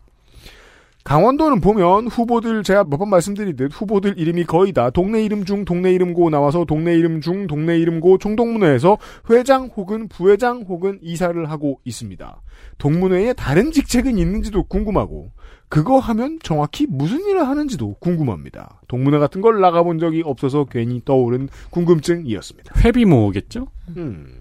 강원도는 보면 후보들 제가 몇 번 말씀드리듯 후보들 이름이 거의 다 동네 이름 중 동네 이름고 나와서 동네 이름 중 동네 이름고 총동문회에서 회장 혹은 부회장 혹은 이사를 하고 있습니다. 동문회에 다른 직책은 있는지도 궁금하고 그거 하면 정확히 무슨 일을 하는지도 궁금합니다. 동문회 같은 걸 나가본 적이 없어서 괜히 떠오른 궁금증이었습니다.
회비모겠죠?
음.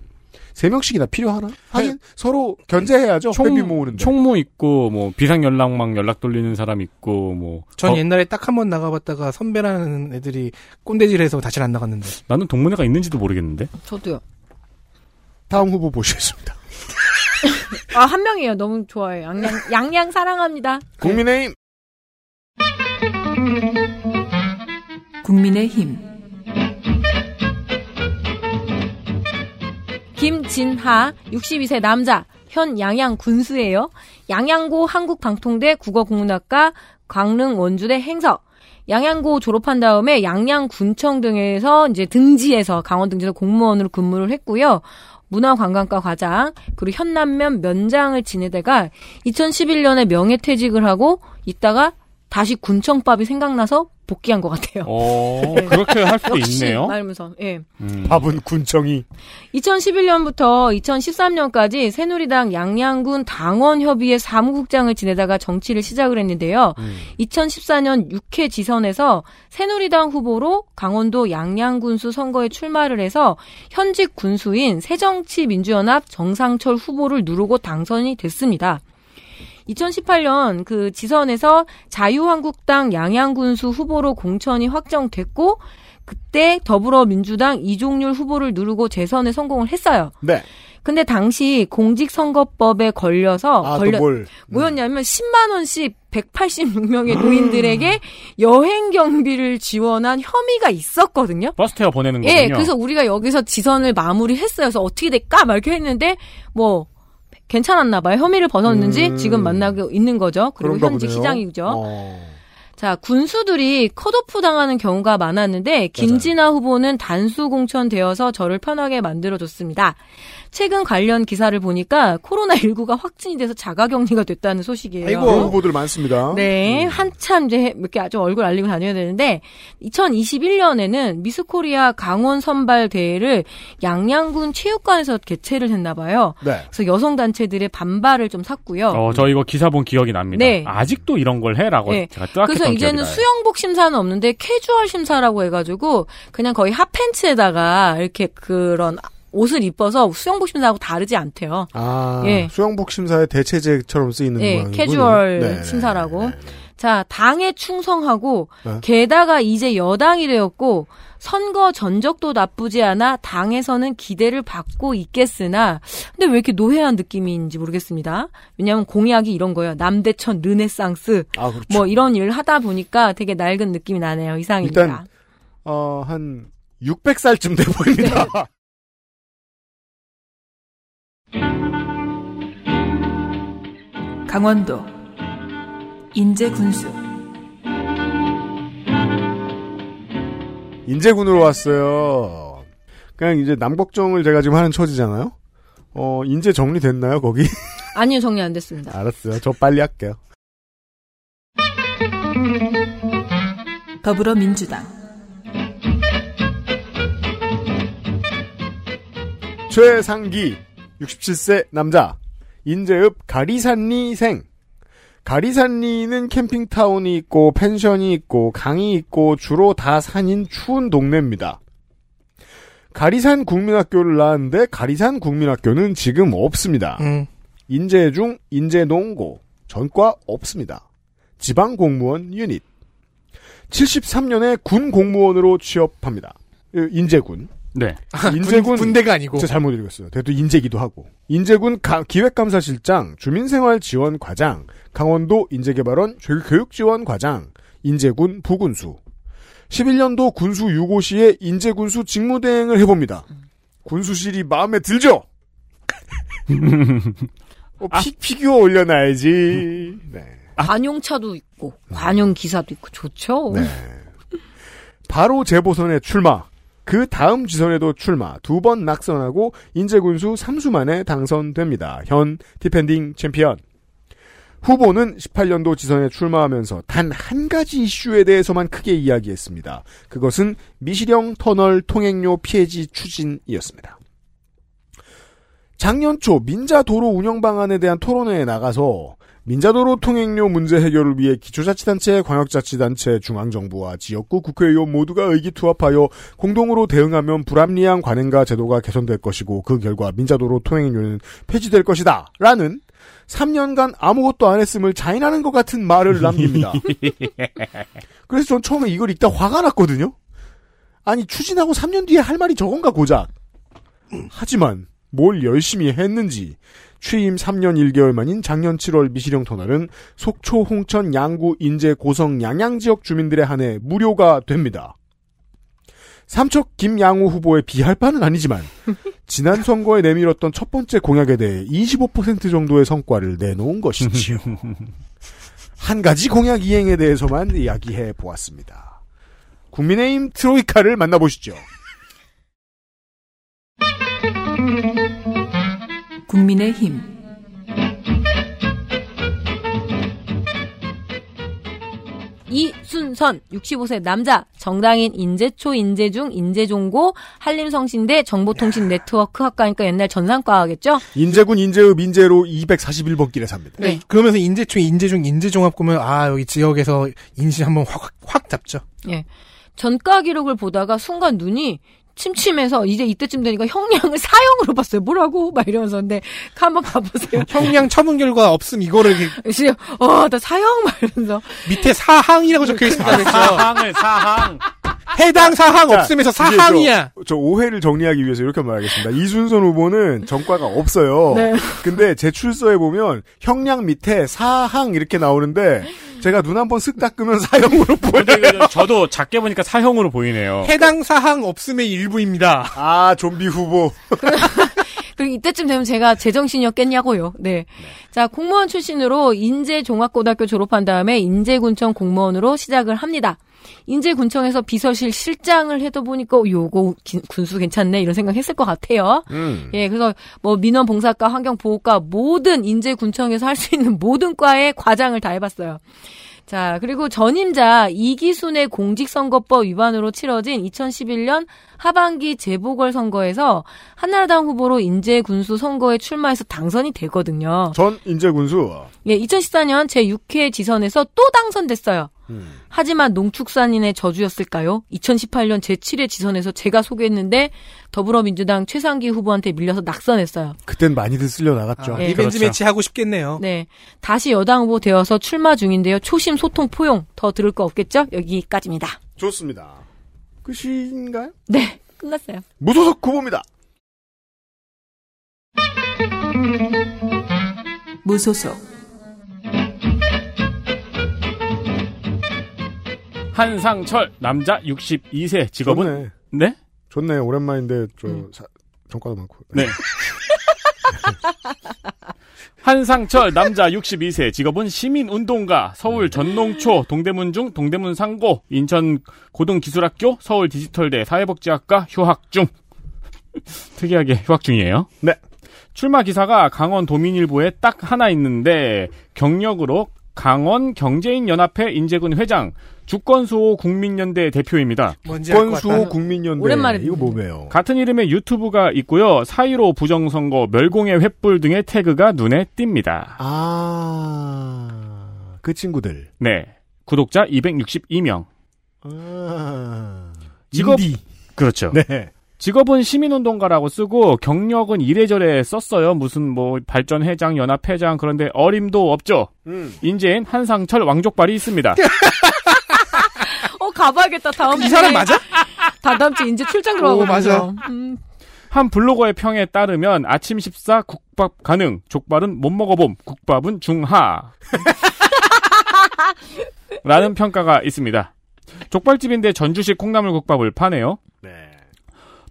세 명씩이나 필요하나? 하긴 서로 견제해야죠. 회비 모으는데.
총무 있고 뭐 비상 연락망 연락 돌리는 사람 있고 뭐.
전
어,
옛날에 딱 한 번 나가봤다가 선배라는 애들이 꼰대질해서 다시 안 나갔는데.
나는 동문회가 있는지도 모르겠는데.
저도요.
다음 후보 보시겠습니다.
아, 한 명이에요. 너무 좋아요. 양양, 양양 사랑합니다.
국민의힘
국민의힘
김진하, 62세 남자, 현 양양 군수예요. 양양고 한국방통대 국어국문학과 강릉 원주대 행서. 양양고 졸업한 다음에 양양군청 등에서 이제 등지에서 강원 등지에서 공무원으로 근무를 했고요. 문화관광과 과장 그리고 현남면 면장을 지내다가 2011년에 명예퇴직을 하고 있다가 다시 군청밥이 생각나서 복귀한 것 같아요.
어, 그렇게 할 수도
역시
있네요.
말면서 예.
음.
밥은 군청이
2011년부터 2013년까지 새누리당 양양군 당원협의회 사무국장을 지내다가 정치를 시작을 했는데요. 2014년 6회 지선에서 새누리당 후보로 강원도 양양군수 선거에 출마를 해서 현직 군수인 새정치민주연합 정상철 후보를 누르고 당선이 됐습니다. 2018년 그 지선에서 자유한국당 양양군수 후보로 공천이 확정됐고 그때 더불어민주당 이종률 후보를 누르고 재선에 성공을 했어요.
네.
근데 당시 공직선거법에 걸려서
아,
걸려
또 뭘.
뭐였냐면 10만 원씩 186명의 노인들에게 여행 경비를 지원한 혐의가 있었거든요.
버스 태워 보내는 거군요.
예, 그래서 우리가 여기서 지선을 마무리했어요. 그래서 어떻게 될까? 막 이렇게 했는데 뭐 괜찮았나 봐요. 혐의를 벗었는지
음.
지금 만나고 있는 거죠. 그리고 현직
보네요.
시장이죠.
어.
자, 군수들이 컷오프 당하는 경우가 많았는데 김진아 후보는 단수 공천되어서 저를 편하게 만들어 줬습니다. 최근 관련 기사를 보니까 코로나19가 확진이 돼서 자가격리가 됐다는 소식이에요.
아이고 후보들 많습니다.
네, 한참 이제 이렇게 아주 얼굴 알리고 다녀야 되는데 2021년에는 미스코리아 강원 선발 대회를 양양군 체육관에서 개최를 했나 봐요.
네.
그래서 여성 단체들의 반발을 좀 샀고요.
어, 저 이거 기사 본 기억이 납니다.
네.
아직도 이런 걸 해라고
네.
제가 뜨악했던
그래서 이제는. 수영복 심사는 없는데 캐주얼 심사라고 해가지고 그냥 거의 핫팬츠에다가 이렇게 그런 옷을 입어서 수영복 심사하고 다르지 않대요.
아
예.
수영복 심사의 대체제처럼 쓰이는
네,
모양이군요.
캐주얼
네.
심사라고. 자, 당에 충성하고
네.
게다가 이제 여당이 되었고 선거 전적도 나쁘지 않아 당에서는 기대를 받고 있겠으나 근데 왜 이렇게 노회한 느낌인지 모르겠습니다. 왜냐하면 공약이 이런 거예요. 남대천 르네상스
아, 그렇죠.
뭐 이런 일을 하다 보니까 되게 낡은 느낌이 나네요. 이상입니다.
일단 어, 한 600살쯤 돼 보입니다.
네.
강원도 인제군수
인제군으로 왔어요. 그냥 이제 남걱정을 제가 지금 하는 처지잖아요. 어, 인제 정리됐나요, 거기?
아니요, 정리 안 됐습니다.
알았어요. 저 빨리 할게요.
더불어민주당
최상기 67세 남자 인제읍 가리산리생 가리산리는 캠핑타운이 있고 펜션이 있고 강이 있고 주로 다 산인 추운 동네입니다. 가리산 국민학교를 나왔는데 가리산 국민학교는 지금 없습니다.
음.
인제중 인제농고 전과 없습니다. 지방 공무원 유닛 73년에 군 공무원으로 취업합니다. 인제군.
네.
인제군
군, 대가 아니고
제가 잘못 읽었어요. 대도 인제기도 하고. 인제군 가- 기획감사실장, 주민생활지원과장, 강원도 인재개발원 교육지원과장, 인제군 부군수. 11년도 군수 유고시에 인제군수 직무대행을 해봅니다. 군수실이 마음에 들죠? 어, 피, 피규어 올려놔야지. 네.
관용차도 있고 관용 기사도 있고 좋죠.
네. 바로 재보선에 출마. 그 다음 지선에도 출마. 두 번 낙선하고 인제군수 3수 만에 당선됩니다. 현 defending champion. 후보는 18년도 지선에 출마하면서 단 한 가지 이슈에 대해서만 크게 이야기했습니다. 그것은 미시령 터널 통행료 피해지 추진이었습니다. 작년 초 민자 도로 운영 방안에 대한 토론회에 나가서 민자도로 통행료 문제 해결을 위해 기초자치단체, 광역자치단체, 중앙정부와 지역구 국회의원 모두가 의기투합하여 공동으로 대응하면 불합리한 관행과 제도가 개선될 것이고 그 결과 민자도로 통행료는 폐지될 것이다. 라는 3년간 아무것도 안 했음을 자인하는 것 같은 말을 남깁니다. 그래서 전 처음에 이걸 읽다 화가 났거든요. 아니 추진하고 3년 뒤에 할 말이 저건가 고작. 하지만 뭘 열심히 했는지 취임 3년 1개월 만인 작년 7월 미시령 터널은 속초, 홍천, 양구, 인제, 고성, 양양 지역 주민들에 한해 무료가 됩니다. 삼척 김양우 후보에 비할 바는 아니지만 지난 선거에 내밀었던 첫 번째 공약에 대해 25% 정도의 성과를 내놓은 것이지요. 한 가지 공약 이행에 대해서만 이야기해 보았습니다. 국민의힘 트로이카를 만나보시죠.
국민의힘
이순선 65세 남자 정당인 인재초 인재중 인재종고 한림성신대 정보통신 네트워크 학과니까 옛날 전산과겠죠?
인제군 인제읍 인제로 241번 길에 삽니다.
네.
그러면서 인재초, 인재중, 인재종합 보면 아 여기 지역에서 인시 한번 확, 확 잡죠.
예. 전과 기록을 보다가 순간 눈이 침침해서 이제 이때쯤 되니까 형량을 사형으로 봤어요. 뭐라고? 막 이러면서 근데 한번 가보세요.
형량 처분 결과 없음 이거를 이렇게
그래서 어, 나 사형 막 이러면서
밑에 사항이라고 적혀 있습니다.
사항을 사항.
해당 사항
자,
없음에서 사항이야.
저, 저 오해를 정리하기 위해서 이렇게 말하겠습니다. 이순선 후보는 전과가 없어요.
네.
근데 제 출서에 보면 형량 밑에 사항 이렇게 나오는데 제가 눈 한번 쓱 닦으면 사형으로 보여요.
저도 작게 보니까 사형으로 보이네요.
해당 사항 없음의 일부입니다.
아 좀비 후보.
그 이때쯤 되면 제가 제정신이었겠냐고요. 네. 자, 공무원 출신으로 인제종합고등학교 졸업한 다음에 인제군청 공무원으로 시작을 합니다. 인제군청에서 비서실 실장을 해도 보니까 어, 요거 기- 군수 괜찮네 이런 생각했을 것 같아요.
음.
예, 그래서 뭐 민원 봉사과, 환경보호과 모든 인제군청에서 할 수 있는 모든 과의 과장을 다 해봤어요. 자, 그리고 전임자 이기순의 공직선거법 위반으로 치러진 2011년 하반기 재보궐선거에서 한나라당 후보로 인제군수 선거에 출마해서 당선이 되거든요.
전 인제군수.
예, 2014년 제6회 지선에서 또 당선됐어요.
음.
하지만 농축산인의 저주였을까요? 2018년 제7회 지선에서 제가 소개했는데 더불어민주당 최상기 후보한테 밀려서 낙선했어요.
그땐 많이들 쓸려 나갔죠.
아, revenge match 하고 싶겠네요.
네. 다시 여당 후보 되어서 출마 중인데요. 초심 소통 포용 더 들을 거 없겠죠? 여기까지입니다.
좋습니다. 끝인가요?
네. 끝났어요.
무소속 후보입니다.
무소속
한상철 남자 62세 직업은
좋네.
네?
좋네. 오랜만인데 저 사- 정가도 많고.
네. 한상철 남자 62세 직업은 시민운동가 서울 전농초 동대문중 동대문 상고 인천 고등기술학교 서울 디지털대 사회복지학과 휴학 중 특이하게 휴학 중이에요.
네.
출마 기사가 강원 도민일보에 딱 하나 있는데 경력으로 강원 경제인 연합회 인재군 회장 주권수호 국민연대 대표입니다.
뭔지 알것
권수호
같다.
국민연대.
오랜만에
이거 뭐예요?
같은 이름의 유튜브가 있고요. 4.15 부정선거, 멸공의 횃불 등의 태그가 눈에 띕니다.
아, 그 친구들.
네. 구독자 262명.
아,
직업
인디.
그렇죠.
네.
직업은 시민운동가라고 쓰고 경력은 이래저래 썼어요. 무슨 뭐 발전회장, 연합회장 그런데 어림도 없죠.
음.
인재인 한상철 왕족발이 있습니다.
어, 가봐야겠다. 다음
이 사람 맞아?
다 다음 주 이제 출장
오,
들어가거든요.
맞아.
음,
한 블로거의 평에 따르면 아침 식사 국밥 가능, 족발은 못 먹어봄, 국밥은 중하. 라는 평가가 있습니다. 족발집인데 전주식 콩나물국밥을 파네요.
네.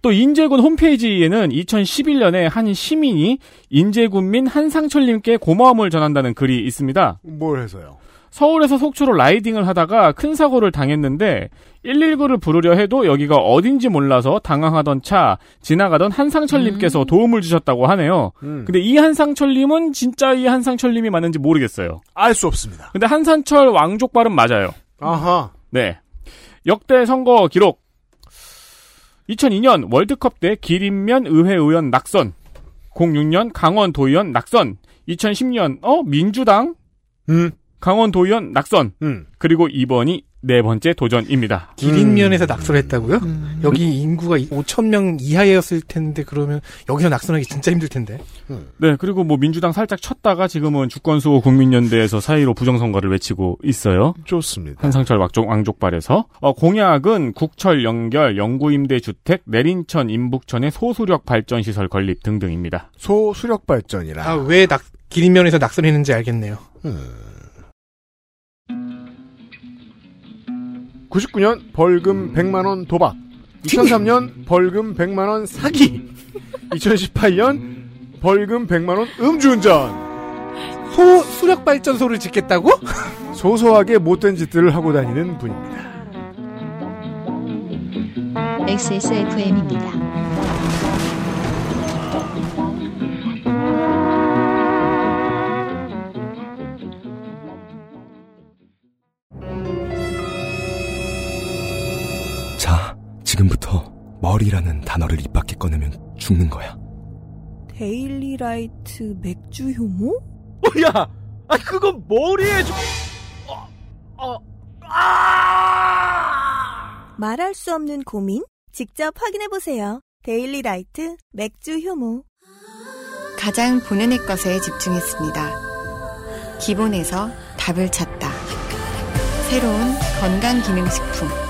또 인제군 홈페이지에는 2011년에 한 시민이 인제군민 한상철님께 고마움을 전한다는 글이 있습니다.
뭘 해서요?
서울에서 속초로 라이딩을 하다가 큰 사고를 당했는데 119를 부르려 해도 여기가 어딘지 몰라서 당황하던 차 지나가던 한상철님께서 도움을 주셨다고 하네요.
음.
근데 이 한상철님은 진짜 이 한상철님이 맞는지 모르겠어요.
알 수 없습니다.
근데 한상철 왕족발은 맞아요.
아하.
네. 역대 선거 기록. 2002년 월드컵 때 기린면 의회 의원 낙선. 06년 강원 도의원 낙선. 2010년 어 민주당
음.
강원 도의원 낙선.
음.
그리고 이번이 네 번째 도전입니다.
기린면에서 낙선했다고요? 여기 인구가 5천 명 이하였을 텐데 그러면 여기서 낙선하기 진짜 힘들 텐데.
네, 그리고 뭐 민주당 살짝 쳤다가 지금은 주권수호 국민연대에서 사이로 부정선거를 외치고 있어요.
좋습니다.
한상철 왕족, 왕족발에서. 어, 공약은 국철 연결, 영구임대 주택, 내린천, 임북천의 소수력 발전 시설 건립 등등입니다.
소수력 발전이라.
아, 왜 낙, 기린면에서 낙선했는지 알겠네요.
99년 벌금 100만원 도박. 2003년 벌금 100만원 사기. 2018년 벌금 100만원 음주운전.
소, 수력발전소를 짓겠다고?
소소하게 못된 짓들을 하고 다니는 분입니다.
XSFM입니다.
지금부터 머리라는 단어를 입 밖에 꺼내면 죽는 거야.
데일리라이트 맥주 효모?
야, 아 그건 머리에 좀. 어, 아!
말할 수 없는 고민? 직접 확인해 보세요. 데일리라이트 맥주 효모.
가장 본연의 것에 집중했습니다. 기본에서 답을 찾다. 새로운 건강 기능식품.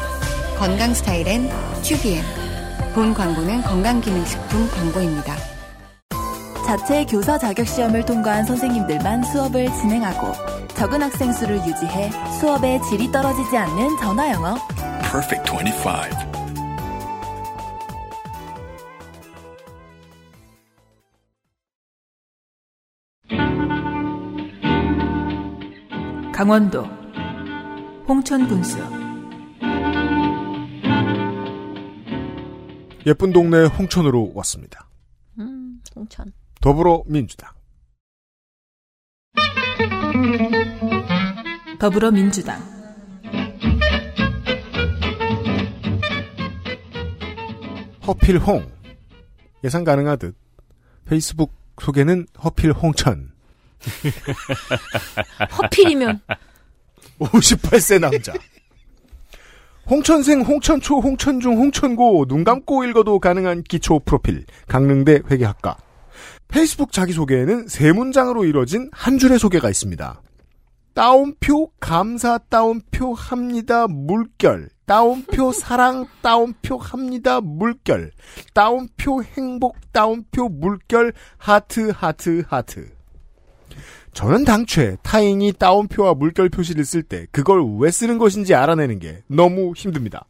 건강 스타일엔 튜비엔. 본 광고는 건강기능식품 광고입니다.
자체 교사 자격 시험을 통과한 선생님들만 수업을 진행하고 적은 학생 수를 유지해 수업의 질이 떨어지지 않는 전화 영어.
Perfect 25.
강원도 홍천군수
예쁜 동네 홍천으로 왔습니다.
음, 홍천.
더불어민주당.
더불어민주당
허필홍. 예상 가능하듯 페이스북 소개는 허필 홍천.
허필이면
58세 남자. 홍천생, 홍천초, 홍천중, 홍천고, 눈 감고 읽어도 가능한 기초 프로필, 강릉대 회계학과. 페이스북 자기소개에는 세 문장으로 이뤄진 한 줄의 소개가 있습니다. 따옴표, 감사, 따옴표, 합니다, 물결. 따옴표, 사랑, 따옴표, 합니다, 물결. 따옴표, 행복, 따옴표, 물결, 하트, 하트, 하트. 저는 당최 타인이 따옴표와 물결 표시를 쓸 때 그걸 왜 쓰는 것인지 알아내는 게 너무 힘듭니다.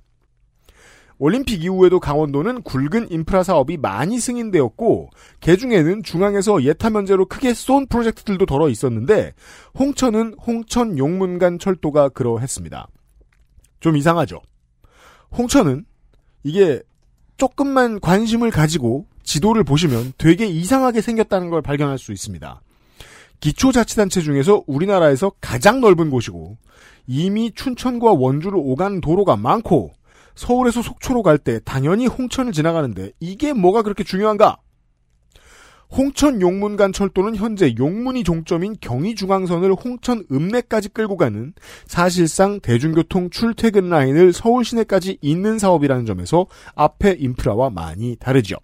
올림픽 이후에도 강원도는 굵은 인프라 사업이 많이 승인되었고 개 중에는 중앙에서 예타 면제로 크게 쏜 프로젝트들도 덜어 있었는데 홍천은 홍천 용문간 철도가 그러했습니다. 좀 이상하죠. 홍천은 이게 조금만 관심을 가지고 지도를 보시면 되게 이상하게 생겼다는 걸 발견할 수 있습니다. 기초자치단체 중에서 우리나라에서 가장 넓은 곳이고 이미 춘천과 원주를 오가는 도로가 많고 서울에서 속초로 갈 때 당연히 홍천을 지나가는데 이게 뭐가 그렇게 중요한가? 홍천 용문간 철도는 현재 용문이 종점인 경의중앙선을 홍천 읍내까지 끌고 가는 사실상 대중교통 출퇴근 라인을 서울 시내까지 잇는 사업이라는 점에서 앞에 인프라와 많이 다르죠.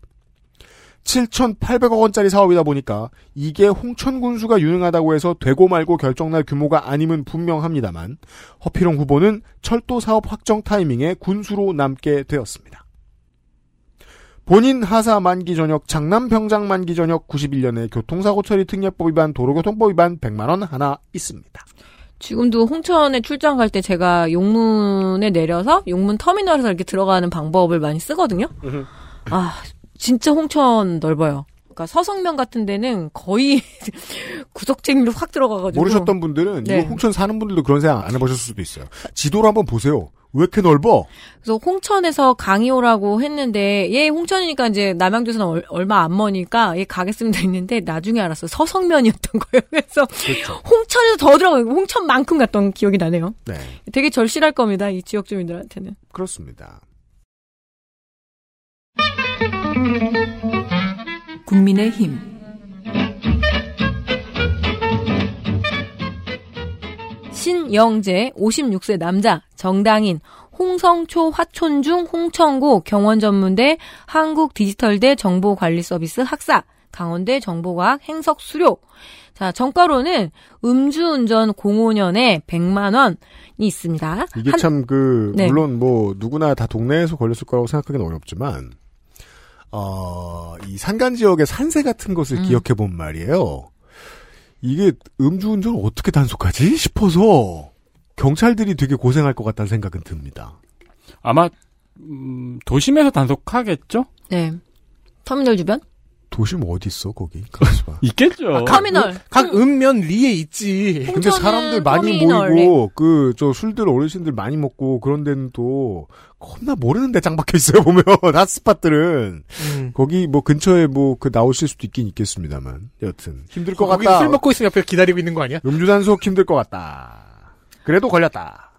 7,800억 원짜리 사업이다 보니까 이게 홍천 군수가 유능하다고 해서 되고 말고 결정날 규모가 아님은 분명합니다만 허필용 후보는 철도 사업 확정 타이밍에 군수로 남게 되었습니다. 본인 하사 만기 전역 장남 병장 만기 전역 91년에 교통사고 처리 특례법 위반 도로교통법 위반 100만 원 하나 있습니다.
지금도 홍천에 출장 갈 때 제가 용문에 내려서 용문 터미널에서 이렇게 들어가는 방법을 많이 쓰거든요. 아, 진짜 홍천 넓어요. 그러니까 서성면 같은 데는 거의 구석쟁이로 확 들어가가지고
모르셨던 분들은
네.
이거 홍천 사는 분들도 그런 생각 안 해보셨을 수도 있어요. 지도를 한번 보세요. 왜 이렇게 넓어?
그래서 홍천에서 강이오라고 했는데 얘 홍천이니까 이제 남양주에서는 얼, 얼마 안 머니까 얘 가겠습니다 했는데 나중에 알았어 서성면이었던 거예요. 그래서
그렇죠.
홍천에서 더 들어가고 홍천만큼 갔던 기억이 나네요.
네,
되게 절실할 겁니다. 이 지역 주민들한테는.
그렇습니다.
국민의힘
신영재 56세 남자 정당인 홍성초 화촌중 홍천고 경원전문대 한국디지털대 정보관리서비스 학사 강원대 정보과학 행석 수료 자 정가로는 음주운전 05년에 100만 원이 있습니다.
이게
한-
참그
네.
물론 뭐 누구나 다 동네에서 걸렸을 거라고 생각하기는 어렵지만 어, 이 산간 지역의 산세 같은 것을
음.
기억해 본 말이에요. 이게 음주운전 어떻게 단속하지 싶어서 경찰들이 되게 고생할 것 같다는 생각은 듭니다.
아마 음, 도심에서 단속하겠죠?
네. 터미널 주변?
도심 어디 있어 거기? 봐.
있겠죠.
아, 터미널.
각 읍면 리에 있지.
근데 사람들 많이
터미널에.
모이고 그 저 술들 어르신들 많이 먹고 그런 데는 또 겁나 모르는 데짱 박혀 있어요 보면 핫스팟들은
음.
거기 뭐 근처에 뭐 그 나오실 수도 있긴 있겠습니다만 여튼 힘들 것
거기
같다.
술 먹고 있으면 옆에 기다리고 있는 거 아니야?
음주 단속 힘들 것 같다. 그래도 걸렸다.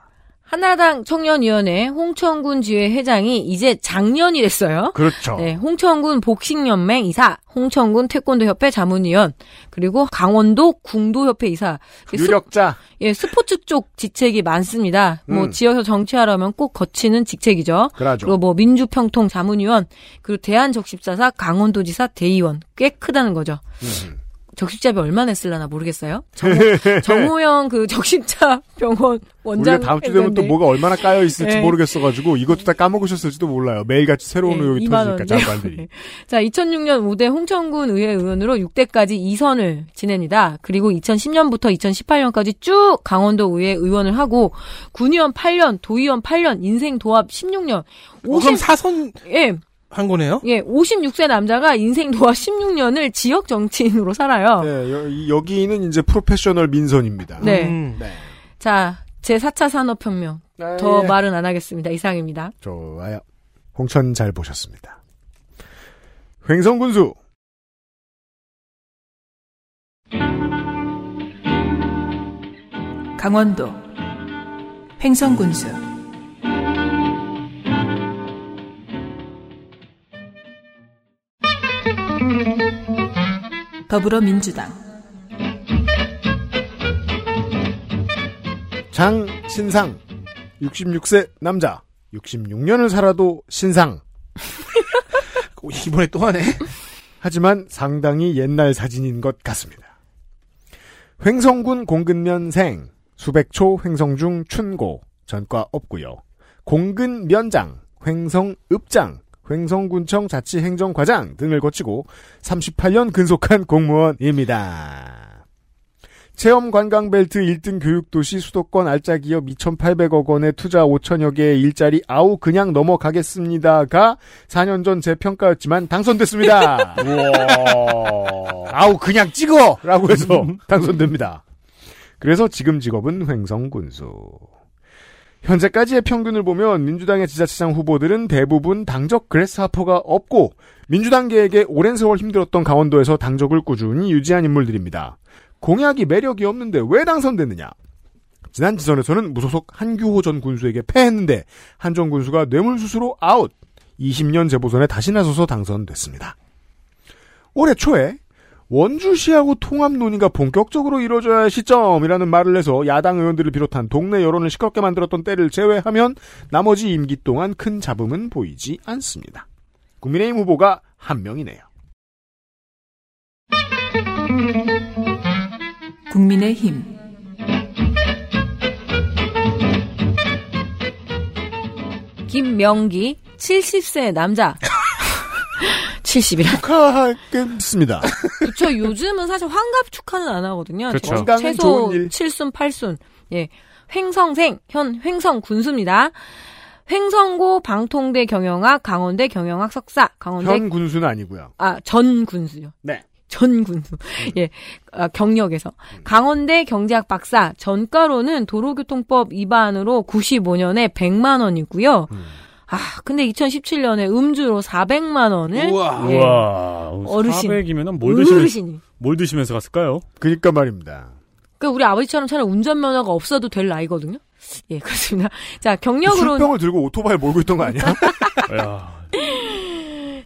한나라당 청년위원회 홍천군 지회 회장이 이제 작년이 됐어요.
그렇죠.
네, 홍천군 복싱연맹 이사, 홍천군 태권도협회 자문위원, 그리고 강원도 궁도협회 이사.
유력자.
스, 예, 스포츠 쪽 직책이 많습니다. 뭐
음.
지역에서 정치하려면 꼭 거치는 직책이죠.
그러죠.
리고 뭐 민주평통 자문위원, 그리고 대한적십자사 강원도지사 대의원 꽤 크다는 거죠. 적십자비 얼마나 쓸라나 모르겠어요. 정호, 정호 영 그 적십자 병원 원장
우리가 다음 주 되면 또. 뭐가 얼마나 까여 있을지
네.
모르겠어가지고 이것도 다 까먹으셨을지도 몰라요. 매일같이 새로운
네,
의혹이
2만
터지니까
원.
장관들이.
네. 자, 2006년 5대 홍천군 의회 의원으로 6대까지 2선을 지냅니다. 그리고 2010년부터 2018년까지 쭉 강원도 의회 의원을 하고 군의원 8년, 도의원 8년, 인생 도합 16년.
어, 그럼 사선
예.
한 거네요?
예, 56세 남자가 인생 도합 16년을 지역 정치인으로 살아요.
네, 여, 이- 여기는 이제 프로페셔널 민선입니다.
네.
음.
네.
자, 제 4차 산업혁명.
아,
더
예.
말은 안 하겠습니다. 이상입니다.
좋아요. 홍천 잘 보셨습니다. 횡성군수
강원도 횡성군수 더불어민주당.
장신상. 66세 남자. 66년을 살아도 신상.
이번에 또 하네.
하지만 상당히 옛날 사진인 것 같습니다. 횡성군 공근면생. 수백초 횡성중 춘고. 전과 없고요. 공근면장. 횡성읍장 횡성군청 자치행정과장 등을 거치고 38년 근속한 공무원입니다. 체험 관광 벨트 1등 교육도시 수도권 알짜 기업 2,800억 원에 투자 5천여 개의 일자리 아우 그냥 넘어가겠습니다가 4년 전 제 평가였지만 당선됐습니다. 아우 그냥 찍어 라고 해서 당선됩니다. 그래서 지금 직업은 횡성군수. 현재까지의 평균을 보면 민주당의 지자체장 후보들은 대부분 당적 grasshopper가 없고 민주당계에게 오랜 세월 힘들었던 강원도에서 당적을 꾸준히 유지한 인물들입니다. 공약이 매력이 없는데 왜 당선됐느냐? 지난 지선에서는 무소속 한규호 전 군수에게 패했는데 한전 군수가 뇌물수수로 아웃. 20년 재보선에 다시 나서서 당선됐습니다. 올해 초에 원주시하고 통합 논의가 본격적으로 이루어져야 할 시점이라는 말을 해서 야당 의원들을 비롯한 동네 여론을 시끄럽게 만들었던 때를 제외하면 나머지 임기 동안 큰 잡음은 보이지 않습니다. 국민의힘 후보가 한 명이네요.
국민의힘
김명기 70세 남자. 70이라.
축하하겠습니다.
그쵸. 요즘은 사실 환갑 축하는 안 하거든요.
건강은
최소
좋은 일.
7순, 8순. 예. 횡성생, 현 횡성 군수입니다. 횡성고 방통대 경영학, 강원대 경영학 석사, 강원대
현 군수는 아니고요.
아, 전 군수요.
네.
전 군수. 예. 아, 경력에서. 강원대 경제학 박사, 전가로는 도로교통법 위반으로 95년에 100만 원이고요. 아, 근데 2017년에 음주로 400만 원을
우와.
예.
우와.
어르신.
400이면은 뭘 드시면서
어르신이.
뭘 드시면서 갔을까요?
그니까 말입니다.
그 우리 아버지처럼 차라리 운전면허가 없어도 될 나이거든요. 예, 그렇습니다. 자, 경력으로
술병을 들고 오토바이 몰고 있던 거 아니야?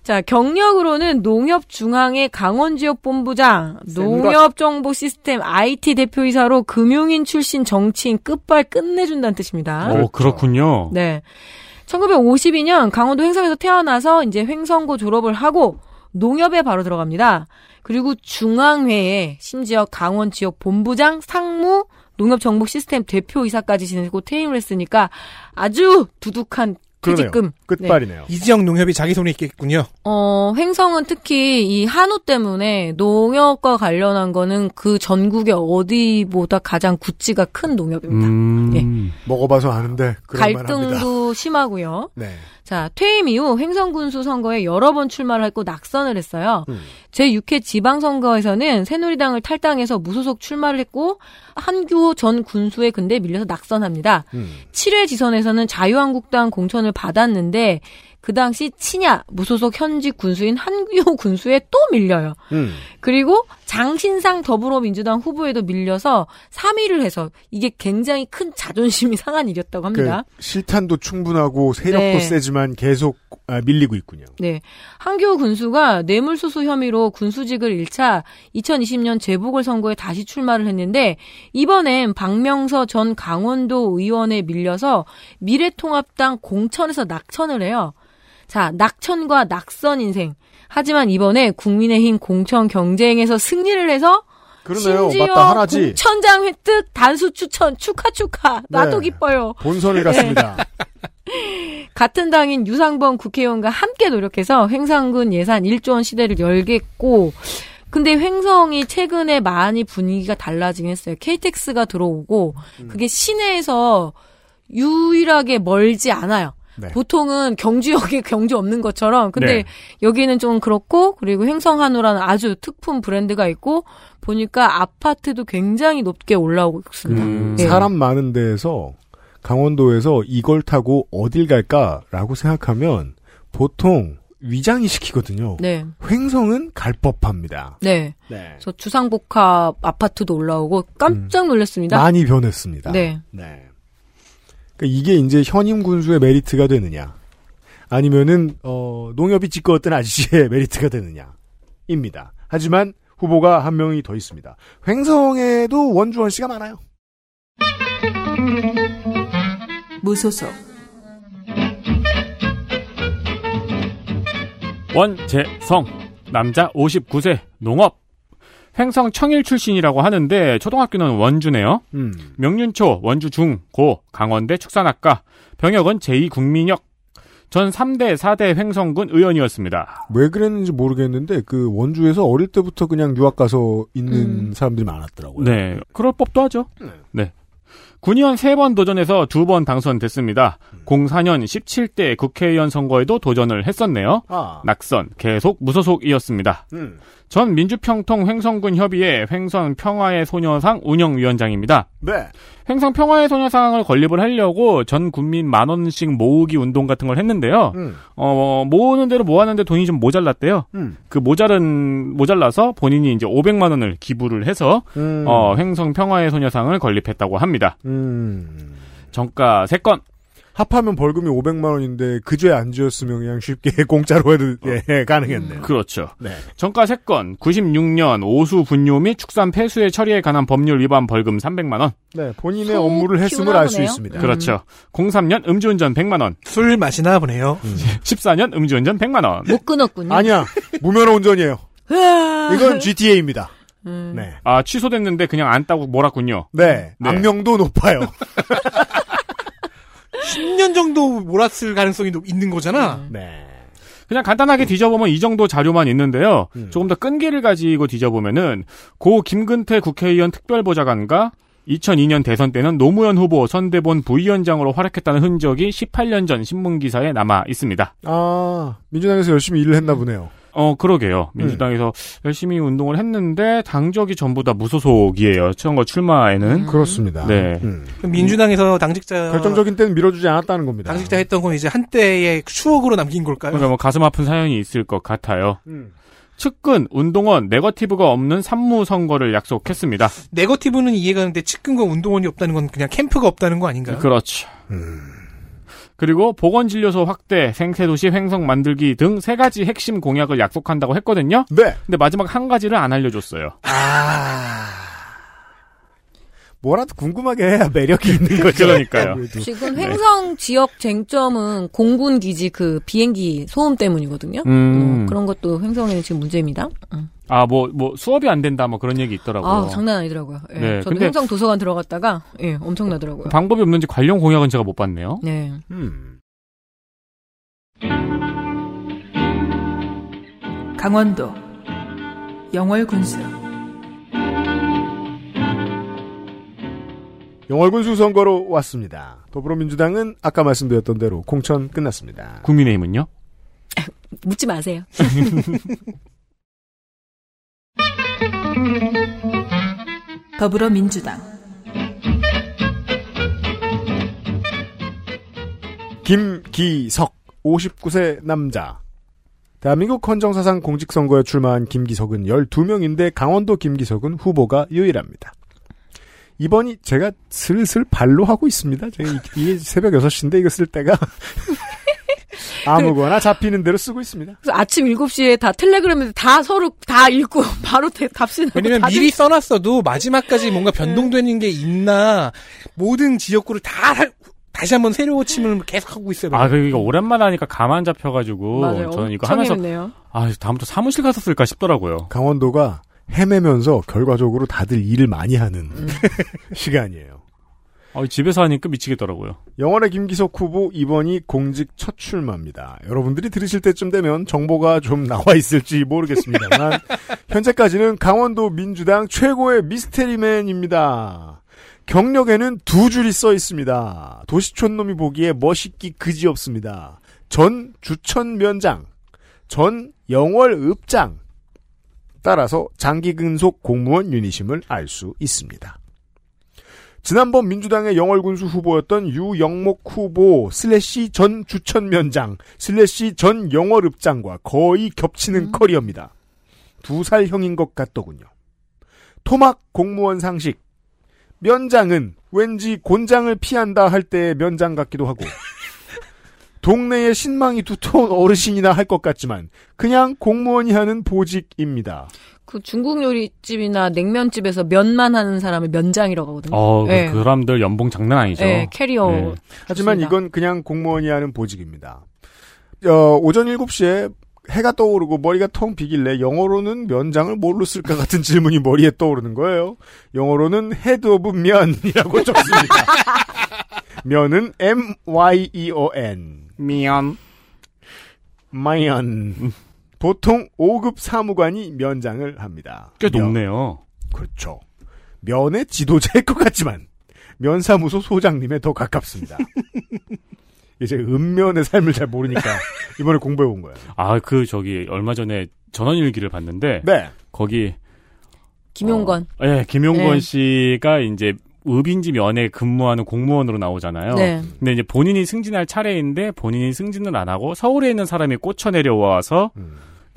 자, 경력으로는 농협중앙회 강원지역본부장, 농협정보시스템 IT 대표이사로 금융인 출신 정치인 끝발 끝내준다는 뜻입니다.
어, 그렇군요.
네. 1952년 강원도 횡성에서 태어나서 이제 횡성고 졸업을 하고 농협에 바로 들어갑니다. 그리고 중앙회에 심지어 강원 지역 본부장, 상무, 농협 정보 시스템 대표 이사까지 지내고 퇴임을 했으니까 아주 두둑한 퇴직금.
끝발이네요.
이지영 농협이 자기 손에 있겠군요.
어, 횡성은 특히 이 한우 때문에 농협과 관련한 거는 그 전국에 어디보다 가장 구찌가 큰 농협입니다. 예.
먹어봐서 아는데.
갈등도 심하고요.
네.
자, 퇴임 이후 횡성군수 선거에 여러 번 출마를 했고 낙선을 했어요.
음.
제6회 지방선거에서는 새누리당을 탈당해서 무소속 출마를 했고 한규호 전 군수에 근데 밀려서 낙선합니다.
음.
7회 지선에서는 자유한국당 공천을 받았는데 그 당시 친야 무소속 현직 군수인 한규호 군수에 또 밀려요.
음.
그리고 장신상 더불어민주당 후보에도 밀려서 3위를 해서 이게 굉장히 큰 자존심이 상한 일이었다고 합니다.
그 실탄도 충분하고 세력도
네.
세지만 계속 아, 밀리고 있군요.
네. 한교우 군수가 뇌물수수 혐의로 군수직을 잃자 2020년 재보궐선거에 다시 출마를 했는데 이번엔 박명서 전 강원도 의원에 밀려서 미래통합당 공천에서 낙천을 해요. 자, 낙천과 낙선 인생. 하지만 이번에 국민의힘 공천 경쟁에서 승리를 해서
그러네요.
심지어
맞다, 하나지.
공천장 획득 단수 추천 축하 축하. 나도
네.
기뻐요.
본선을
네.
갔습니다.
같은 당인 유상범 국회의원과 함께 노력해서 횡성군 예산 1조 원 시대를 열겠고 근데 횡성이 최근에 많이 분위기가 달라지긴 했어요. KTX가 들어오고 그게 시내에서 유일하게 멀지 않아요.
네.
보통은 경주역에 경주 없는 것처럼 근데
네.
여기는 좀 그렇고 그리고 행성한우라는 아주 특품 브랜드가 있고 보니까 아파트도 굉장히 높게 올라오고 있습니다.
음,
예.
사람 많은 데에서 강원도에서 이걸 타고 어딜 갈까라고 생각하면 보통 위장이 시키거든요.
네.
횡성은 갈 법합니다.
네.
네.
저 주상복합 아파트도 올라오고 깜짝 놀랐습니다.
많이 변했습니다.
네.
네. 그러니까 이게 이제 현임 군수의 메리트가 되느냐, 아니면은 어, 농협이 찍었던 아저씨의 메리트가 되느냐입니다. 하지만 후보가 한 명이 더 있습니다. 횡성에도 원주원 씨가 많아요.
무소속
원재성 남자 59세 농업 횡성 청일 출신이라고 하는데 초등학교는 원주네요.
음.
명륜초 원주 중, 고, 강원대 축산학과 병역은 제2국민역 전 3대 4대 횡성군 의원이었습니다.
왜 그랬는지 모르겠는데 그 원주에서 어릴 때부터 그냥 유학 가서 있는
음.
사람들이 많았더라고요.
네, 그럴 법도 하죠. 네. 군의원 3번 도전해서 2번 당선됐습니다. 04년 17대 국회의원 선거에도 도전을 했었네요.
아.
낙선, 계속 무소속이었습니다.
음.
전 민주평통 횡성군 협의회 횡성 평화의 소녀상 운영위원장입니다.
네.
횡성 평화의 소녀상을 건립을 하려고 전 국민 만 원씩 모으기 운동 같은 걸 했는데요.
음.
어, 모으는 대로 모았는데 돈이 좀 모자랐대요.
음.
그 모자른 모자라서 본인이 이제 500만 원을 기부를 해서
음.
어, 횡성 평화의 소녀상을 건립했다고 합니다.
음.
정가 3건.
합하면 벌금이 500만 원인데 그 죄 안 지었으면 그냥 쉽게 공짜로 해도 예, 가능했네요.
그렇죠.
네.
정가 3건, 96년 오수 분뇨 및 축산 폐수의 처리에 관한 법률 위반 벌금 300만 원.
네, 본인의 업무를 했음을 알 수. 있습니다.
그렇죠. 03년 음주운전 100만 원.
술 마시나 보네요.
14년 음주운전 100만 원.
못 끊었군요.
아니야, 무면허 운전이에요. 이건 GTA입니다.
음.
네.
아, 취소됐는데 그냥 안 따고 몰았군요.
네,
네.
악명도 높아요.
10년 정도 몰았을 가능성이 높- 있는 거잖아.
네.
그냥 간단하게 뒤져보면 이 정도 자료만 있는데요.
음.
조금 더 끈기를 가지고 뒤져보면은 고 김근태 국회의원 특별보좌관과 2002년 대선 때는 노무현 후보 선대본 부위원장으로 활약했다는 흔적이 18년 전 신문 기사에 남아 있습니다.
아, 민주당에서 열심히 일을 했나 보네요.
어, 그러게요. 민주당에서 열심히 운동을 했는데 당적이 전부 다 무소속이에요. 선거 출마에는.
그렇습니다.
네.
음.
민주당에서 당직자
결정적인 때는 밀어주지 않았다는 겁니다.
당직자 했던 건 이제 한때의 추억으로 남긴 걸까요?
그러니까 뭐 가슴 아픈 사연이 있을 것 같아요.
음.
측근, 운동원, 네거티브가 없는 산무 선거를 약속했습니다.
네거티브는 이해가 가는데 측근과 운동원이 없다는 건 그냥 캠프가 없다는 거 아닌가요?
그렇죠.
음.
그리고 보건진료소 확대, 생태도시 횡성 만들기 등 세 가지 핵심 공약을 약속한다고 했거든요.
네.
근데 마지막 한 가지를 안 알려줬어요.
아. 뭐라도 궁금하게 해야 매력이 있는 거죠.
그러니까요.
지금 횡성 지역 쟁점은 공군 기지 그 비행기 소음 때문이거든요.
음.
어, 그런 것도 횡성에는 지금 문제입니다. 음.
아, 뭐, 뭐, 수업이 안 된다, 뭐 그런 얘기 있더라고요.
아 장난 아니더라고요. 예.
네,
저도 횡성 도서관 들어갔다가 예, 엄청나더라고요.
방법이 없는지 관련 공약은 제가 못 봤네요.
네.
음.
강원도 영월군수
영월군수 선거로 왔습니다. 더불어민주당은 아까 말씀드렸던 대로 공천 끝났습니다.
국민의힘은요?
묻지 마세요.
더불어민주당
김기석 59세 남자 대한민국 헌정사상 공직선거에 출마한 김기석은 12명인데 강원도 김기석은 후보가 유일합니다. 이번이 제가 슬슬 발로 하고 있습니다. 제가 이- 이게 새벽 6시인데 이거 쓸 때가 아무거나 잡히는 대로 쓰고 있습니다.
그래서 아침 7시에 다 텔레그램에서 다 서로 다 읽고 바로 대- 답신하고
왜냐면 미리 써놨어도 마지막까지 뭔가 변동되는 게 있나 모든 지역구를 다 할- 다시 한번 새로 침을 계속 하고 있어요.
아, 그, 이거 오랜만에 하니까 가만 잡혀가지고.
맞아요.
저는 이거 하면서.
헤맸네요.
아, 다음부터 사무실 가서 쓸까 싶더라고요.
강원도가 헤매면서 결과적으로 다들 일을 많이 하는 시간이에요.
아, 집에서 하니까 미치겠더라고요.
영원의 김기석 후보 이번이 공직 첫 출마입니다. 여러분들이 들으실 때쯤 되면 정보가 좀 나와 있을지 모르겠습니다만 현재까지는 강원도 민주당 최고의 미스테리맨입니다. 경력에는 두 줄이 써 있습니다. 도시촌 놈이 보기에 멋있기 그지없습니다. 전 주천 면장, 전 영월 읍장. 따라서 장기 근속 공무원이심을 알 수 있습니다. 지난번 민주당의 영월군수 후보였던 유영목 후보 slash 전 주천면장 slash 전 영월읍장과 거의 겹치는 커리어입니다. 두 살 형인 것 같더군요. 토막 공무원 상식. 면장은 왠지 곤장을 피한다 할 때의 면장 같기도 하고 동네에 신망이 두터운 어르신이나 할 것 같지만 그냥 공무원이 하는 보직입니다.
그 중국 요리집이나 냉면집에서 면만 하는 사람을 면장이라고 하거든요.
어, 그,
예.
그 사람들 연봉 장난 아니죠.
예, 캐리어.
예.
하지만 이건 그냥 공무원이 하는 보직입니다. 어, 오전 7시에 해가 떠오르고 머리가 텅 비길래 영어로는 면장을 뭘로 쓸까 같은 질문이 머리에 떠오르는 거예요. 영어로는 head of 면이라고 적습니다. 면은 M-Y-E-O-N.
면.
마연. 보통 5급 사무관이 면장을 합니다.
꽤
면.
높네요.
그렇죠. 면의 지도자일 것 같지만 면사무소 소장님에 더 가깝습니다. 이제 은면의 삶을 잘 모르니까 이번에 공부해 본 거예요.
아, 그 저기 얼마 전에 전원일기를 봤는데
네.
거기
김용건.
예, 김용건
네.
씨가 이제 읍인지 면에 근무하는 공무원으로 나오잖아요.
네.
근데 이제 본인이 승진할 차례인데 본인이 승진을 안 하고 서울에 있는 사람이 꽂혀 내려와서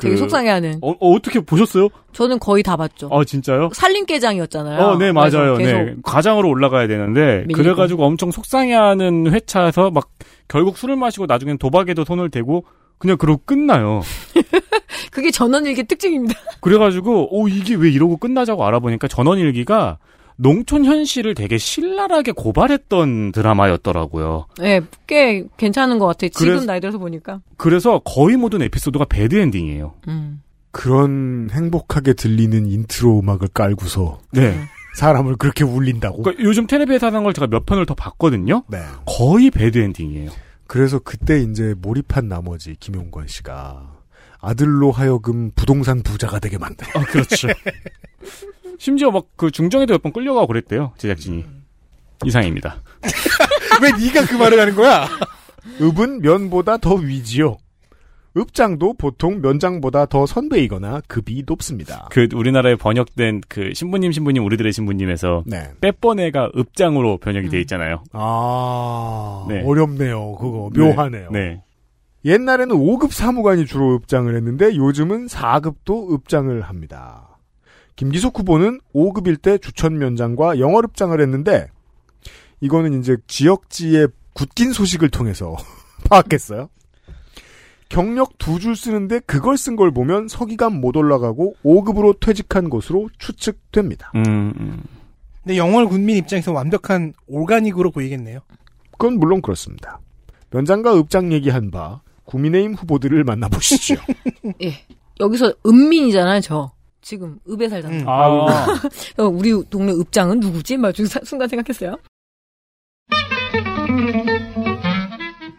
되게 속상해하는.
어, 어, 어 떻게 보셨어요?
저는 거의 다 봤죠.
아, 진짜요?
살림개장이었잖아요.
어, 네, 맞아요. 네. 과장으로 올라가야 되는데,
밀리고.
그래가지고 엄청 속상해하는 회차에서 막, 결국 술을 마시고 나중엔 도박에도 손을 대고, 그냥 그러고 끝나요.
그게 전원일기 특징입니다.
그래가지고, 오, 이게 왜 이러고 끝나자고 알아보니까 전원일기가 농촌 현실을 되게 신랄하게 고발했던 드라마였더라고요.
네, 꽤 괜찮은 것 같아요. 지금
그래서-
나이 들어서 보니까.
그래서 거의 모든 에피소드가 bad ending이에요.
음.
그런 행복하게 들리는 인트로 음악을 깔고서
네.
사람을 그렇게 울린다고?
그러니까 요즘 텔레비에서 하는 걸 제가 몇 편을 더 봤거든요.
네.
거의 배드 엔딩이에요.
그래서 그때 이제 몰입한 나머지 김용건 씨가 아들로 하여금 부동산 부자가 되게 만든.
아, 그렇죠. 심지어 막 그 중정에도 몇 번 끌려가고 그랬대요, 제작진이. 이상입니다.
왜 네가 그 말을 하는 거야? 읍은 면보다 더 위지요. 읍장도 보통 면장보다 더 선배이거나 급이 높습니다.
그 우리나라에 번역된 그 신부님 신부님 우리들의 신부님에서
네.
빼뻔해가 읍장으로 번역이 돼 있잖아요.
아
네.
어렵네요. 그거 묘하네요.
네.
옛날에는 5급 사무관이 주로 읍장을 했는데 요즘은 4급도 읍장을 합니다. 김기석 후보는 5급일 때 주천면장과 영월읍장을 했는데 이거는 이제 지역지의 굳긴 소식을 통해서 파악했어요. 경력 두 줄 쓰는데 그걸 쓴 걸 보면 서기관 못 올라가고 5급으로 퇴직한 것으로 추측됩니다.
음, 음.
근데 영월 군민 입장에서 완벽한 올가닉으로 보이겠네요.
그건 물론 그렇습니다. 면장과 읍장 얘기한 바 국민의힘 후보들을 만나보시죠.
예. 여기서 읍민이잖아요, 저. 지금 읍에 살잖아요.
아.
어, 우리 동네 읍장은 누구지? 막 중- 순간 생각했어요.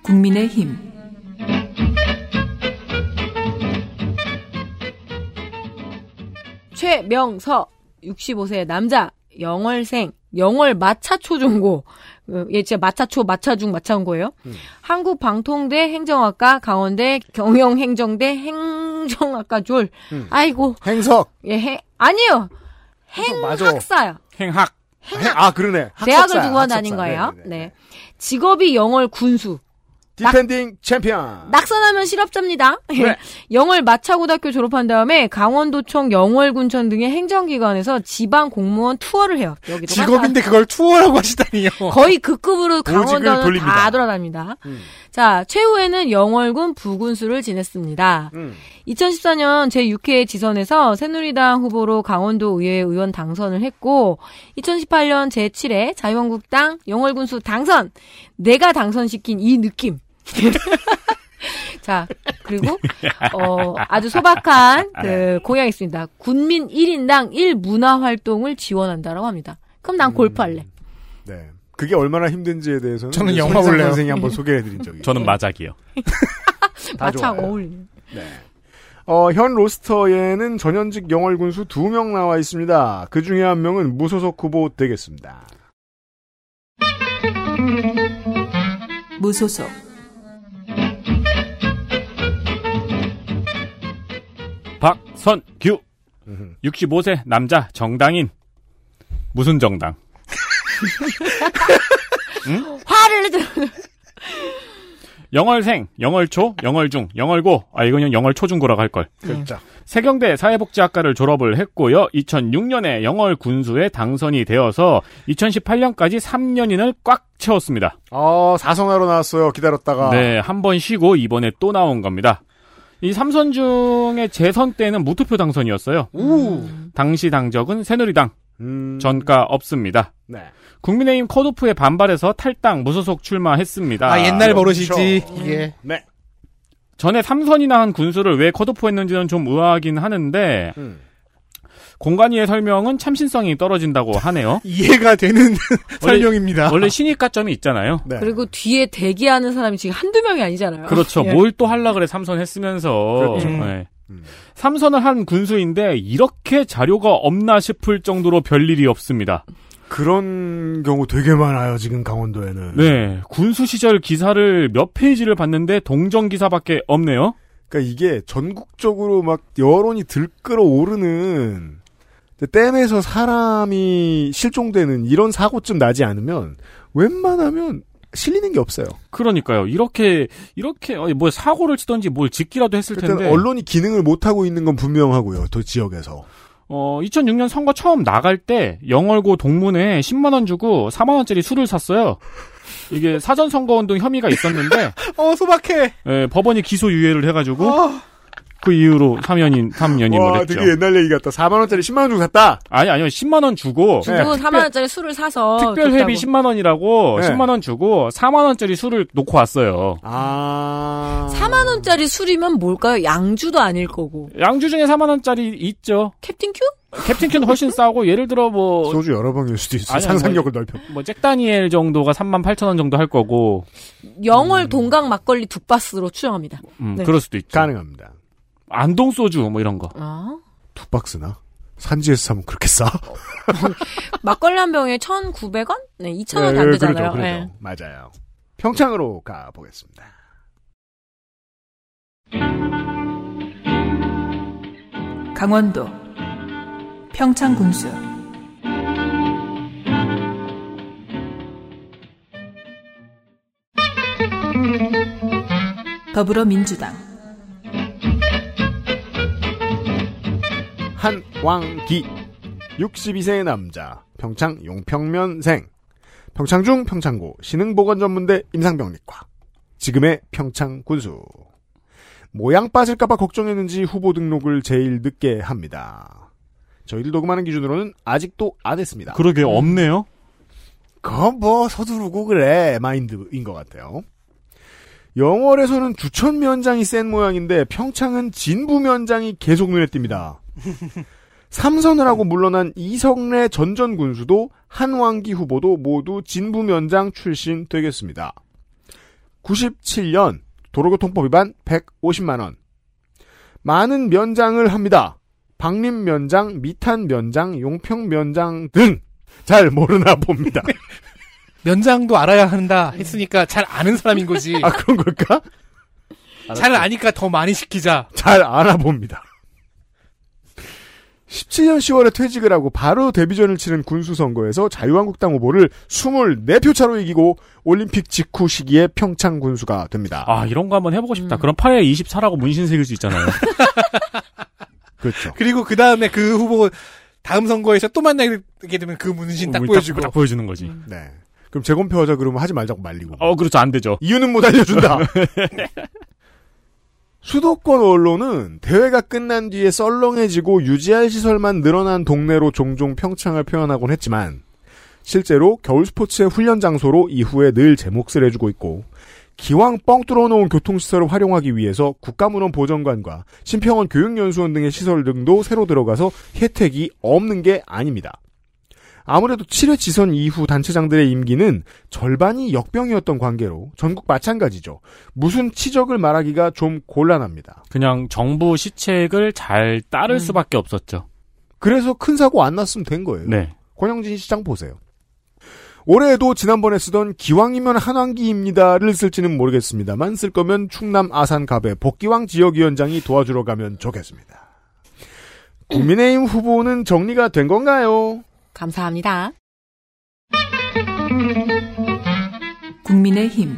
국민의 힘
최명서 65세 남자 영월생 영월 마차 초중고 어, 얘 진짜 마차초 마차중 마차온 거예요. 한국방통대 행정학과 강원대 경영행정대 행정학과 졸.
음.
아이고
행석.
예, 행 아니요. 행학사요.
행학.
아 그러네.
대학을
학석사야,
두고 다닌
학석사.
거예요.
네네네.
네. 직업이 영월 군수.
defending 챔피언.
낙선하면 실업자입니다.
네.
영월 마차고등학교 졸업한 다음에 강원도청 영월군청 등의 행정기관에서 지방 공무원 투어를 해요. 여기도
직업인데 그걸 투어라고 하시다니요.
거의 그 급으로
보직을
강원도는
돌립니다.
다 돌아다닙니다. 자, 최후에는 영월군 부군수를 지냈습니다.
음.
2014년 제6회 지선에서 새누리당 후보로 강원도 의회 의원 당선을 했고 2018년 제7회 자유한국당 영월군수 당선. 내가 당선시킨 이 느낌. 자, 그리고 어 아주 소박한 그 공약이 있습니다. 군민 1인당 1문화 활동을 지원한다라고 합니다. 그럼 난 골프할래.
네. 그게 얼마나 힘든지에 대해서는
저는 영화 볼래요.
선생이 한번 소개해드린 적이.
저는 마작이요.
좋아요.
어울리네.
네. 어, 현 로스터에는 전현직 영월 군수 두명 나와 있습니다. 그 중에 한 명은 무소속 후보 되겠습니다.
무소속
박선규 65세 남자 정당인 무슨 정당? 응?
화를 내죠.
영월생, 영월초, 영월중, 영월고. 아 이건 그냥 영월초중고라고 할 걸.
그렇죠.
세경대 사회복지학과를 졸업을 했고요. 2006년에 영월 군수에 당선이 되어서 2018년까지 3년인을 꽉 채웠습니다.
어, 사성하러 나왔어요. 기다렸다가.
네, 한 번 쉬고 이번에 또 나온 겁니다. 이 삼선 중에 재선 때는 무투표 당선이었어요. 당시 당적은 새누리당. 전가 없습니다.
네.
국민의힘 컷오프에 반발해서 탈당 무소속 출마했습니다.
아, 옛날 버릇이지,
그렇죠.
이게.
네.
전에 삼선이나 한 군수를 왜 컷오프했는지는 좀 의아하긴 하는데
음.
공관위의 설명은 참신성이 떨어진다고 하네요.
이해가 되는 설명입니다.
원래 신입가점이 있잖아요.
네.
그리고 뒤에 대기하는 사람이 지금 한두 명이 아니잖아요.
그렇죠.
예.
뭘또 할라 그래 삼선 했으면서
그렇죠.
네. 삼선을 한 군수인데 이렇게 자료가 없나 싶을 정도로 별일이 없습니다.
그런 경우 되게 많아요, 지금 강원도에는.
네, 군수 시절 기사를 몇 페이지를 봤는데 동정 기사밖에 없네요.
그러니까 이게 전국적으로 막 여론이 들끓어 오르는 댐에서 사람이 실종되는 이런 사고쯤 나지 않으면 웬만하면 실리는 게 없어요.
그러니까요. 이렇게 이렇게 어, 뭐 사고를 치던지 뭘 짓기라도 했을 텐데.
언론이 기능을 못 하고 있는 건 분명하고요. 또 지역에서.
어, 2006년 선거 처음 나갈 때 영월고 동문에 10만 원 주고 4만 원짜리 술을 샀어요. 이게 사전 선거 운동 혐의가 있었는데
어, 소박해.
예, 법원이 기소 유예를 해가지고 그 이후로 3년인 3년임을
와,
했죠.
되게 옛날 얘기 같다. 4만 원짜리 10만 원 주고 샀다.
아니 아니요 10만 원 주고
주고 4만 원짜리 술을 사서
특별 회비
줬다고.
10만 원이라고
네.
10만 원 주고 4만 원짜리 술을 놓고 왔어요.
아.
4만 원짜리 술이면 뭘까요? 양주도 아닐 거고.
양주 중에 4만 원짜리 있죠.
캡틴 큐?
캡틴 큐는 훨씬 싸고 예를 들어 뭐
소주 여러 병일 수도 있어요.
아니,
상상력을
뭐,
넓혀.
뭐 잭 다니엘 정도가 3만 8천 원 정도 할 거고
영월 동강 막걸리 두 바스로 추정합니다.
음,
네.
그럴 수도 있죠.
가능합니다.
안동 소주 뭐 이런 거.
아?
두 박스나? 산지에서 사면 그렇게 싸?
막걸리 한 병에 1,900원? 네, 2,000원이
네,
안 되잖아요.
그러죠, 그러죠.
네.
맞아요. 평창으로 가보겠습니다.
강원도 평창군수 더불어민주당
한왕기 62세의 남자 평창 용평면생 평창중 평창고 신흥보건전문대 임상병리과 지금의 평창 군수 모양 빠질까봐 걱정했는지 후보 등록을 제일 늦게 합니다. 저희들 녹음하는 기준으로는 아직도 안 했습니다.
그러게 없네요.
그건 뭐 서두르고 그래 마인드인 것 같아요. 영월에서는 주천면장이 센 모양인데 평창은 진부면장이 계속 눈에 띕니다. 삼선을 하고 물러난 이성래 전전 군수도 한왕기 후보도 모두 진부면장 출신 되겠습니다. 97년 도로교통법 위반 150만 원. 많은 면장을 합니다. 박림면장, 미탄면장, 용평면장 등 잘 모르나 봅니다.
면장도 알아야 한다 했으니까 잘 아는 사람인 거지.
아 그런 걸까?
잘 아니까 더 많이 시키자.
잘 알아봅니다. 17년 10월에 퇴직을 하고 바로 데뷔전을 치른 군수 선거에서 자유한국당 후보를 24표 차로 이기고 올림픽 직후 시기에 평창 군수가 됩니다.
아 이런 거 한번 해보고 싶다. 그럼 8에 24라고 문신 새길 수 있잖아요.
그렇죠.
그리고 그 다음에 그 후보 다음 선거에서 또 만나게 되면 그 문신 딱
딱,
보여주고.
딱 보여주는 거지.
네. 그럼 재검표 하자 그러면 하지 말자고 말리고.
어 그렇죠 안 되죠.
이유는 못 알려준다. 수도권 언론은 대회가 끝난 뒤에 썰렁해지고 유지할 시설만 늘어난 동네로 종종 평창을 표현하곤 했지만 실제로 겨울 스포츠의 훈련 장소로 이후에 늘 제 몫을 해주고 있고 기왕 뻥 뚫어놓은 교통시설을 활용하기 위해서 국가문헌 보전관과 신평원 교육연수원 등의 시설 등도 새로 들어가서 혜택이 없는 게 아닙니다. 아무래도 7회 지선 이후 단체장들의 임기는 절반이 역병이었던 관계로 전국 마찬가지죠. 무슨 치적을 말하기가 좀 곤란합니다.
그냥 정부 시책을 잘 따를
음.
수밖에 없었죠.
그래서 큰 사고 안 났으면 된 거예요.
네.
권영진 시장 보세요. 올해에도 지난번에 쓰던 기왕이면 한왕기입니다를 쓸지는 모르겠습니다만 쓸 거면 충남 아산갑의 복기왕 지역위원장이 도와주러 가면 좋겠습니다. 국민의힘 후보는 정리가 된 건가요?
감사합니다.
국민의 힘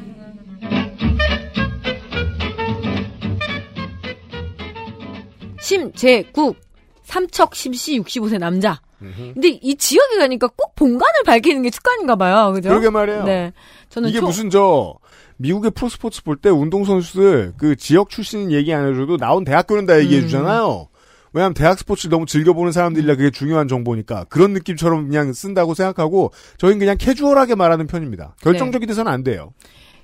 심재국 삼척 심씨 65세 남자. 근데 이 지역에 가니까 꼭 본관을 밝히는 게 습관인가 봐요. 그죠?
그러게 말이에요.
네. 저는
이게
초-
무슨 저 미국의 프로스포츠 볼 때 운동선수들 그 지역 출신 얘기 안 해줘도 나온 대학교는 다 얘기해
음.
주잖아요. 왜냐하면 대학 스포츠를 너무 즐겨보는 사람들이라 그게 중요한 정보니까 그런 느낌처럼 그냥 쓴다고 생각하고 저희는 그냥 캐주얼하게 말하는 편입니다. 결정적이 돼서는 안 돼요.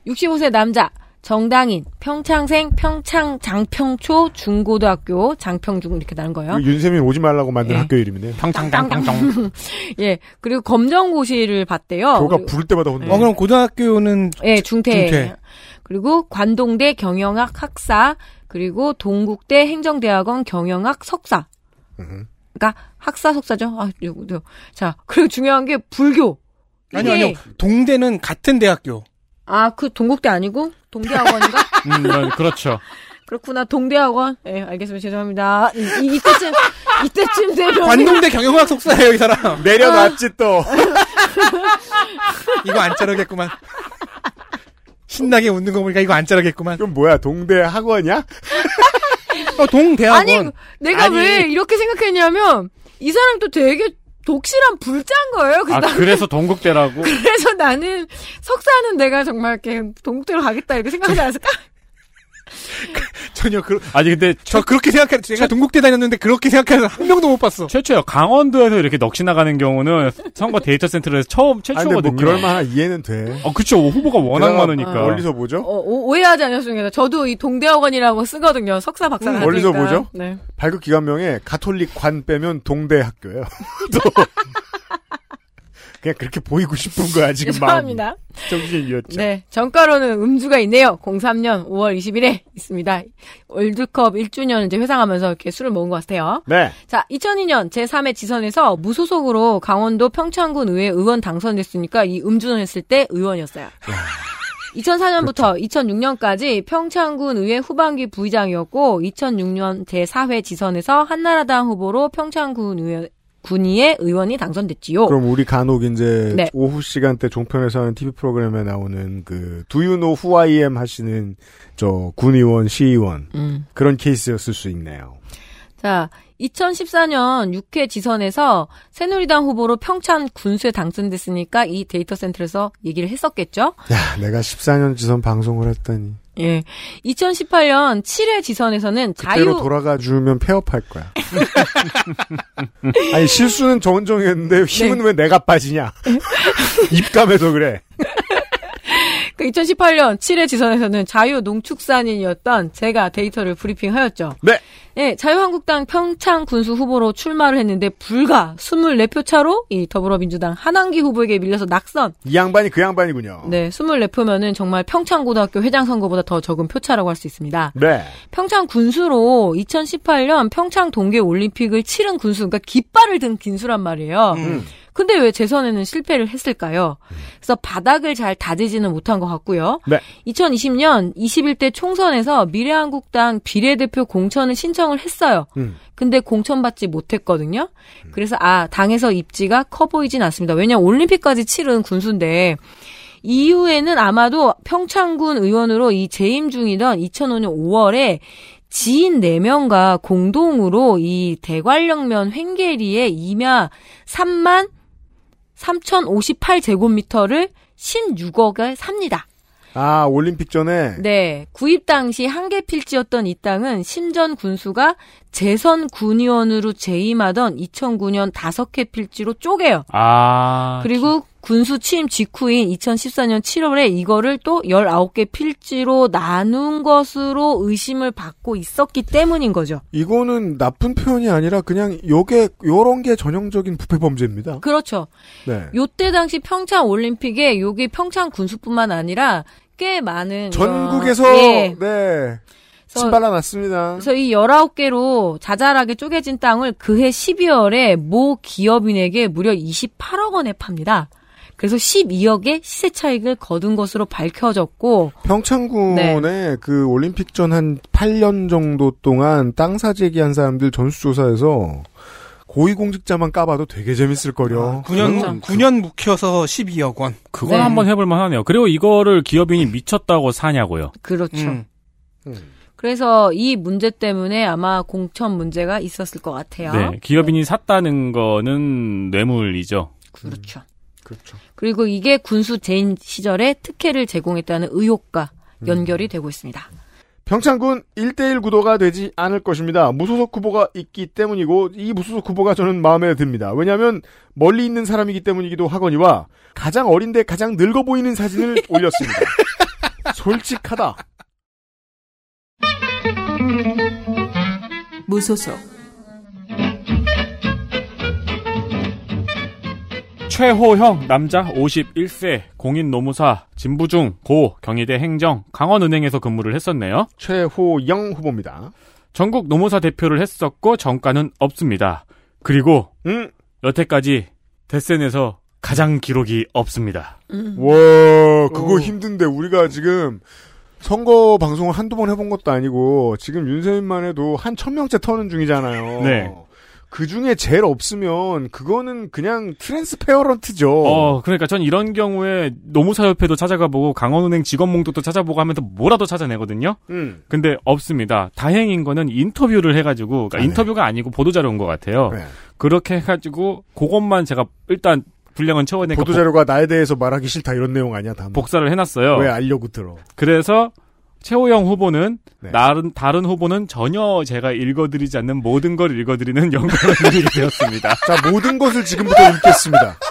65세 남자 정당인 평창생 평창 장평초 중고등학교 장평중 이렇게 나는 거예요.
그 윤세민 오지 말라고 만든
예.
학교 이름이네요.
평창장평청.
예. 그리고 검정고시를 봤대요.
교가 부를 때마다 혼나.
어, 그럼 고등학교는
예, 중퇴.
중퇴.
그리고 관동대 경영학 학사, 그리고 동국대 행정대학원 경영학 석사. 그러니까 학사 석사죠. 아, 요거, 요. 자, 그리고 중요한 게 불교.
아니요, 아니요. 동대는 같은 대학교.
아, 그 동국대 아니고 동대학원인가?
음, 네, 그렇죠.
그렇구나. 동대학원. 예, 알겠습니다. 죄송합니다. 이, 이- 이 때쯤 이때쯤 되면
관동대 경영학 석사예요, 이 사람.
내려놨지 또.
이거 안 자르겠구만. 신나게 웃는 거 보니까 이거 안 자르겠구만.
그럼 뭐야, 동대 학원이야?
어, 동대학원.
아니, 내가
아니.
왜 이렇게 생각했냐면 이 사람도 되게 독실한 불자인 거예요. 그래서
아,
나는-
그래서 동국대라고?
그래서 나는 석사는 내가 정말 이렇게 동국대로 가겠다 이렇게 생각하지 않았을까?
전혀 그
아니, 근데
저 그렇게 생각해 제가 동국대 다녔는데 그렇게 생각하는 한 명도 못 봤어.
최초요. 강원도에서 이렇게 넋이 나가는 경우는 선거 데이터 센터에서 처음
아니, 근데
최초거든요.
뭐 그럴 만한 이해는 돼.
어, 그쵸. 후보가 워낙 많으니까.
멀리서 보죠?
어, 오- 오해하지 않으셨습니다. 저도 이 동대학원이라고 쓰거든요. 석사 박사
음. 멀리서 보죠?
네.
발급 기관명에 가톨릭 관 빼면 동대 학교예요. 또 그냥 그렇게 보이고 싶은 거야 지금.
죄송합니다.
정신이었죠.
네. 정가로는 음주가 있네요. 03년 5월 20일에 있습니다. 월드컵 1주년 이제 회상하면서 이렇게 술을 먹은 것 같아요.
네.
자, 2002년 제3회 지선에서 무소속으로 강원도 평창군 의회 의원 당선됐으니까 이 음주는 했을 때 의원이었어요. 2004년부터 2006년까지 평창군 의회 후반기 부의장이었고 2006년 제4회 지선에서 한나라당 후보로 평창군 의회 군의회 의원이 당선됐지요.
그럼 우리 간혹 이제
네.
오후 시간대 종편에서 하는 TV 프로그램에 나오는 그 Do you know who I am 하시는 저 군의원, 시의원
음.
그런 케이스였을 수 있네요.
자, 2014년 6회 지선에서 새누리당 후보로 평창 군수에 당선됐으니까 이 데이터 센터에서 얘기를 했었겠죠.
야, 내가 14년 지선 방송을 했더니
예. 2018년 7회 지선에서는
그때로
자유
돌아가 주면 폐업할 거야. 아니 실수는 정은정이었는데 힘은
네.
왜 내가 빠지냐? 입감해서 그래.
그 2018년 7회 지선에서는 자유농축산인이었던 제가 데이터를 브리핑하였죠.
네.
예, 자유한국당 평창 군수 후보로 출마를 했는데 불과 24표 차로 이 더불어민주당 한한기 후보에게 밀려서 낙선.
이 양반이 그 양반이군요.
네, 24표면은 정말 평창고등학교 회장 선거보다 더 적은 표차라고 할 수 있습니다.
네.
평창 군수로 2018년 평창 동계 올림픽을 치른 군수, 그러니까 깃발을 든 긴수란 말이에요.
음.
근데 왜 재선에는 실패를 했을까요? 그래서 바닥을 잘 다지지는 못한 것 같고요.
네.
2020년 21대 총선에서 미래한국당 비례대표 공천을 신청을 했어요.
음.
근데 공천받지 못했거든요. 그래서 아 당에서 입지가 커 보이진 않습니다. 왜냐면 올림픽까지 치른 군수인데 이후에는 아마도 평창군 의원으로 이 재임 중이던 2005년 5월에 지인 4명과 공동으로 이 대관령면 횡계리에 임야 3만 3,058제곱미터를 16억에 삽니다.
아 올림픽 전에
네. 구입 당시 한개 필지였던 이 땅은 심전 군수가 재선 군의원으로 재임하던 2009년 다섯 개 필지로 쪼개요.
아.
그리고 군수 취임 직후인 2014년 7월에 이거를 또 19개 필지로 나눈 것으로 의심을 받고 있었기 때문인 거죠.
이거는 나쁜 표현이 아니라 그냥 요게 요런 게 전형적인 부패 범죄입니다.
그렇죠.
네.
요때 당시 평창 올림픽에 여기 평창 군수뿐만 아니라 꽤 많은
전국에서
여- 예.
네.
그래서-
신발라 놨습니다.
그래서 이 19개로 자잘하게 쪼개진 땅을 그해 12월에 모 기업인에게 무려 28억 원에 팝니다. 그래서 12억의 시세 차익을 거둔 것으로 밝혀졌고
평창군의
네.
그 올림픽 전 한 8년 정도 동안 땅 사재기한 사람들 전수조사에서 고위공직자만 까봐도 되게 재밌을 거려.
9년 9년 묵혀서 12억 원.
그건
네.
한번 해볼만 하네요. 그리고 이거를 기업인이 미쳤다고 사냐고요.
그렇죠.
음.
그래서 이 문제 때문에 아마 공천 문제가 있었을 것 같아요.
네, 기업인이 샀다는 거는 뇌물이죠.
그렇죠.
그렇죠.
그리고 이게 군수 재인 시절에 특혜를 제공했다는 의혹과 연결이 되고 있습니다.
평창군 1대1 구도가 되지 않을 것입니다. 무소속 후보가 있기 때문이고 이 무소속 후보가 저는 마음에 듭니다. 왜냐하면 멀리 있는 사람이기 때문이기도 하거니와 가장 어린데 가장 늙어 보이는 사진을 올렸습니다. 솔직하다.
무소속
최호형 남자 51세 공인 노무사 진부중 고 경희대 행정 강원은행에서 근무를 했었네요.
최호영 후보입니다.
전국 노무사 대표를 했었고 정가는 없습니다. 그리고
음.
여태까지 데센에서 가장 기록이 없습니다.
와, 그거 힘든데 우리가 지금 선거 방송을 한두 번 해본 것도 아니고 지금 윤세민만 해도 한 천 명째 터는 중이잖아요.
네.
그 중에 제일 없으면 그거는 그냥 트랜스페어런트죠.
어, 그러니까 전 이런 경우에 노무사협회도 찾아가 보고 강원은행 직원몽독도 찾아보고 하면서 뭐라도 찾아내거든요.
음.
근데 없습니다. 다행인 거는 인터뷰를 해가지고, 그러니까
아, 네.
인터뷰가 아니고 보도자료인 것 같아요.
네.
그렇게 해가지고, 그것만 제가 일단 분량은 채워내니까
보도자료가 나에 대해서 말하기 싫다 이런 내용 아니야 다음.
복, 사를 해놨어요.
왜 알려고 들어?
그래서 최호영 후보는
네.
다른 다른 후보는 전혀 제가 읽어드리지 않는 모든 걸 읽어드리는 영광을 누리게 되었습니다.
자 모든 것을 지금부터 읽겠습니다.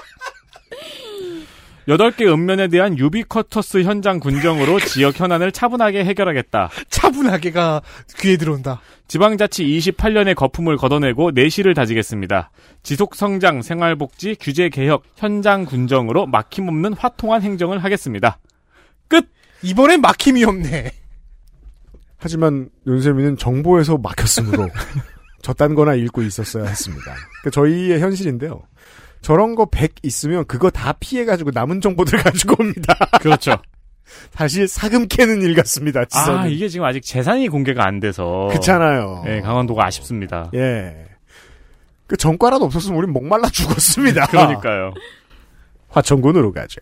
8개 읍면에 대한 유비쿼터스 현장 군정으로 지역 현안을 차분하게 해결하겠다.
차분하게가 귀에 들어온다.
지방자치 28년의 거품을 걷어내고 내실을 다지겠습니다. 지속성장, 생활복지, 규제개혁, 현장 군정으로 막힘없는 화통한 행정을 하겠습니다. 끝!
이번엔 막힘이 없네.
하지만 윤세민은 정보에서 막혔으므로 저딴 거나 읽고 있었어야 했습니다. 그 저희의 현실인데요. 저런 거 100 있으면 그거 다 피해가지고 남은 정보들 가지고 옵니다.
그렇죠.
사실 사금 캐는 일 같습니다. 지선은.
아, 이게 지금 아직 재산이 공개가 안 돼서.
그렇잖아요.
네, 강원도가 아쉽습니다.
예. 그 전과라도 없었으면 우린 목말라 죽었습니다.
그러니까요.
화천군으로 가죠.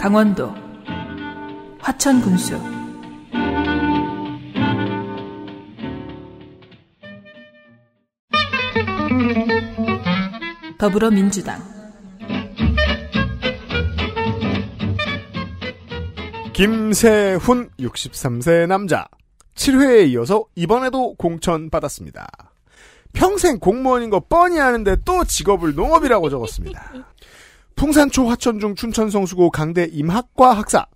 강원도 화천군수 더불어민주당
김세훈 63세 남자 7회에 이어서 이번에도 공천 받았습니다. 평생 공무원인 거 뻔히 아는데 또 직업을 농업이라고 적었습니다. 풍산초 화천중 춘천성수고 강대 임학과 학사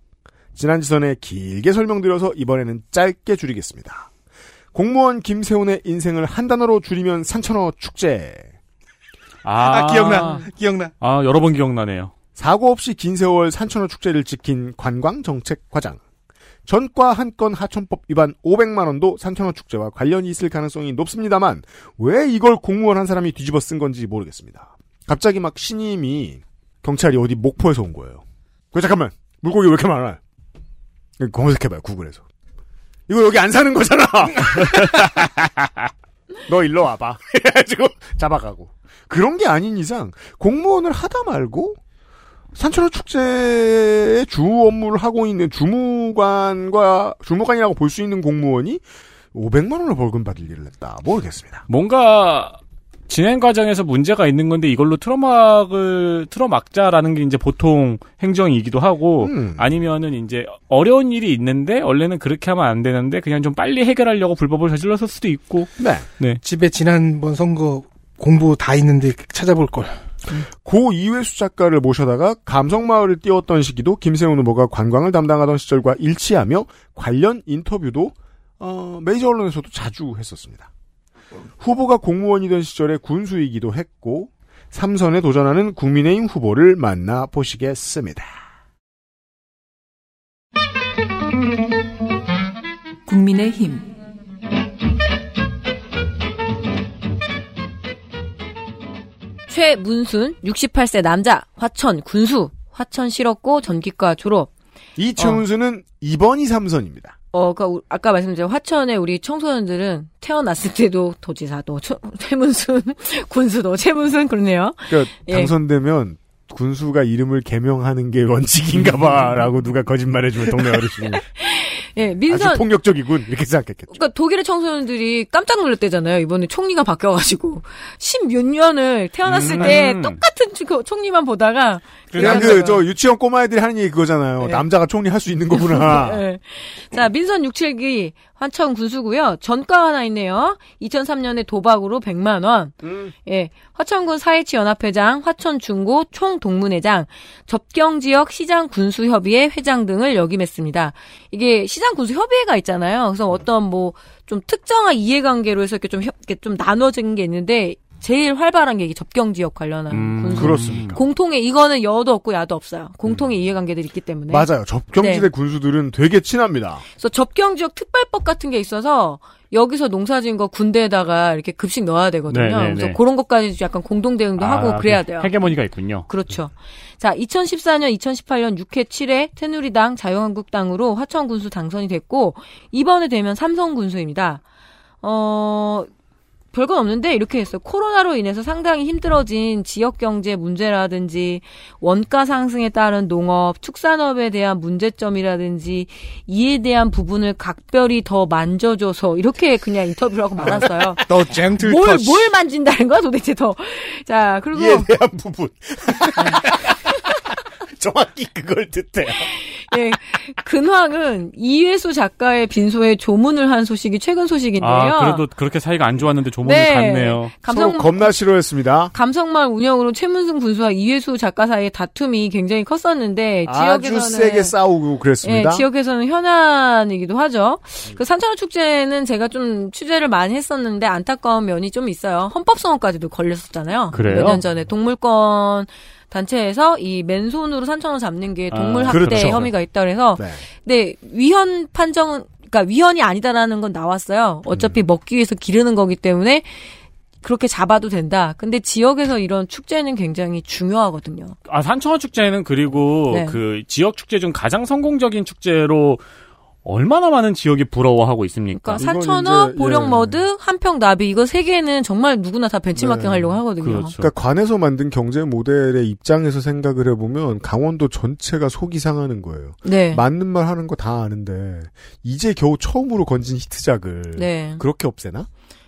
지난 지선에 길게 설명드려서 이번에는 짧게 줄이겠습니다. 공무원 김세훈의 인생을 한 단어로 줄이면 산천어 축제.
아, 기억나. 기억나.
아, 여러 번 기억나네요.
사고 없이 긴 세월 산천어 축제를 지킨 관광정책 과장. 전과 한 건 하천법 위반 500만 원도 산천어 축제와 관련이 있을 가능성이 높습니다만 왜 이걸 공무원 한 사람이 뒤집어 쓴 건지 모르겠습니다. 갑자기 막 신임이 경찰이 어디 목포에서 온 거예요. 그 잠깐만 물고기 왜 이렇게 많아? 검색해봐요 구글에서. 이거 여기 안 사는 거잖아. 너 일로 와봐. 해가지고 잡아가고. 그런 게 아닌 이상 공무원을 하다 말고 산천어 축제의 주 업무를 하고 있는 주무관과 주무관이라고 볼 수 있는 공무원이 500만 원을 벌금 받을 일을 했다. 모르겠습니다.
뭔가 진행 과정에서 문제가 있는 건데 이걸로 틀어막을 틀어막자라는 게 이제 보통 행정이기도 하고
음.
아니면은 이제 어려운 일이 있는데 원래는 그렇게 하면 안 되는데 그냥 좀 빨리 해결하려고 불법을 저질렀을 수도 있고
네.
네.
집에 지난번 선거 공부 다 있는데 찾아볼 걸.
고 이회수 작가를 모셔다가 감성마을을 띄웠던 시기도 김세훈 후보가 관광을 담당하던 시절과 일치하며 관련 인터뷰도 어, 메이저 언론에서도 자주 했었습니다. 후보가 공무원이던 시절에 군수이기도 했고 삼선에 도전하는 국민의힘 후보를 만나 보시겠습니다.
국민의힘
최문순 68세 남자 화천 군수 화천 실업고 전기과 졸업.
이 최문순은 2번이 3선입니다.
어, 그니까, 우- 아까 말씀드린 화천의 우리 청소년들은 태어났을 때도 도지사도, 최- 최문순, 군수도, 최문순, 그러네요.
그러니까
예.
당선되면 군수가 이름을 개명하는 게 원칙인가 봐 라고 누가 거짓말해주면 동네 어르신이
예, 민선.
아주 폭력적이군 이렇게 생각했겠죠.
그러니까 독일의 청소년들이 깜짝 놀랐대잖아요. 이번에 총리가 바뀌어가지고 십몇 년을 태어났을 때
음.
똑같은 그 총리만 보다가
그냥 그저 유치원 꼬마 애들이 하는 얘기 그거잖아요. 남자가 총리 할 수 있는 거구나.
네. 자, 민선 67기 환청 군수고요. 전과 하나 있네요. 2003년에 도박으로 100만 원. 예. 화천군 사회치 연합회장, 화천중고 총동문회장, 접경지역 시장 군수 협의회 회장 등을 역임했습니다. 이게 시장 군수 협의회가 있잖아요. 그래서 어떤 뭐 좀 특정한 이해관계로 해서 이렇게 좀 협- 이렇게 좀 나눠진 게 있는데 제일 활발한 게 이게 접경 지역 관련한
음,
군수.
그렇습니까?
공통의 이거는 여도 없고 야도 없어요. 공통의 이해관계들이 있기 때문에.
맞아요. 접경지대
네.
군수들은 되게 친합니다.
그래서 접경 지역 특별법 같은 게 있어서 여기서 농사진 거 군대에다가 이렇게 급식 넣어야 되거든요.
네, 네,
그래서
네.
그런 것까지 약간 공동 대응도 하고
아,
그래야
그
돼요.
헤게모니가 있군요.
그렇죠. 자, 2014년, 2018년 6회 7회 새누리당, 자유한국당으로 화천 군수 당선이 됐고 이번에 되면 삼성 군수입니다. 어, 별건 없는데 이렇게 했어요. 코로나로 인해서 상당히 힘들어진 지역 경제 문제라든지 원가 상승에 따른 농업, 축산업에 대한 문제점이라든지 이에 대한 부분을 각별히 더 만져줘서 이렇게 그냥 인터뷰를 하고 말았어요.
더 젠틀
뭘. 뭘 만진다는 거야 도대체 더. 자, 그리고.
이에 대한 부분. 정확히 그걸 뜻해요.
예, 근황은 이회수 작가의 빈소에 조문을 한 소식이 최근 소식인데요.
아, 그래도 그렇게 사이가 안 좋았는데 조문을
네.
갔네요.
감성-
서로 겁나 싫어했습니다.
감성말 운영으로 최문승 군수와 이회수 작가 사이의 다툼이 굉장히 컸었는데
아주
지역에서는
세게 싸우고 그랬습니다.
예, 지역에서는 현안이기도 하죠. 그 산천어 축제는 제가 좀 취재를 많이 했었는데 안타까운 면이 좀 있어요. 헌법소원까지도 걸렸었잖아요.
그래요?
몇 년 전에 동물권 단체에서 이 맨손으로 산천어 잡는 게 동물
아,
학대
그렇죠.
혐의가 있다 그래서
네.
근데 위헌 판정은 그러니까 위헌이 아니다라는 건 나왔어요. 어차피
음.
먹기 위해서 기르는 거기 때문에 그렇게 잡아도 된다. 근데 지역에서 이런 축제는 굉장히 중요하거든요.
아, 산청어 축제는 그리고
네.
그 지역 축제 중 가장 성공적인 축제로 얼마나 많은 지역이 부러워하고 있습니까?
그러니까 산천어,
예.
보령머드, 한평나비 이거 세 개는 정말 누구나 다 벤치마킹
네.
하려고 하거든요.
그렇죠.
그러니까 관에서 만든 경제 모델의 입장에서 생각을 해보면 강원도 전체가 속이 상하는 거예요.
네.
맞는 말 하는 거 다 아는데 이제 겨우 처음으로 건진 히트작을
네.
그렇게 없애나?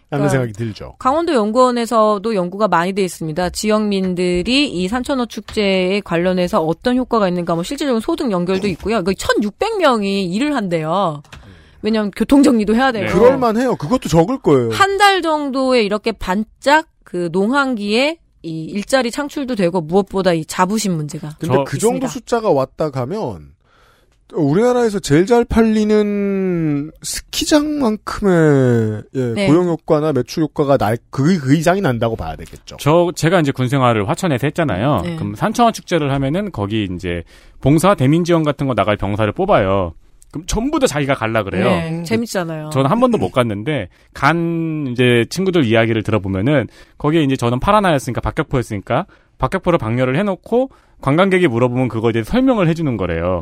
라는
그러니까
생각이 들죠.
강원도 연구원에서도 연구가 많이 돼 있습니다. 지역민들이 이 산천어 축제에 관련해서 어떤 효과가 있는가, 뭐 실질적인 소득 연결도 있고요. 이거 1,600명이 일을 한대요. 왜냐면 교통 정리도 해야 돼요.
그럴 만해요. 그것도 적을 거예요.
한 달 정도에 이렇게 반짝 그 농한기에 이 일자리 창출도 되고 무엇보다 이 자부심 문제가.
근데 그 정도
있습니다.
숫자가 왔다 가면 우리나라에서 제일 잘 팔리는 스키장만큼의 예,
네.
고용 효과나 매출 효과가 날그 그 이상이 난다고 봐야 되겠죠.
저 제가 이제 군 생활을 화천에서 했잖아요.
네.
그럼 산청어 축제를 하면은 거기 이제 봉사 대민 지원 같은 거 나갈 병사를 뽑아요. 그럼 전부 다 자기가 갈라 그래요.
네, 재밌잖아요.
저는 한 번도 못 갔는데 간 이제 친구들 이야기를 들어보면은 거기에 이제 저는 파라나였으니까 박격포였으니까 박격포를 방열을 해놓고 관광객이 물어보면 그거 이제 설명을 해주는 거래요.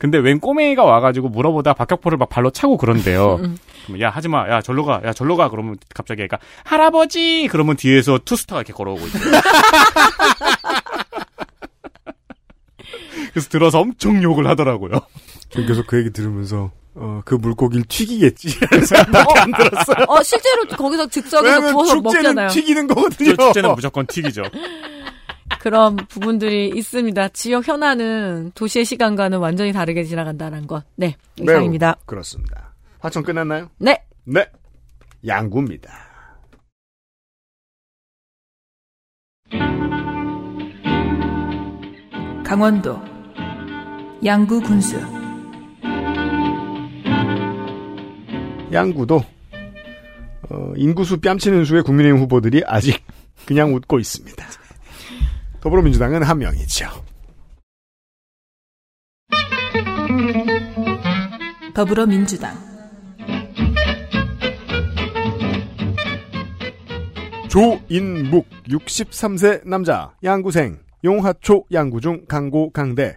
근데 웬 꼬맹이가 와가지고 물어보다 박격포를 막 발로 차고 그런대요. 그러면 야 하지마, 야 절로 가, 야 절로 가. 그러면 갑자기 애가 할아버지 그러면 뒤에서 투스타가 이렇게 걸어오고 있어요. 그래서 들어서 엄청 욕을 하더라고요.
전 계속 그 얘기 들으면서 어, 그 물고기를 튀기겠지. 생각밖에 안 들었어요.
어, 실제로 거기서 즉석에서 구워서
축제는
먹잖아요.
튀기는 거거든요.
저 축제는 무조건 튀기죠.
그런 부분들이 있습니다. 지역 현안은 도시의 시간과는 완전히 다르게 지나간다는 것. 네, 이상입니다.
매우 그렇습니다. 화천 끝났나요?
네.
네. 양구입니다.
강원도 양구 군수
양구도 어, 인구수 뺨치는 수의 국민의힘 후보들이 아직 그냥 웃고 있습니다. 더불어민주당은 한 명이죠.
더불어민주당
조인묵 63세 남자 양구생 용하초 양구중 강고 강대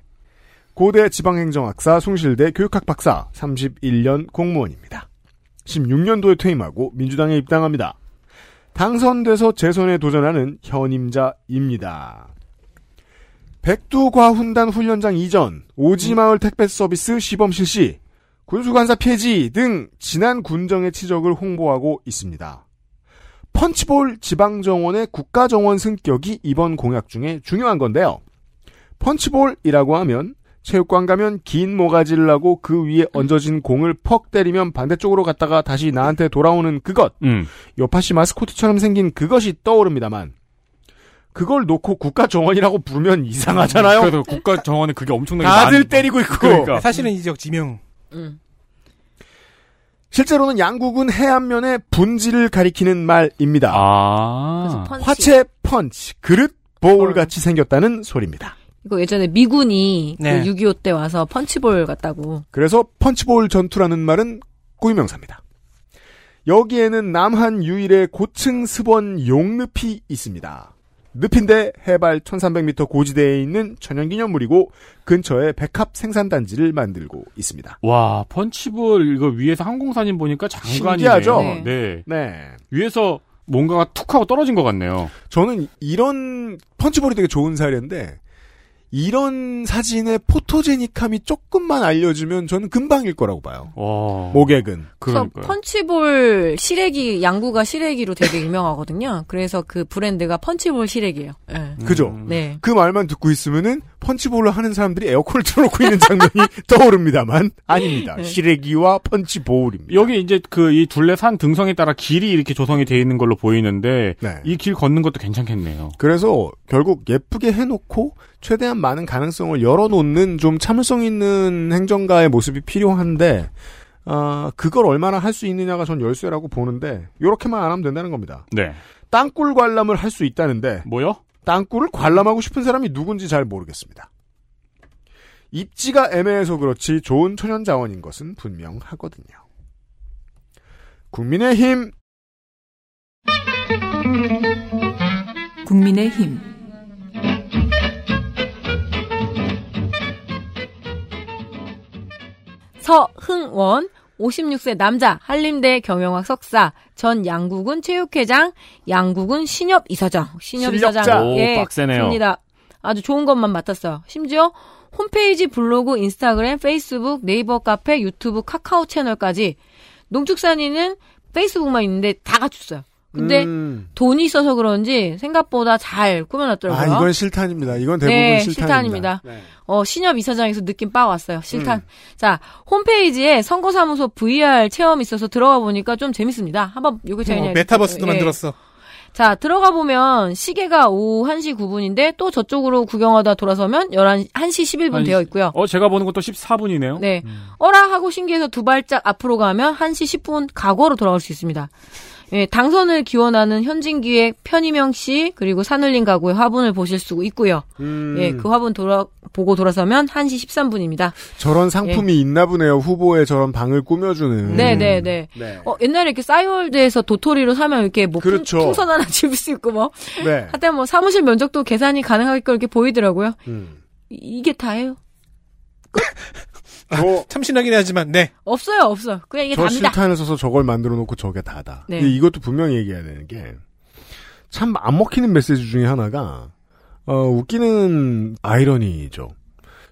고대 지방행정학사 숭실대 교육학 박사 31년 공무원입니다. 16년도에 퇴임하고 민주당에 입당합니다. 당선돼서 재선에 도전하는 현임자입니다. 백두과훈단 훈련장 이전, 오지마을 택배 서비스 시범 실시, 군수관사 폐지 등 지난 군정의 치적을 홍보하고 있습니다. 펀치볼 지방정원의 국가정원 승격이 이번 공약 중에 중요한 건데요. 펀치볼이라고 하면 체육관 가면 긴 모가지를 하고 그 위에 얹어진 공을 퍽 때리면 반대쪽으로 갔다가 다시 나한테 돌아오는 그것.
음.
요파시 마스코트처럼 생긴 그것이 떠오릅니다만 그걸 놓고 국가 정원이라고 부르면 이상하잖아요.
그래도 국가 정원에 그게 엄청나게
다들
많-
때리고 있고.
그러니까.
사실은 이 지역 지명.
음.
실제로는 양국은 해안면의 분지를 가리키는 말입니다.
아.
펀치.
화채 펀치, 그릇 볼 같이 생겼다는 소리입니다.
이거 예전에 미군이
네.
그 6.25 때 와서 펀치볼 같다고.
그래서 펀치볼 전투라는 말은 고유명사입니다. 여기에는 남한 유일의 고층 스번 용늪이 있습니다. 늪인데 해발 1300m 고지대에 있는 천연기념물이고 근처에 백합 생산단지를 만들고 있습니다.
와, 펀치볼 이거 위에서 항공사진 보니까 장관이네요.
신기하죠?
네.
네.
위에서 뭔가가 툭 하고 떨어진 것 같네요.
저는 이런 펀치볼이 되게 좋은 사례인데 이런 사진의 포토제닉함이 조금만 알려주면 저는 금방일 거라고 봐요.
와.
모객은.
그래서 펀치볼 시래기 양구가 시래기로 되게 유명하거든요. 그래서 그 브랜드가 펀치볼 시래기예요. 네.
그죠?
네.
그 말만 듣고 있으면은 펀치볼을 하는 사람들이 에어컨을 틀어놓고 있는 장면이 떠오릅니다만 아닙니다.
네.
시래기와 펀치볼입니다.
여기 이제 그 이 둘레 산 등성에 따라 길이 이렇게 조성이 돼 있는 걸로 보이는데
네.
이길 걷는 것도 괜찮겠네요.
그래서 결국 예쁘게 해놓고 최대한 많은 가능성을 열어놓는 좀 참을성 있는 행정가의 모습이 필요한데 아 그걸 얼마나 할 수 있느냐가 전 열쇠라고 보는데 이렇게만 안 하면 된다는 겁니다.
네.
땅굴 관람을 할 수 있다는데
뭐요?
땅굴을 관람하고 싶은 사람이 누군지 잘 모르겠습니다. 입지가 애매해서 그렇지 좋은 천연 자원인 것은 분명하거든요. 국민의힘
국민의힘
서흥원 56세 남자 한림대 경영학 석사 전 양국은 체육회장 양국은 신협 이사장 신협
실력자.
이사장
오,
예
빡세네요.
입니다. 아주 좋은 것만 맡았어요. 심지어 홈페이지, 블로그, 인스타그램, 페이스북, 네이버 카페, 유튜브, 카카오 채널까지 농축산인은 페이스북만 있는데 다 갖췄어요. 근데
음.
돈이 있어서 그런지 생각보다 잘 꾸며놨더라고요.
아 이건 실탄입니다. 이건 대부분
네,
실탄입니다.
실탄입니다. 어, 신협 이사장에서 느낌 빠 왔어요. 실탄.
음.
자, 홈페이지에 선거사무소 VR 체험이 있어서 들어가 보니까 좀 재밌습니다. 한번 요거 제가
어, 메타버스도
예.
만들었어.
자, 들어가 보면 시계가 오후 1시 9분인데 또 저쪽으로 구경하다 돌아서면 11, 1시 11분 되어 있고요.
어, 제가 보는 것도 14분이네요.
네. 어라 하고 신기해서 두 발짝 앞으로 가면 1시 10분 과거로 돌아올 수 있습니다. 예, 당선을 기원하는 현진기획 편희명 씨 그리고 산울림 가구의 화분을 보실 수 있고요.
음.
예, 그 화분 돌아 보고 돌아서면 1시 13분입니다.
저런 상품이 있나 보네요. 후보에 저런 방을 꾸며주는.
네, 네, 네.
네.
어, 옛날에 이렇게 싸이월드에서 도토리로 사면 이렇게 뭐
그렇죠.
풍, 선 하나 집을 수 있고 뭐.
네.
하여튼 뭐 사무실 면적도 계산이 가능하게끔 이렇게 보이더라고요.
음.
이- 이게 다예요.
뭐,
참신하긴 하지만 네.
없어요, 없어. 그냥 이게
저
답니다.
실탄을 써서 저걸 만들어 놓고 저게 다다.
네.
근데 이것도 분명히 얘기해야 되는 게, 참 안 먹히는 메시지 중에 하나가, 어, 웃기는 아이러니죠.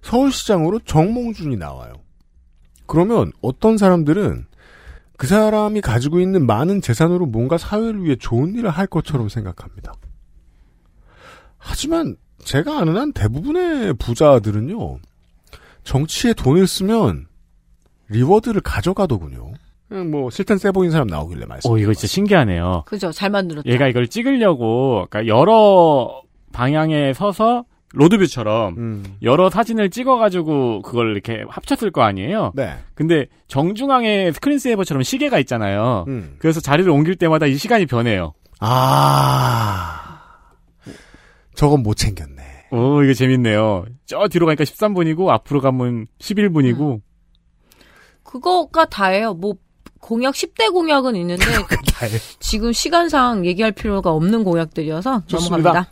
서울시장으로 정몽준이 나와요. 그러면 어떤 사람들은 그 사람이 가지고 있는 많은 재산으로 뭔가 사회를 위해 좋은 일을 할 것처럼 생각합니다. 하지만 제가 아는 한 대부분의 부자들은요, 정치에 돈을 쓰면 리워드를 가져가더군요. 뭐 실탄 세 보이는 사람 나오길래 말씀.
오, 이거 진짜 신기하네요.
그죠, 잘 만들었다.
얘가 이걸 찍으려고 그러니까 여러 방향에 서서 로드뷰처럼
음.
여러 사진을 찍어가지고 그걸 이렇게 합쳤을 거 아니에요.
네.
근데 정중앙에 스크린세이버처럼 시계가 있잖아요.
음.
그래서 자리를 옮길 때마다 이 시간이 변해요.
아, 저건 못 챙겼네.
오, 이거 재밌네요. 저 뒤로 가니까 13분이고 앞으로 가면 11분이고.
그거가 다예요. 뭐 공약 10대 공약은 있는데 지금 시간상 얘기할 필요가 없는 공약들이어서
좋습니다.
넘어갑니다.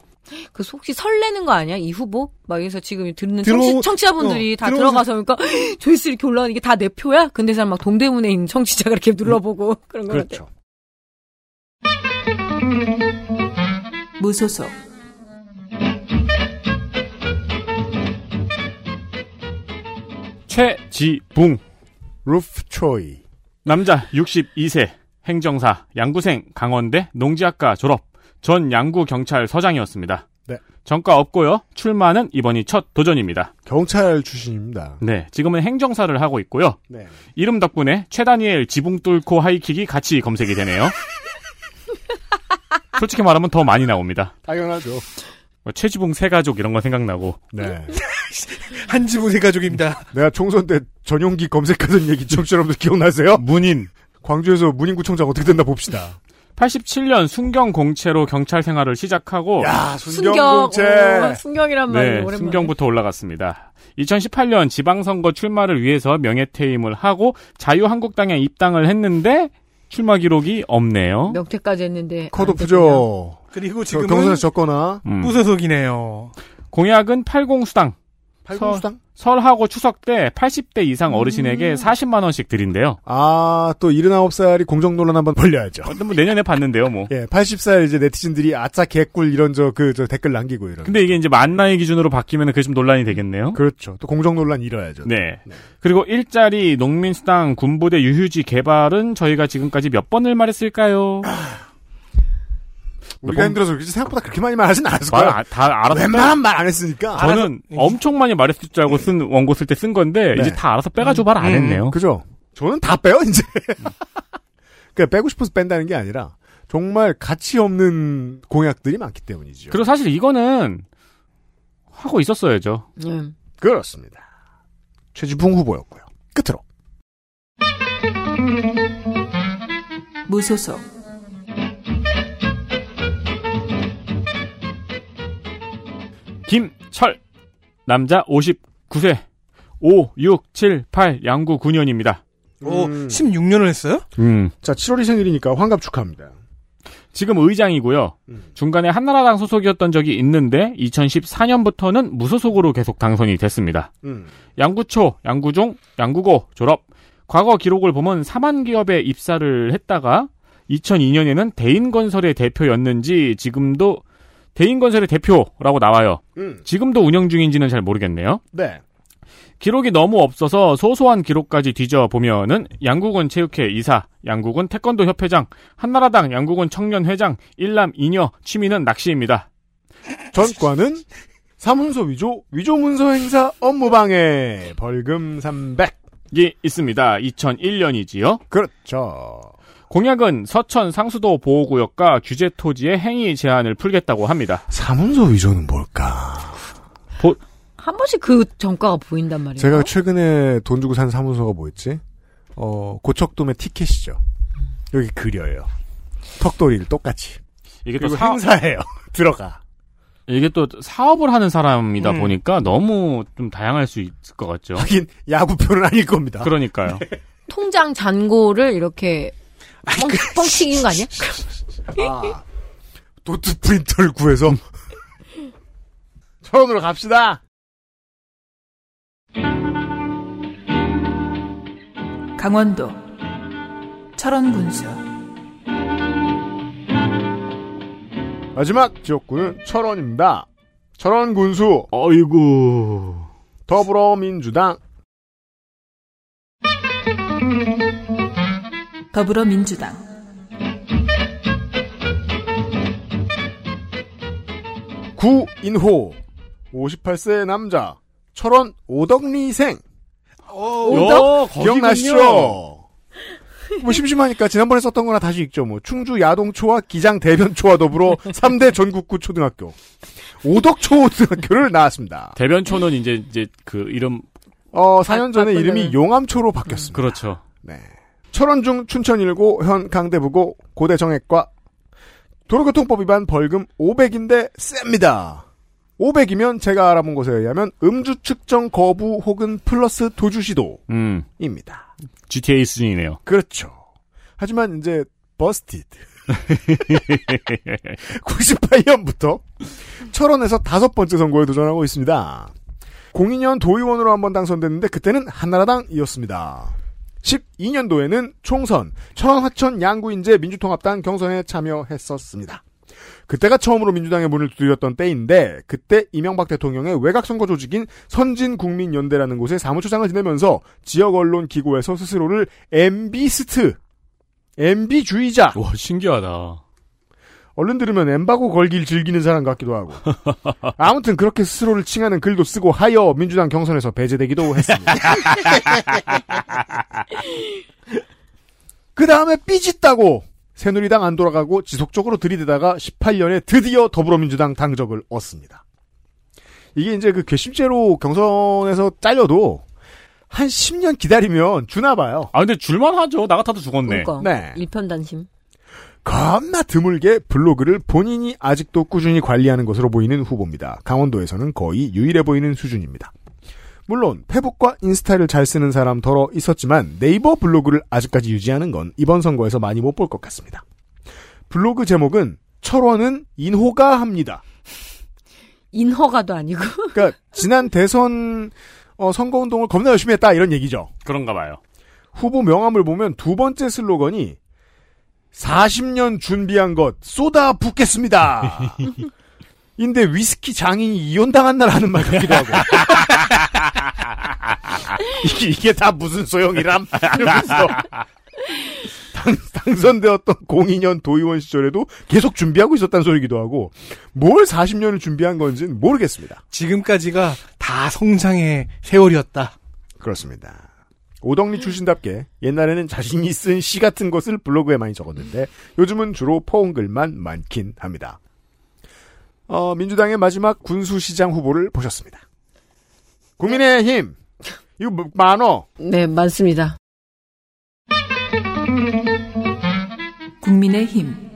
그 혹시 설레는 거 아니야? 이 후보? 막 여기서 지금 듣는
들어오-
청취, 자분들이
어,
다. 들어가서 그러니까 조회수 이렇게 올라가는 게 다 내 표야? 근데 사람 막 동대문에 있는 청취자가 이렇게 눌러보고 그런 거
그렇죠.
무소속
최지붕
루프 트로이
남자 62세 행정사 양구생 강원대 농지학과 졸업 전 양구 경찰서장이었습니다.
네.
전과 없고요. 출마는 이번이 첫 도전입니다.
경찰 출신입니다.
네, 지금은 행정사를 하고 있고요.
네.
이름 덕분에 최다니엘 지붕 뚫고 하이킥이 같이 검색이 되네요. 솔직히 말하면 더 많이 나옵니다.
당연하죠.
뭐 최지붕 세 가족 이런 거 생각나고.
네.
한 지붕 세 가족입니다.
내가 총선 때 전용기 검색하던 얘기 청취자 여러분들 기억나세요?
문인.
광주에서 문인구청장 어떻게 된다 봅시다.
87년 순경 공채로 경찰 생활을 시작하고
야,
순경,
순경 공채.
어, 순경이란 말이
네,
오랜만에.
순경부터 올라갔습니다. 2018년 지방선거 출마를 위해서 명예퇴임을 하고 자유한국당에 입당을 했는데 출마 기록이 없네요.
명태까지 했는데
컷오프죠.
그리고
저
지금은
경선에서 졌거나
음.
무소속이네요.
공약은 80 수당.
팔공수당?
설 하고 추석 때 80대 이상 어르신에게
음.
40만 원씩 드린대요.
아, 또 79살이 공정 논란 한번 벌려야죠.
어, 뭐 내년에 받는데요, 뭐.
예, 80살 이제 네티즌들이 아싸 개꿀 이런 저 그 저 댓글 남기고 이런.
근데 이게 이제 만 나이 기준으로 바뀌면 그게 좀 논란이 되겠네요.
그렇죠. 또 공정 논란 이뤄야죠.
네. 그리고 일자리 농민수당 군부대 유휴지 개발은 저희가 지금까지 몇 번을 말했을까요?
우리가 힘들어서 그렇지 생각보다 그렇게 많이 말하진 않았을
말,
거야.
아, 다 알아서
웬만한 말 안 했으니까.
저는 엄청 많이 말했을 줄 알고 쓴 원고 쓸 때 쓴 건데
네.
이제 다 알아서 빼가지고 말안 했네요.
그죠? 저는 다 빼요 이제. 그러니까 빼고 싶어서 뺀다는 게 아니라 정말 가치 없는 공약들이 많기 때문이죠.
그리고 사실 이거는 하고 있었어야죠.
음.
그렇습니다. 최지붕 후보였고요. 끝으로
무소속
김철 남자 59세 5, 6, 7, 8 양구 9년입니다.
오, 16년을 했어요?
음.
자, 7월이 생일이니까 환갑 축하합니다.
지금 의장이고요. 중간에 한나라당 소속이었던 적이 있는데 2014년부터는 무소속으로 계속 당선이 됐습니다.
음.
양구초, 양구중, 양구고 졸업. 과거 기록을 보면 사만 기업에 입사를 했다가 2002년에는 대인건설의 대표였는지 지금도 대인건설의 대표라고 나와요.
음.
지금도 운영 중인지는 잘 모르겠네요.
네.
기록이 너무 없어서 소소한 기록까지 뒤져보면은 양국은 체육회 이사, 양국은 태권도 협회장, 한나라당 양국은 청년회장, 일남 이녀, 취미는 낚시입니다.
전과는 사문서 위조, 위조 문서 행사 업무 방해, 벌금 300.
예, 있습니다. 2001년이지요.
그렇죠.
공약은 서천 상수도 보호구역과 규제 토지의 행위 제한을 풀겠다고 합니다.
사문서 위조는 뭘까?
보,
한 번씩 그 정가가 보인단 말이에요.
제가 최근에 돈 주고 산 사문서가 뭐였지? 어, 고척돔의 티켓이죠. 여기 그려요. 턱도리를 똑같이.
이게 또 사-
행사해요. 들어가.
이게 또 사업을 하는 사람이다
음.
보니까 너무 좀 다양할 수 있을 것 같죠.
하긴 야구표는 아닐 겁니다.
그러니까요.
통장 잔고를 이렇게 뻥, 뻥튀기는 거 아니야?
아, 도트 프린터를 구해서 천원으로 갑시다.
강원도 철원군수
마지막 지역구는 철원입니다. 철원 군수.
어이구.
더불어민주당.
더불어민주당
구인호. 58세 남자. 철원 오덕리생.
오덕?
기억나시죠? 뭐 심심하니까 지난번에 썼던 거나 다시 읽죠. 뭐 충주 야동초와 기장 대변초와 더불어 3대 전국구 초등학교. 오덕초등학교를 나왔습니다.
대변초는 이제 이제 그 이름
어, 4년 전에 이름이 용암초로 바뀌었습니다.
그렇죠.
네. 철원중 춘천일고 현 강대부고 고대 정외과 도로교통법 위반 벌금 500인데 셉니다. 500이면 제가 알아본 것에 의하면 음주 측정 거부 혹은 플러스 도주 시도입니다.
음. GTA 수준이네요.
그렇죠. 하지만 이제 busted. 98년부터 철원에서 다섯 번째 선거에 도전하고 있습니다. 02년 도의원으로 한번 당선됐는데 그때는 한나라당이었습니다. 12년도에는 총선 철원 화천 양구인제 민주통합당 경선에 참여했었습니다. 그때가 처음으로 민주당의 문을 두드렸던 때인데 그때 이명박 대통령의 외곽 선거 조직인 선진국민연대라는 곳에 사무처장을 지내면서 지역 언론 기고에서 스스로를 MB스트, MB주의자.
와 신기하다.
얼른 들으면 엠바고 걸길 즐기는 사람 같기도 하고. 아무튼 그렇게 스스로를 칭하는 글도 쓰고 하여 민주당 경선에서 배제되기도 했습니다. 그 다음에 삐짓다고 새누리당 안 돌아가고 지속적으로 들이대다가 18년에 드디어 더불어민주당 당적을 얻습니다. 이게 이제 그 괘씸죄로 경선에서 잘려도 한 10년 기다리면 주나 봐요.
아 근데 줄만 하죠. 나 같아도 죽었네.
그러니까
네.
일편단심.
겁나 드물게 블로그를 본인이 아직도 꾸준히 관리하는 것으로 보이는 후보입니다. 강원도에서는 거의 유일해 보이는 수준입니다. 물론 페북과 인스타를 잘 쓰는 사람 덜어 있었지만 네이버 블로그를 아직까지 유지하는 건 이번 선거에서 많이 못 볼 것 같습니다. 블로그 제목은 철원은 인호가 합니다.
인허가도 아니고.
그러니까 지난 대선 어, 선거운동을 겁나 열심히 했다 이런 얘기죠.
그런가 봐요.
후보 명함을 보면 두 번째 슬로건이 40년 준비한 것 쏟아 붓겠습니다. 인데 위스키 장인이 이혼당한 날 하는 말 같기도 하고. 이게, 이게 다 무슨 소용이람? 이러면서. 당, 당선되었던 02년 도의원 시절에도 계속 준비하고 있었다는 소리기도 하고, 뭘 40년을 준비한 건지는 모르겠습니다.
지금까지가 다 성장의 세월이었다.
그렇습니다. 오덕리 출신답게 옛날에는 자신이 쓴 시 같은 것을 블로그에 많이 적었는데 요즘은 주로 포옹글만 많긴 합니다. 어, 민주당의 마지막 군수시장 후보를 보셨습니다. 국민의힘 이거 뭐- 많어.
네, 많습니다.
국민의힘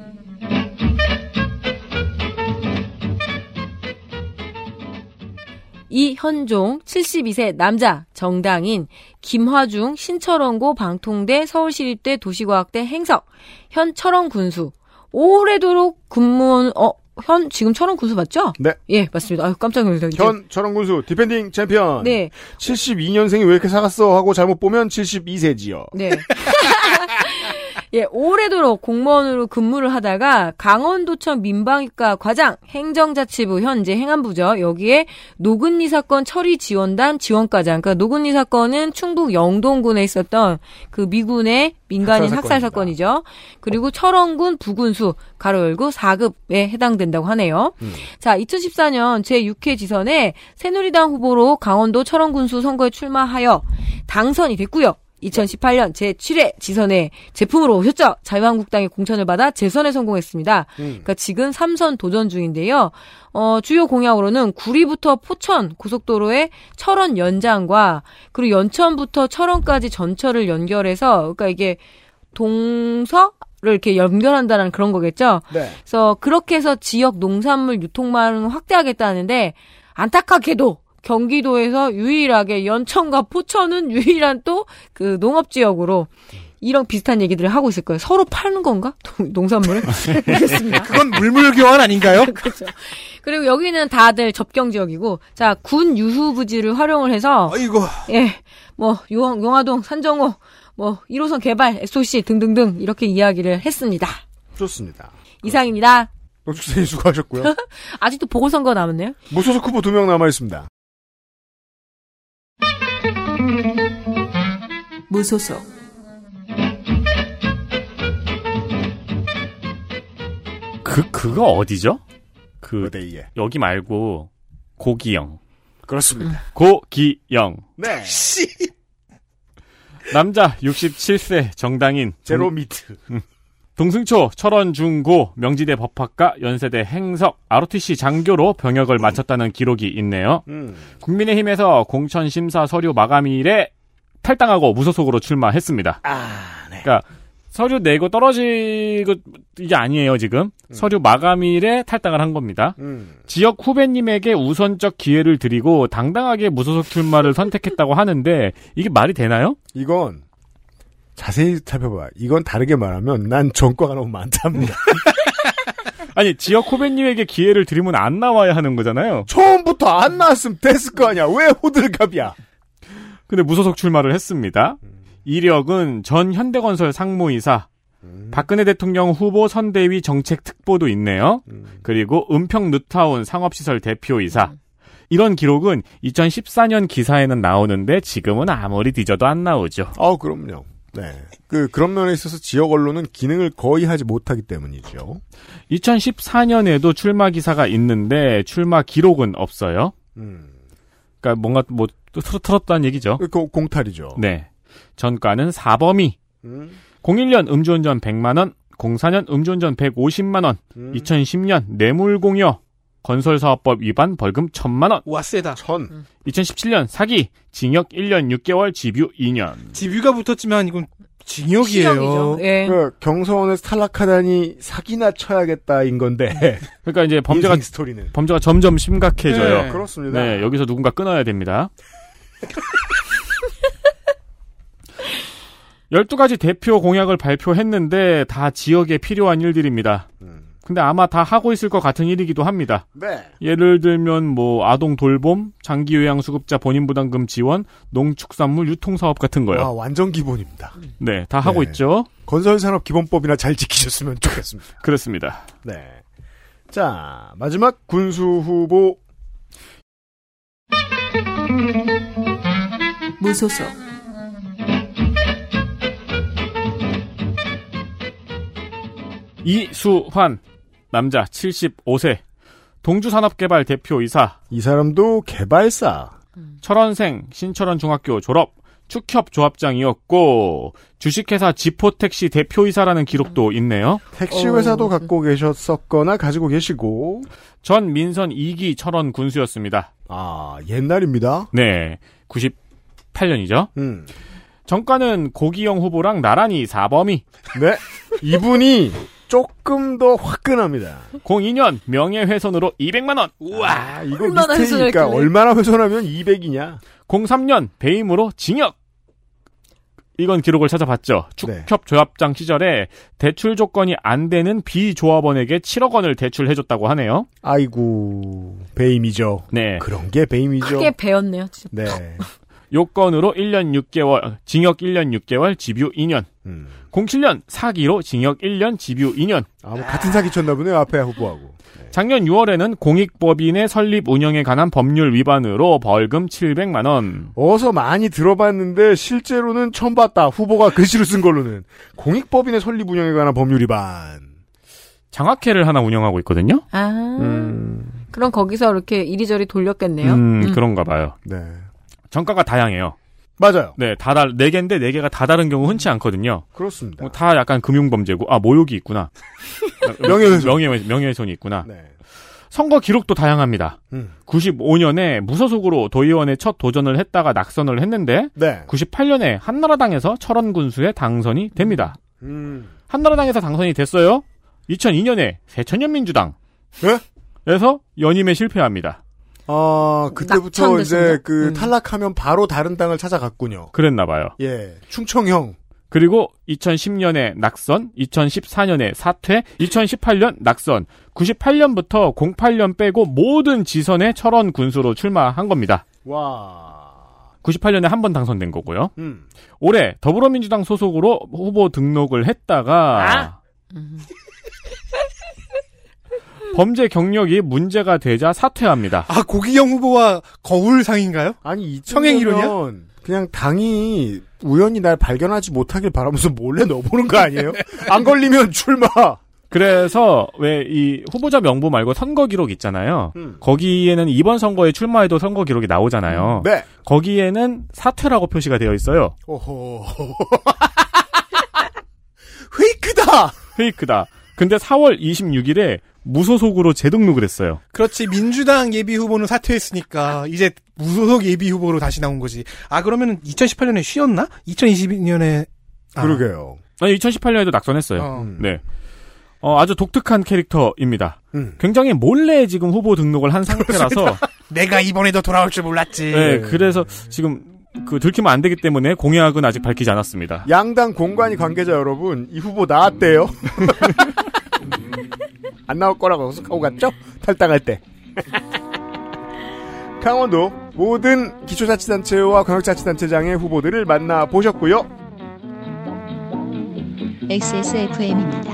이현종 72세 남자 정당인 김화중 신철원고 방통대 서울시립대 도시과학대 행석 현 철원 군수 오래도록 근무원 어 현 지금 철원 군수 맞죠?
네.
예 맞습니다. 아유 깜짝 놀랐어요.
현 철원 군수 defending 챔피언.
네.
72년생이 왜 이렇게 삭았어 하고 잘못 보면 72세지요.
네. 예, 오래도록 공무원으로 근무를 하다가 강원도청 민방위과 과장, 행정자치부 현재 행안부죠. 여기에 노근리 사건 처리 지원단 지원과장. 그러니까 노근리 사건은 충북 영동군에 있었던 그 미군의 민간인
학살
학살 사건이죠. 그리고 철원군 부군수 가로 열고 4급에 해당된다고 하네요. 자, 2014년 제6회 지선에 새누리당 후보로 강원도 철원군수 선거에 출마하여 당선이 됐고요. 2018년 제7회 지선에 제품으로 오셨죠. 자유한국당의 공천을 받아 재선에 성공했습니다. 그러니까 지금 3선 도전 중인데요. 어, 주요 공약으로는 구리부터 포천 고속도로의 철원 연장과 그리고 연천부터 철원까지 전철을 연결해서 그러니까 이게 동서 를 이렇게 연결한다는 그런 거겠죠.
네.
그래서 그렇게 해서 지역 농산물 유통망을 확대하겠다는데 안타깝게도 경기도에서 유일하게 연천과 포천은 유일한 또 그 농업 지역으로 이런 비슷한 얘기들을 하고 있을 거예요. 서로 파는 건가? 농산물을? 모르겠습니다.
그건 물물 교환 아닌가요?
그렇죠. 그리고 여기는 다들 접경 지역이고, 자, 군 유후 부지를 활용을 해서,
아이고.
예, 뭐, 용, 용화동, 산정호, 뭐, 1호선 개발, SOC 등등등, 이렇게 이야기를 했습니다.
좋습니다.
이상입니다.
노축생이 수고하셨고요.
아직도 보궐선거 남았네요?
무소속 후보 두 명 남아 있습니다.
무소속
그 그거 어디죠? 그
어디에?
여기 말고 고기영.
그렇습니다.
고기영.
네.
남자 67세 정당인
제로
동-
미트.
음. 동승초 철원 중고 명지대 법학과 연세대 행석 ROTC 장교로 병역을 마쳤다는 기록이 있네요.
음.
국민의힘에서 공천 심사 서류 마감일에 탈당하고 무소속으로 출마했습니다.
아, 네.
그러니까 서류 내고 떨어지고 이게 아니에요 지금 서류 마감일에 탈당을 한 겁니다.
음.
지역 후배님에게 우선적 기회를 드리고 당당하게 무소속 출마를 선택했다고 하는데 이게 말이 되나요?
이건 자세히 살펴봐. 이건 다르게 말하면 난 전과가 너무 많답니다.
아니 지역 후배님에게 기회를 드리면 안 나와야 하는 거잖아요.
처음부터 안 나왔으면 됐을 거 아니야. 왜 호들갑이야?
근데 무소속 출마를 했습니다. 이력은 전 현대건설 상무이사, 박근혜 대통령 후보 선대위 정책 특보도 있네요. 그리고 은평 뉴타운 상업시설 대표이사. 이런 기록은 2014년 기사에는 나오는데 지금은 아무리 뒤져도 안 나오죠.
아, 그럼요. 네. 그, 그런 면에 있어서 지역 언론은 기능을 거의 하지 못하기 때문이죠.
2014년에도 출마 기사가 있는데 출마 기록은 없어요.
음.
그러니까 뭔가 뭐 틀- 틀었다는 얘기죠.
그 공탈이죠.
네. 전과는 4범위.
음.
01년 음주운전 100만 원, 04년 음주운전 150만 원,
음.
2010년 뇌물공여, 건설사업법 위반 벌금 1000만 원.
와 세다.
천.
2017년 사기, 징역 1년 6개월, 집유 2년.
집유가 붙었지만 이건 징역이에요.
예.
그 경서원에서 탈락하다니 사기나 쳐야겠다인 건데.
그러니까 이제 범죄가
스토리는.
범죄가 점점 심각해져요.
네, 그렇습니다.
네, 여기서 누군가 끊어야 됩니다. 12가지 대표 공약을 발표했는데 다 지역에 필요한 일들입니다. 근데 아마 다 하고 있을 것 같은 일이기도 합니다.
네.
예를 들면 뭐 아동 돌봄, 장기 요양 수급자 본인 부담금 지원, 농축산물 유통 사업 같은 거요.
아, 완전 기본입니다.
네, 다 하고
네.
있죠.
건설 산업 기본법이나 잘 지키셨으면 좋겠습니다.
그렇습니다.
네. 자, 마지막 군수 후보.
무소속
이수환 남자 75세 동주산업개발 대표이사
이 사람도 개발사
철원생 신철원 중학교 졸업 축협 조합장이었고 주식회사 지포택시 대표이사라는 기록도 있네요.
택시 회사도 갖고 계셨었거나 가지고 계시고
전 민선 2기 철원 군수였습니다.
아, 옛날입니다.
네. 98년이죠.
음.
정가는 고기영 후보랑 나란히 4범위.
네. 이분이 조금 더 화끈합니다.
02년 명예훼손으로 200만원. 우와.
아, 이거
얼마나
미스테이니까. 얼마나 훼손하면 200이냐?
03년 배임으로 징역. 이건 기록을 찾아봤죠.
네.
축협 조합장 시절에 대출 조건이 안 되는 비조합원에게 7억 원을 대출해줬다고 하네요.
아이고, 배임이죠.
네.
그런 게 배임이죠.
크게 배웠네요. 진짜.
네.
요건으로 1년 6개월, 징역 1년 6개월, 집유 2년.
음.
07년 사기로 징역 1년, 집유 2년.
아, 뭐 같은 사기 쳤나 보네요, 앞에 후보하고.
작년 6월에는 공익법인의 설립 운영에 관한 법률 위반으로 벌금 700만 원.
어서 많이 들어봤는데 실제로는 처음 봤다. 후보가 글씨로 쓴 걸로는 공익법인의 설립 운영에 관한 법률 위반.
장학회를 하나 운영하고 있거든요.
아. 그럼 거기서 이렇게 이리저리 돌렸겠네요.
음,
음.
그런가 봐요.
네.
정가가 다양해요.
맞아요.
네, 다 달, 네 개인데 네 개가 다 다른 경우 흔치 않거든요.
그렇습니다.
뭐다 약간 금융범죄고, 아, 모욕이 있구나.
명예훼손.
명예, 명예훼손이 있구나.
네.
선거 기록도 다양합니다.
음.
95년에 무소속으로 도의원에 첫 도전을 했다가 낙선을 했는데,
네.
98년에 한나라당에서 철원 군수에 당선이 됩니다.
음.
한나라당에서 당선이 됐어요. 2002년에 새천년민주당.
네?
에서 연임에 실패합니다.
아, 그때부터. 이제 그
음.
탈락하면 바로 다른 땅을 찾아갔군요.
그랬나 봐요.
예. 충청형.
그리고 2010년에 낙선, 2014년에 사퇴, 2018년 낙선, 98년부터 08년 빼고 모든 지선에 철원 군수로 출마한 겁니다.
와.
98년에 한 번 당선된 거고요.
음.
올해 더불어민주당 소속으로 후보 등록을 했다가 범죄 경력이 문제가 되자 사퇴합니다.
아 고기영 후보와 거울상인가요?
아니? 이쯤이면 그냥 당이 우연히 날 발견하지 못하길 바라면서 몰래 넣어보는 거 아니에요? 안 걸리면 출마!
그래서 왜 이 후보자 명부 말고 선거 기록 있잖아요.
음.
거기에는 이번 선거에 출마해도 선거 기록이 나오잖아요.
네.
거기에는 사퇴라고 표시가 되어 있어요.
오호. 페이크다!
페이크다. 근데 4월 26일에 무소속으로 재등록을 했어요.
그렇지 민주당 예비 후보는 사퇴했으니까 이제 무소속 예비 후보로 다시 나온 거지. 아 그러면은 2018년에 쉬었나? 2022년에
그러게요.
아니 2018년에도 낙선했어요.
어.
네. 어, 아주 독특한 캐릭터입니다.
음.
굉장히 몰래 지금 후보 등록을 한 상태라서
내가 이번에도 돌아올 줄 몰랐지.
네, 그래서 지금 그 들키면 안 되기 때문에 공약은 아직 밝히지 않았습니다.
양당 공관위 관계자 여러분, 이 후보 나왔대요. 안 나올 거라고 약속하고 갔죠? 탈당할 때. 강원도 모든 기초자치단체와 광역자치단체장의 후보들을 만나 보셨고요.
XSFM입니다.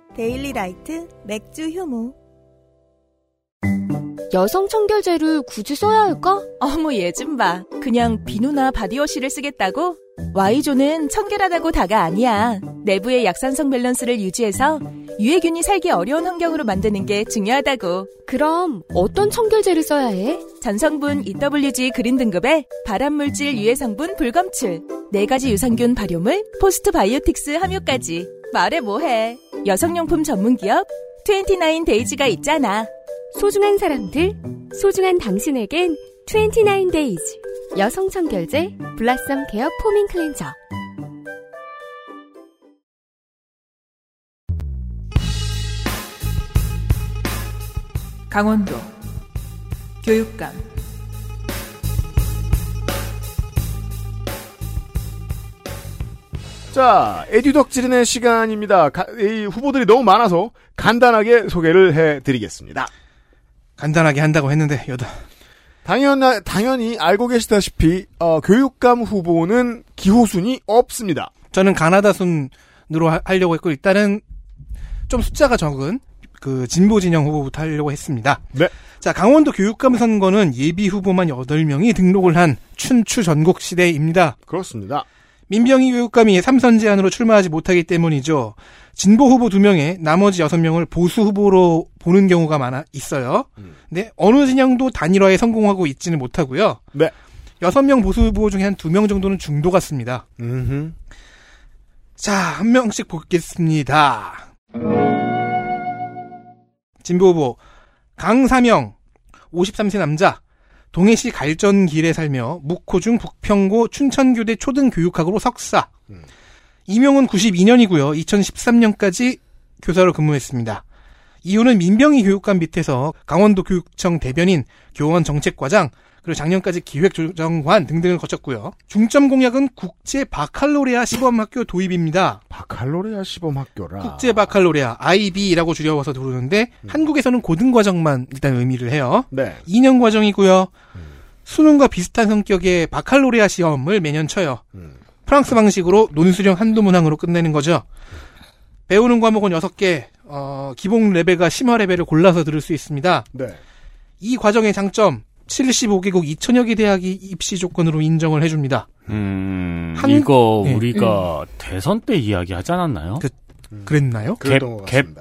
데일리 라이트 맥주 효모.
여성 청결제를 굳이 써야 할까?
어머 얘 좀 봐. 그냥 비누나 body wash를 쓰겠다고? Y존은 청결하다고 다가 아니야. 내부의 약산성 밸런스를 유지해서 유해균이 살기 어려운 환경으로 만드는 게 중요하다고.
그럼 어떤 청결제를 써야 해?
전성분 EWG 그린 등급의 발암물질 유해 성분 불검출, 네 가지 유산균 발효물, postbiotics 함유까지. 말해 뭐해. 여성용품 전문기업 29days가 있잖아.
소중한 사람들, 소중한 당신에겐 29days 여성 청결제 Blossom Care Foaming Cleanser
강원도 교육감
자, 에듀덕지른의 시간입니다. 가- 이 후보들이 너무 많아서 간단하게 소개를 해드리겠습니다.
간단하게 한다고 했는데 여덟.
당연 당연히 알고 계시다시피 어, 교육감 후보는 기호순이 없습니다.
저는 가나다 순으로 하- 하려고 했고 일단은 좀 숫자가 적은 그 진보 진영 후보부터 하려고 했습니다.
네.
자, 강원도 교육감 선거는 예비 후보만 8명이 등록을 한 춘추 전국 시대입니다.
그렇습니다.
민병희 교육감이 3선 제안으로 출마하지 못하기 때문이죠. 진보 후보 2명에 나머지 6명을 보수 후보로 보는 경우가 많아 있어요. 근데 어느 진영도 단일화에 성공하고 있지는 못하고요.
네.
6명 보수 후보 중에 한 2명 정도는 중도 같습니다.
음흠.
자, 한 명씩 보겠습니다. 진보 후보 강사명 53세 남자 동해시 갈전길에 살며 묵호중 북평고 춘천교대 초등교육학으로 석사 이명은 92년이고요. 2013년까지 교사로 근무했습니다. 이후는 민병희 교육감 밑에서 강원도 교육청 대변인, 교원 정책과장, 그리고 작년까지 기획조정관 등등을 거쳤고요. 중점 공약은 국제 바칼로레아 시범학교 도입입니다.
바칼로레아 시범학교라.
국제 바칼로레아 IB라고 줄여서 부르는데 한국에서는 고등 과정만 일단 의미를 해요.
네.
2년 과정이고요. 수능과 비슷한 성격의 바칼로레아 시험을 매년 쳐요. 프랑스 방식으로 논술형 한두 문항으로 끝내는 거죠. 배우는 과목은 6개, 어, 기본 레벨과 심화 레벨을 골라서 들을 수 있습니다.
네.
이 과정의 장점, 75개국 2천여 개 대학이 입시 조건으로 인정을 해줍니다.
음,
한-
이거
네.
우리가 대선 때 이야기 하지 않았나요?
그, 그랬나요?
갭, 갭,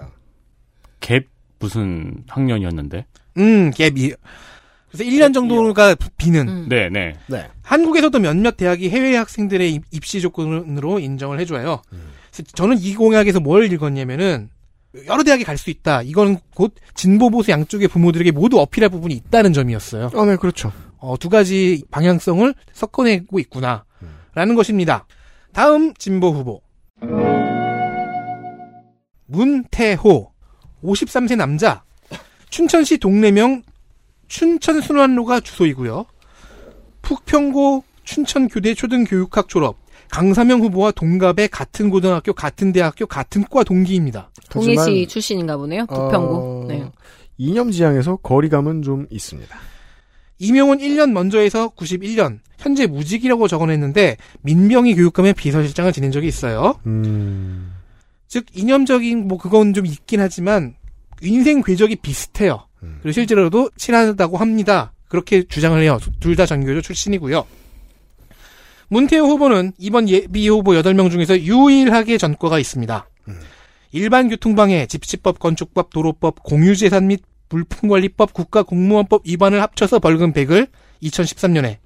갭 무슨 학년이었는데?
음, 갭이. 그래서 1년 정도가 비는.
네, 네.
네.
한국에서도 몇몇 대학이 해외 학생들의 입- 입시 조건으로 인정을 해줘요. 그래서 저는 이 공약에서 뭘 읽었냐면은 여러 대학에 갈 수 있다. 이건 곧 진보 보수 양쪽의 부모들에게 모두 어필할 부분이 있다는 점이었어요.
어, 네, 그렇죠.
어, 두 가지 방향성을 섞어내고 있구나. 라는 것입니다. 다음 진보 후보. 문태호. 53세 남자. 춘천시 동래명 춘천순환로가 주소이고요. 푹평고 춘천교대 초등교육학 졸업. 강사명 후보와 동갑의 같은 고등학교, 같은 대학교, 같은 과 동기입니다.
동해시 출신인가 보네요. 부평구.
어,
네.
이념지향에서 거리감은 좀 있습니다.
이명은 1년 먼저 해서 91년 현재 무직이라고 적어냈는데 민병희 교육감의 비서실장을 지낸 적이 있어요.
음.
즉 이념적인 뭐 그건 좀 있긴 하지만 인생 궤적이 비슷해요. 그리고 실제로도 친하다고 합니다. 그렇게 주장을 해요. 둘 다 전교조 출신이고요. 문태호 후보는 이번 예비 후보 8명 중에서 유일하게 전과가 있습니다. 일반 교통방해, 집시법, 건축법, 도로법, 공유재산 및 물품관리법, 국가공무원법 위반을 합쳐서 벌금 100을 2013년에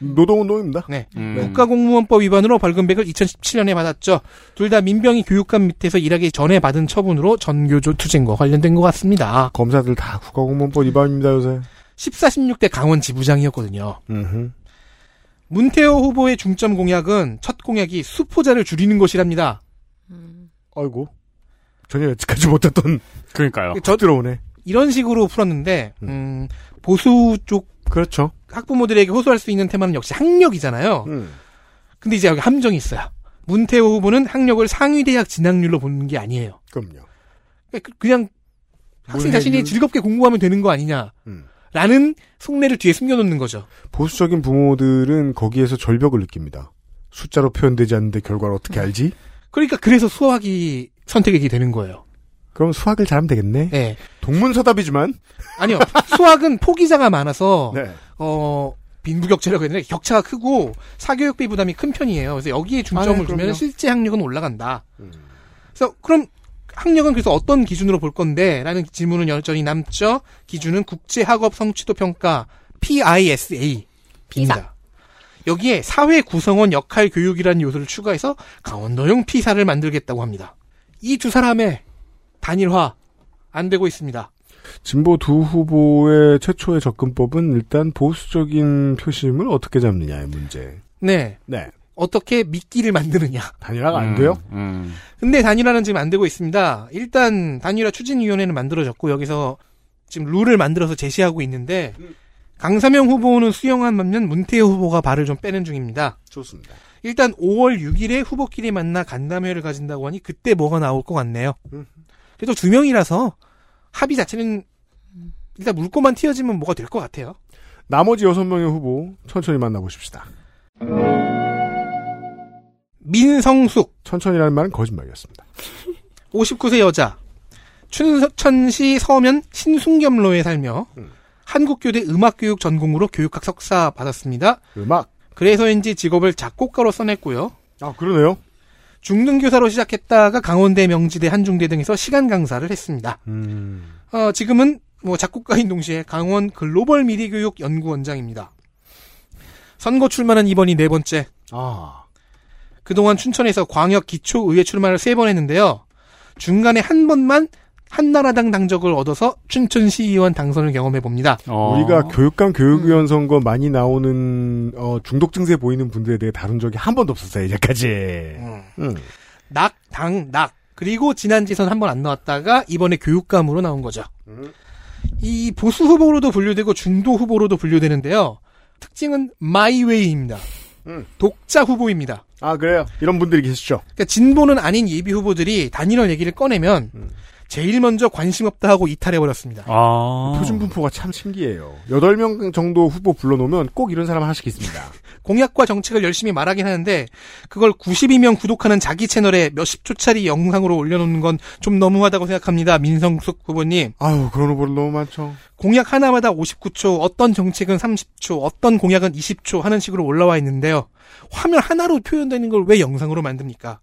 노동운동입니다.
네.
음.
국가공무원법 위반으로 벌금 100을 2017년에 받았죠. 둘 다 민병희 교육감 밑에서 일하기 전에 받은 처분으로 전교조 투쟁과 관련된 것 같습니다.
검사들 다 국가공무원법 위반입니다 요새.
14, 16대 강원 지부장이었거든요.
음흠.
문태호 후보의 중점 공약은 첫 공약이 수포자를 줄이는 것이랍니다.
아이고. 전혀 예측하지 못했던.
그러니까요.
저
들어오네.
이런 식으로 풀었는데 음, 보수 쪽
그렇죠.
학부모들에게 호소할 수 있는 테마는 역시 학력이잖아요.
음.
근데 이제 여기 함정이 있어요. 문태호 후보는 학력을 상위 대학 진학률로 보는 게 아니에요.
그럼요.
그러니까 그냥 학생 자신이? 즐겁게 공부하면 되는 거 아니냐.
음.
라는 속내를 뒤에 숨겨놓는 거죠.
보수적인 부모들은 거기에서 절벽을 느낍니다. 숫자로 표현되지 않는데 결과를 어떻게 알지?
그러니까 그래서 수학이 선택이 되는 거예요.
그럼 수학을 잘하면 되겠네.
네.
동문서답이지만
아니요. 수학은 포기자가 많아서
네.
어 빈부격차라고 해야 되나 격차가 크고 사교육비 부담이 큰 편이에요. 그래서 여기에 중점을
아, 네, 그럼요.
실제 학력은 올라간다. 그래서 그럼 학력은 그래서 어떤 기준으로 볼 건데? 라는 질문은 여전히 남죠. 기준은 국제학업 성취도 평가 PISA. 입니다. 여기에 사회 구성원 역할 교육이라는 요소를 추가해서 강원도형 피사를 만들겠다고 합니다. 이 두 사람의 단일화 안 되고 있습니다.
진보 두 후보의 최초의 접근법은 일단 보수적인 표심을 어떻게 잡느냐의 문제.
네.
네.
어떻게 미끼를 만드느냐.
단일화가 안 돼요?
음.
근데 단일화는 지금 안 되고 있습니다. 일단 단일화 추진위원회는 만들어졌고 여기서 지금 룰을 만들어서 제시하고 있는데 강사명 후보는 수용한 반면 문태호 후보가 발을 좀 빼는 중입니다.
좋습니다.
일단 5월 6일에 후보끼리 만나 간담회를 가진다고 하니 그때 뭐가 나올 것 같네요. 그래도 두 명이라서 합의 자체는 일단 물꼬만 튀어지면 뭐가 될 것 같아요.
나머지 여섯 명의 후보 천천히 만나보십시다.
민성숙
천천히라는 말은 거짓말이었습니다.
59세 여자 춘천시 서면 신순겸로에 살며 한국교대 음악교육 전공으로 교육학 석사 받았습니다.
음악.
그래서인지 직업을 작곡가로 써냈고요.
아 그러네요.
중등교사로 시작했다가 강원대, 명지대, 한중대 등에서 시간 강사를 했습니다.
음.
어, 지금은 뭐 작곡가인 동시에 강원 글로벌 미디교육 연구원장입니다. 선거 출마는 이번이 네 번째.
아.
그동안 춘천에서 광역 기초의회 출마를 세 번 했는데요. 중간에 한 번만 한나라당 당적을 얻어서 춘천시의원 당선을 경험해 봅니다.
우리가 교육감 교육위원 선거 많이 나오는 어, 중독 증세 보이는 분들에 대해 다룬 적이 한 번도 없었어요 이제까지. 음.
낙, 당, 낙. 그리고 지난 지선 한 번 안 나왔다가 이번에 교육감으로 나온 거죠. 이 보수 후보로도 분류되고 중도 후보로도 분류되는데요. 특징은 my way입니다. 독자 후보입니다.
아 그래요? 이런 분들이 계시죠.
그러니까 진보는 아닌 예비 후보들이 단일화 얘기를 꺼내면 제일 먼저 관심 없다 하고 이탈해 버렸습니다.
아.
표준 분포가 참 신기해요. 8명 정도 후보 불러놓으면 꼭 이런 사람 하나씩 있습니다.
공약과 정책을 열심히 말하긴 하는데 그걸 92명 구독하는 자기 채널에 몇십 초짜리 영상으로 올려놓는 건 좀 너무하다고 생각합니다. 민성숙 후보님.
아유 그런 후보들 너무 많죠.
공약 하나마다 59초, 어떤 정책은 30초, 어떤 공약은 20초 하는 식으로 올라와 있는데요. 화면 하나로 표현되는 걸 왜 영상으로 만듭니까?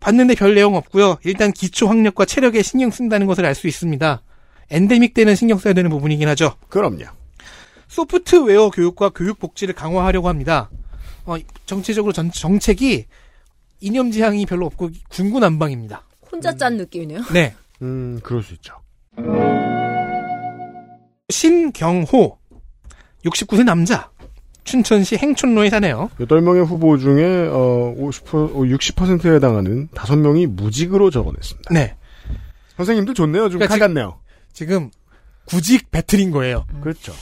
봤는데 별 내용 없고요. 일단 기초 학력과 체력에 신경 쓴다는 것을 알 수 있습니다. 엔데믹 때는 신경 써야 되는 부분이긴 하죠.
그럼요.
소프트웨어 교육과 교육 복지를 강화하려고 합니다. 어, 정치적으로 전, 정책이 이념 지향이 별로 없고 군구난방입니다.
혼자 짠 느낌이네요.
네.
음, 그럴 수 있죠.
신경호 69세 남자 춘천시 행촌로에 사네요.
8명의 후보 중에 어, 50%, 60%에 해당하는 5명이 무직으로 적어냈습니다.
네.
선생님도 좋네요. 좀
그러니까
칼 같네요.
지금 구직 배틀인 거예요.
그렇죠.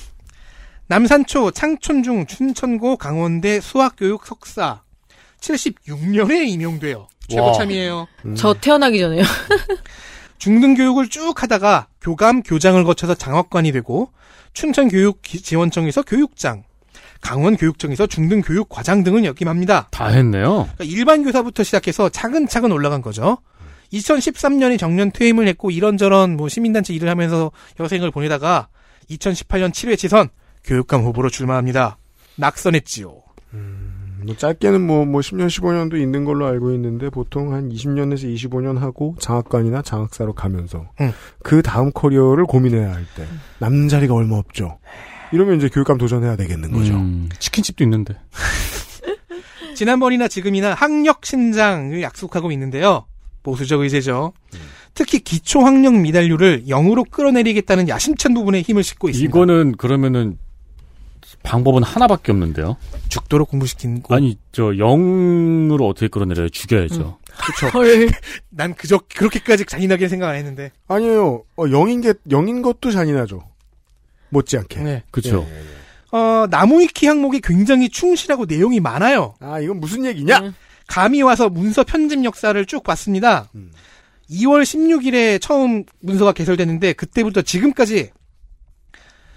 남산초 창촌중 춘천고 강원대 수학교육 석사 76년에 임용돼요. 최고
와.
참이에요.
저 태어나기 전에요.
중등교육을 쭉 하다가 교감, 교장을 거쳐서 장학관이 되고 춘천교육지원청에서 교육장, 강원교육청에서 중등교육과장 등을 역임합니다.
다 했네요.
그러니까 일반 교사부터 시작해서 차근차근 올라간 거죠. 2013년에 정년 퇴임을 했고 이런저런 뭐 시민단체 일을 하면서 여생을 보내다가 2018년 7회 지선 교육감 후보로 출마합니다. 낙선했지요.
뭐 짧게는 뭐, 뭐 10년, 15년도 있는 걸로 알고 있는데 보통 한 20년에서 25년 하고 장학관이나 장학사로 가면서
응.
그 다음 커리어를 고민해야 할 때 남는 자리가 얼마 없죠. 이러면 이제 교육감 도전해야 되겠는 거죠.
음, 치킨집도 있는데.
지난번이나 지금이나 학력 신장을 약속하고 있는데요. 보수적 의제죠. 특히 기초 학력 미달률을 0으로 끌어내리겠다는 야심찬 부분에 힘을 싣고 있습니다.
이거는 그러면은 방법은 하나밖에 없는데요.
죽도록 공부시키고
아니 저 0으로 어떻게 끌어내려요? 죽여야죠.
그렇죠.
난 그저 그렇게까지 잔인하게 생각 안 했는데.
아니에요. 어, 영인 게 영인 것도 잔인하죠. 못지않게.
네.
그렇죠.
어, 나무위키 항목이 굉장히 충실하고 내용이 많아요.
아, 이건 무슨 얘기냐?
감이 와서 문서 편집 역사를 쭉 봤습니다. 2월 16일에 처음 문서가 개설됐는데 그때부터 지금까지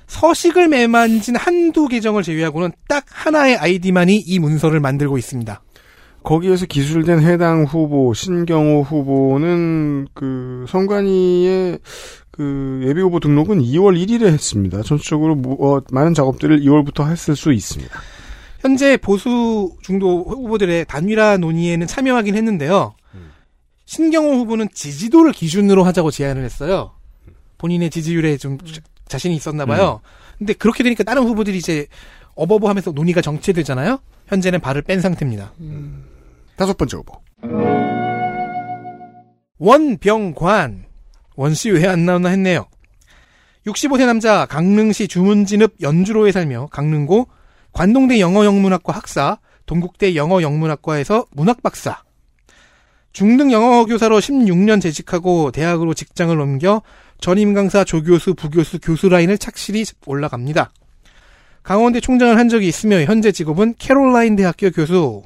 서식을 매만진 한두 계정을 제외하고는 딱 하나의 아이디만이 이 문서를 만들고 있습니다.
거기에서 기술된 해당 후보 신경호 후보는 그 선관위의 그 예비 후보 등록은 2월 1일에 했습니다. 전체적으로 뭐, 어, 많은 작업들을 2월부터 했을 수 있습니다.
현재 보수 중도 후보들의 단일화 논의에는 참여하긴 했는데요. 신경호 후보는 지지도를 기준으로 하자고 제안을 했어요. 본인의 지지율에 좀 자신이 있었나 봐요. 근데 그렇게 되니까 다른 후보들이 이제 어버버 하면서 논의가 정체되잖아요. 현재는 발을 뺀 상태입니다.
다섯 번째 후보.
원병관. 원씨 왜 안 나오나 했네요. 65세 남자 강릉시 주문진읍 연주로에 살며 강릉고 관동대 영어영문학과 학사, 동국대 영어영문학과에서 문학박사, 중등 영어 교사로 16년 재직하고 대학으로 직장을 옮겨 전임 강사, 조교수, 부교수, 교수 라인을 착실히 올라갑니다. 강원대 총장을 한 적이 있으며 현재 직업은 캐롤라인 대학교 교수.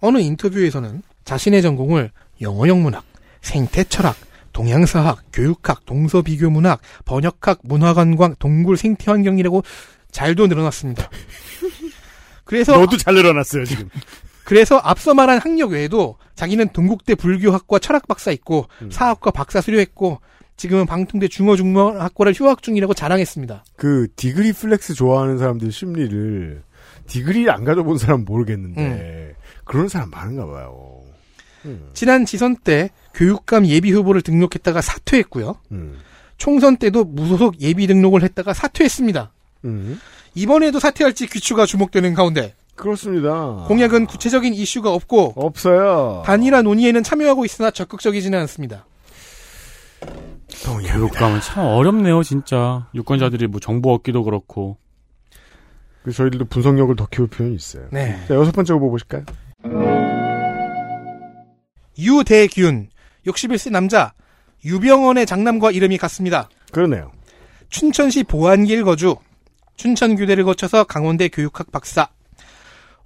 어느 인터뷰에서는 자신의 전공을 영어 영문학, 생태 철학, 동양사학, 교육학, 동서비교문학, 번역학, 문화관광, 동굴 생태환경이라고 잘도 늘어놨습니다. 그래서
저도 잘 늘어놨어요 지금.
그래서 앞서 말한 학력 외에도 자기는 동국대 불교학과 철학 박사 있고 사학과 박사 수료했고 지금은 방통대 중어중문학과를 휴학 중이라고 자랑했습니다.
그 degree flex 좋아하는 사람들 심리를 degree를 안 가져본 사람 은 모르겠는데 그런 사람 많은가 봐요.
지난 지선 때 교육감 예비 후보를 등록했다가 사퇴했고요.
음.
총선 때도 무소속 예비 등록을 했다가 사퇴했습니다.
음.
이번에도 사퇴할지 귀추가 주목되는 가운데
그렇습니다.
공약은 구체적인 이슈가 없고
없어요.
단일화 논의에는 참여하고 있으나 적극적이지는 않습니다.
교육감은 참 어렵네요, 진짜. 유권자들이 뭐 정보 얻기도 그렇고.
그래서 저희들도 분석력을 더 키울 필요는 있어요.
네.
자, 여섯 번째 후보 보실까요?
유대균 61세 남자 유병원의 장남과 이름이 같습니다.
그러네요.
춘천시 보안길 거주 춘천교대를 거쳐서 강원대 교육학 박사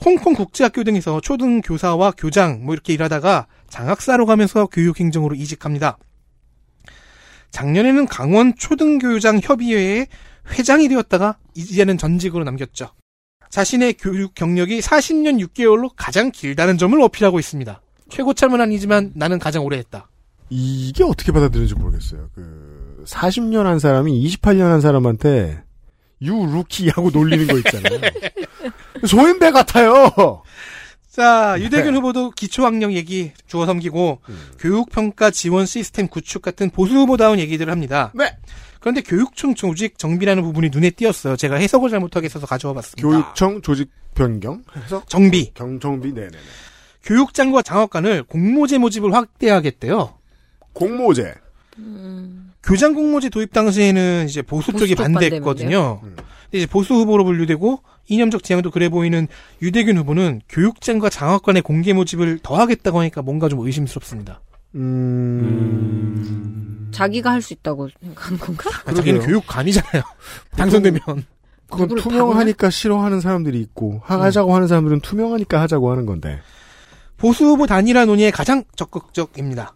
홍콩 국제학교 등에서 초등 교사와 교장 뭐 이렇게 일하다가 장학사로 가면서 교육행정으로 이직합니다. 작년에는 강원 초등교육장 협의회의 회장이 되었다가 이제는 전직으로 남겼죠. 자신의 교육 경력이 40년 6개월로 가장 길다는 점을 어필하고 있습니다. 최고참은 아니지만 나는 가장 오래 했다.
이게 어떻게 받아들이는지 모르겠어요. 그 40년 한 사람이 28년 한 사람한테 you rookie 하고 놀리는 거 있잖아요. 소인배 같아요.
자, 유대균 후보도 기초학력 얘기 주워 섬기고 교육평가 지원 시스템 구축 같은 보수 후보다운 얘기들을 합니다.
네.
그런데 교육청 조직 정비라는 부분이 눈에 띄었어요. 제가 해석을 잘못하게 있어서 가져와 봤습니다.
교육청 조직 변경 해서
정비.
경 정비 네네네.
교육장과 장학관을 공모제 모집을 확대하겠대요.
공모제.
교장 공모제 도입 당시에는 이제 보수 쪽이 반대했거든요.
음.
근데 이제 보수 후보로 분류되고 이념적 지향도 그래 보이는 유대균 후보는 교육장과 장학관의 공개 모집을 더 하겠다고 하니까 뭔가 좀 의심스럽습니다.
음.
자기가 할 수 있다고 생각한 건가?
아, 자기는 교육감이잖아요. 당선되면.
그건 투명하니까 싫어하는 사람들이 있고 하자고 하는 사람들은 투명하니까 하자고 하는 건데.
보수 후보 단일화 논의에 가장 적극적입니다.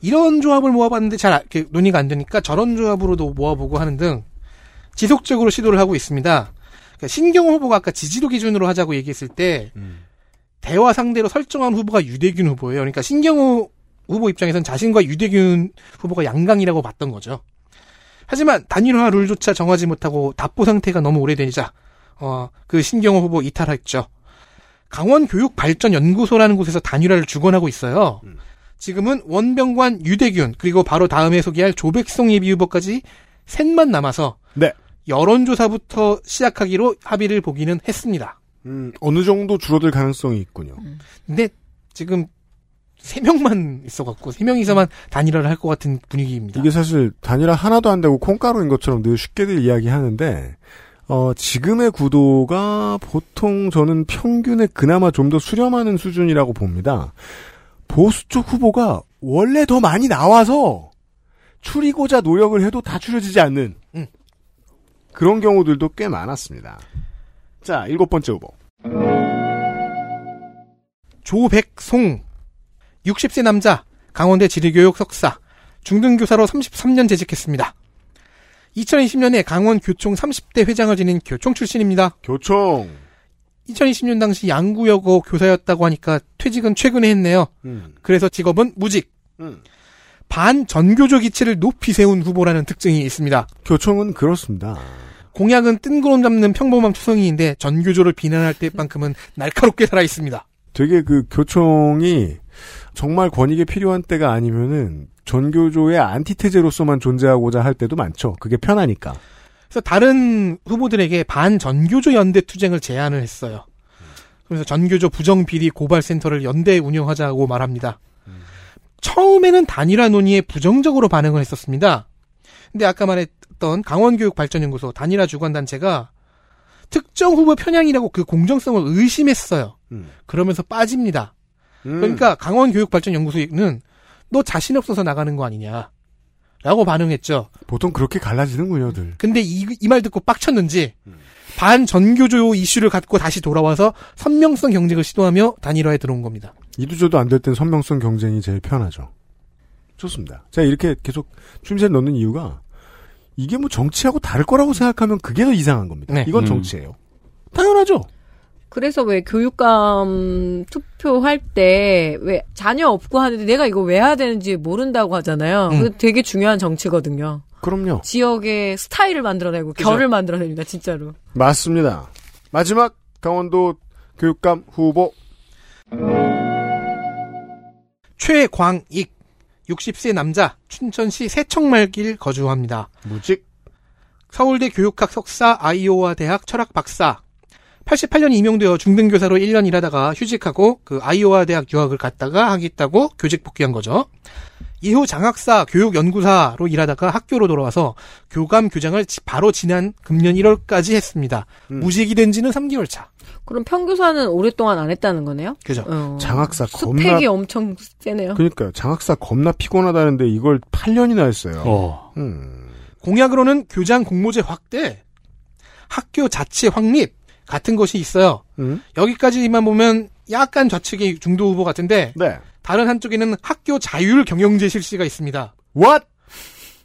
이런 조합을 모아봤는데 잘 아- 논의가 안 되니까 저런 조합으로도 모아보고 하는 등 지속적으로 시도를 하고 있습니다. 그러니까 신경호 후보가 아까 지지도 기준으로 하자고 얘기했을 때 대화 상대로 설정한 후보가 유대균 후보예요. 그러니까 신경호 후보 입장에선 자신과 유대균 후보가 양강이라고 봤던 거죠. 하지만 단일화 룰조차 정하지 못하고 답보 상태가 너무 오래되자 어, 그 신경호 후보 이탈했죠. 강원교육발전연구소라는 곳에서 단일화를 주관하고 있어요. 지금은 원병관 유대균 그리고 바로 다음에 소개할 조백성 예비후보까지 셋만 남아서
네.
여론조사부터 시작하기로 합의를 보기는 했습니다.
음, 어느 정도 줄어들 가능성이 있군요.
근데 지금 세 명만 있어갖고 세 명이서만 단일화를 할 것 같은 분위기입니다.
이게 사실 단일화 하나도 안 되고 콩가루인 것처럼 늘 쉽게들 이야기하는데 어, 지금의 구도가 보통 저는 평균에 그나마 좀 더 수렴하는 수준이라고 봅니다. 보수 쪽 후보가 원래 더 많이 나와서 추리고자 노력을 해도 다 추려지지 않는
음.
그런 경우들도 꽤 많았습니다. 자, 일곱 번째 후보.
조백송 60세 남자 강원대 지리교육 석사 중등교사로 33년 재직했습니다. 2020년에 강원 교총 30대 회장을 지닌 교총 출신입니다.
교총
2020년 당시 양구여고 교사였다고 하니까 퇴직은 최근에 했네요.
음.
그래서 직업은 무직.
음.
반전교조 기치를 높이 세운 후보라는 특징이 있습니다.
교총은 그렇습니다.
공약은 뜬구름 잡는 평범한 투성이인데 전교조를 비난할 때만큼은 날카롭게 살아 있습니다.
되게 그 교총이 정말 권익에 필요한 때가 아니면은 전교조의 안티테제로서만 존재하고자 할 때도 많죠. 그게 편하니까.
그래서 다른 후보들에게 반전교조 연대 투쟁을 제안을 했어요. 그래서 전교조 부정비리 고발센터를 연대 운영하자고 말합니다. 처음에는 단일화 논의에 부정적으로 반응을 했었습니다. 근데 아까 말했던 강원교육발전연구소 단일화 주관단체가 특정 후보 편향이라고 그 공정성을 의심했어요.
음.
그러면서 빠집니다. 그러니까 강원교육발전연구소는 너 자신 없어서 나가는 거 아니냐. 라고 반응했죠.
보통 그렇게 갈라지는군요들.
근데 이 말 듣고 빡쳤는지 반전교조 이슈를 갖고 다시 돌아와서 선명성 경쟁을 시도하며 단일화에 들어온 겁니다.
이도저도 안 될 땐 선명성 경쟁이 제일 편하죠. 좋습니다. 제가 이렇게 계속 추임새를 넣는 이유가 이게 뭐 정치하고 다를 거라고 생각하면 그게 더 이상한 겁니다.
네.
이건
음.
정치예요. 당연하죠.
그래서 왜 교육감 투표할 때 왜 자녀 없고 하는데 내가 이거 왜 해야 되는지 모른다고 하잖아요.
음.
그 되게 중요한 정치거든요.
그럼요.
지역의 스타일을 만들어내고
그죠.
결을 만들어냅니다, 진짜로.
맞습니다. 마지막 강원도 교육감 후보
최광익 60세 남자 춘천시 세청말길 거주합니다.
무직
서울대 교육학 석사 아이오와 대학 철학 박사 88년 임용되어 중등교사로 1년 일하다가 휴직하고 그 아이오와 대학 유학을 갔다가 하겠다고 교직 복귀한 거죠. 이후 장학사 교육연구사로 일하다가 학교로 돌아와서 교감 교장을 지- 바로 지난 금년 1월까지 했습니다.
음.
무직이 된 지는 3개월 차.
그럼 평교사는 오랫동안 안 했다는 거네요?
그죠.
어.
장학사 겁나
스펙이 엄청 세네요.
그러니까 장학사 겁나 피곤하다는데 이걸 8년이나 했어요.
어.
음.
공약으로는 교장 공모제 확대, 학교 자체 확립 같은 것이 있어요.
음?
여기까지만 보면 약간 좌측의 중도 후보 같은데
네.
다른 한쪽에는 학교 자율 경영제 실시가 있습니다.
What?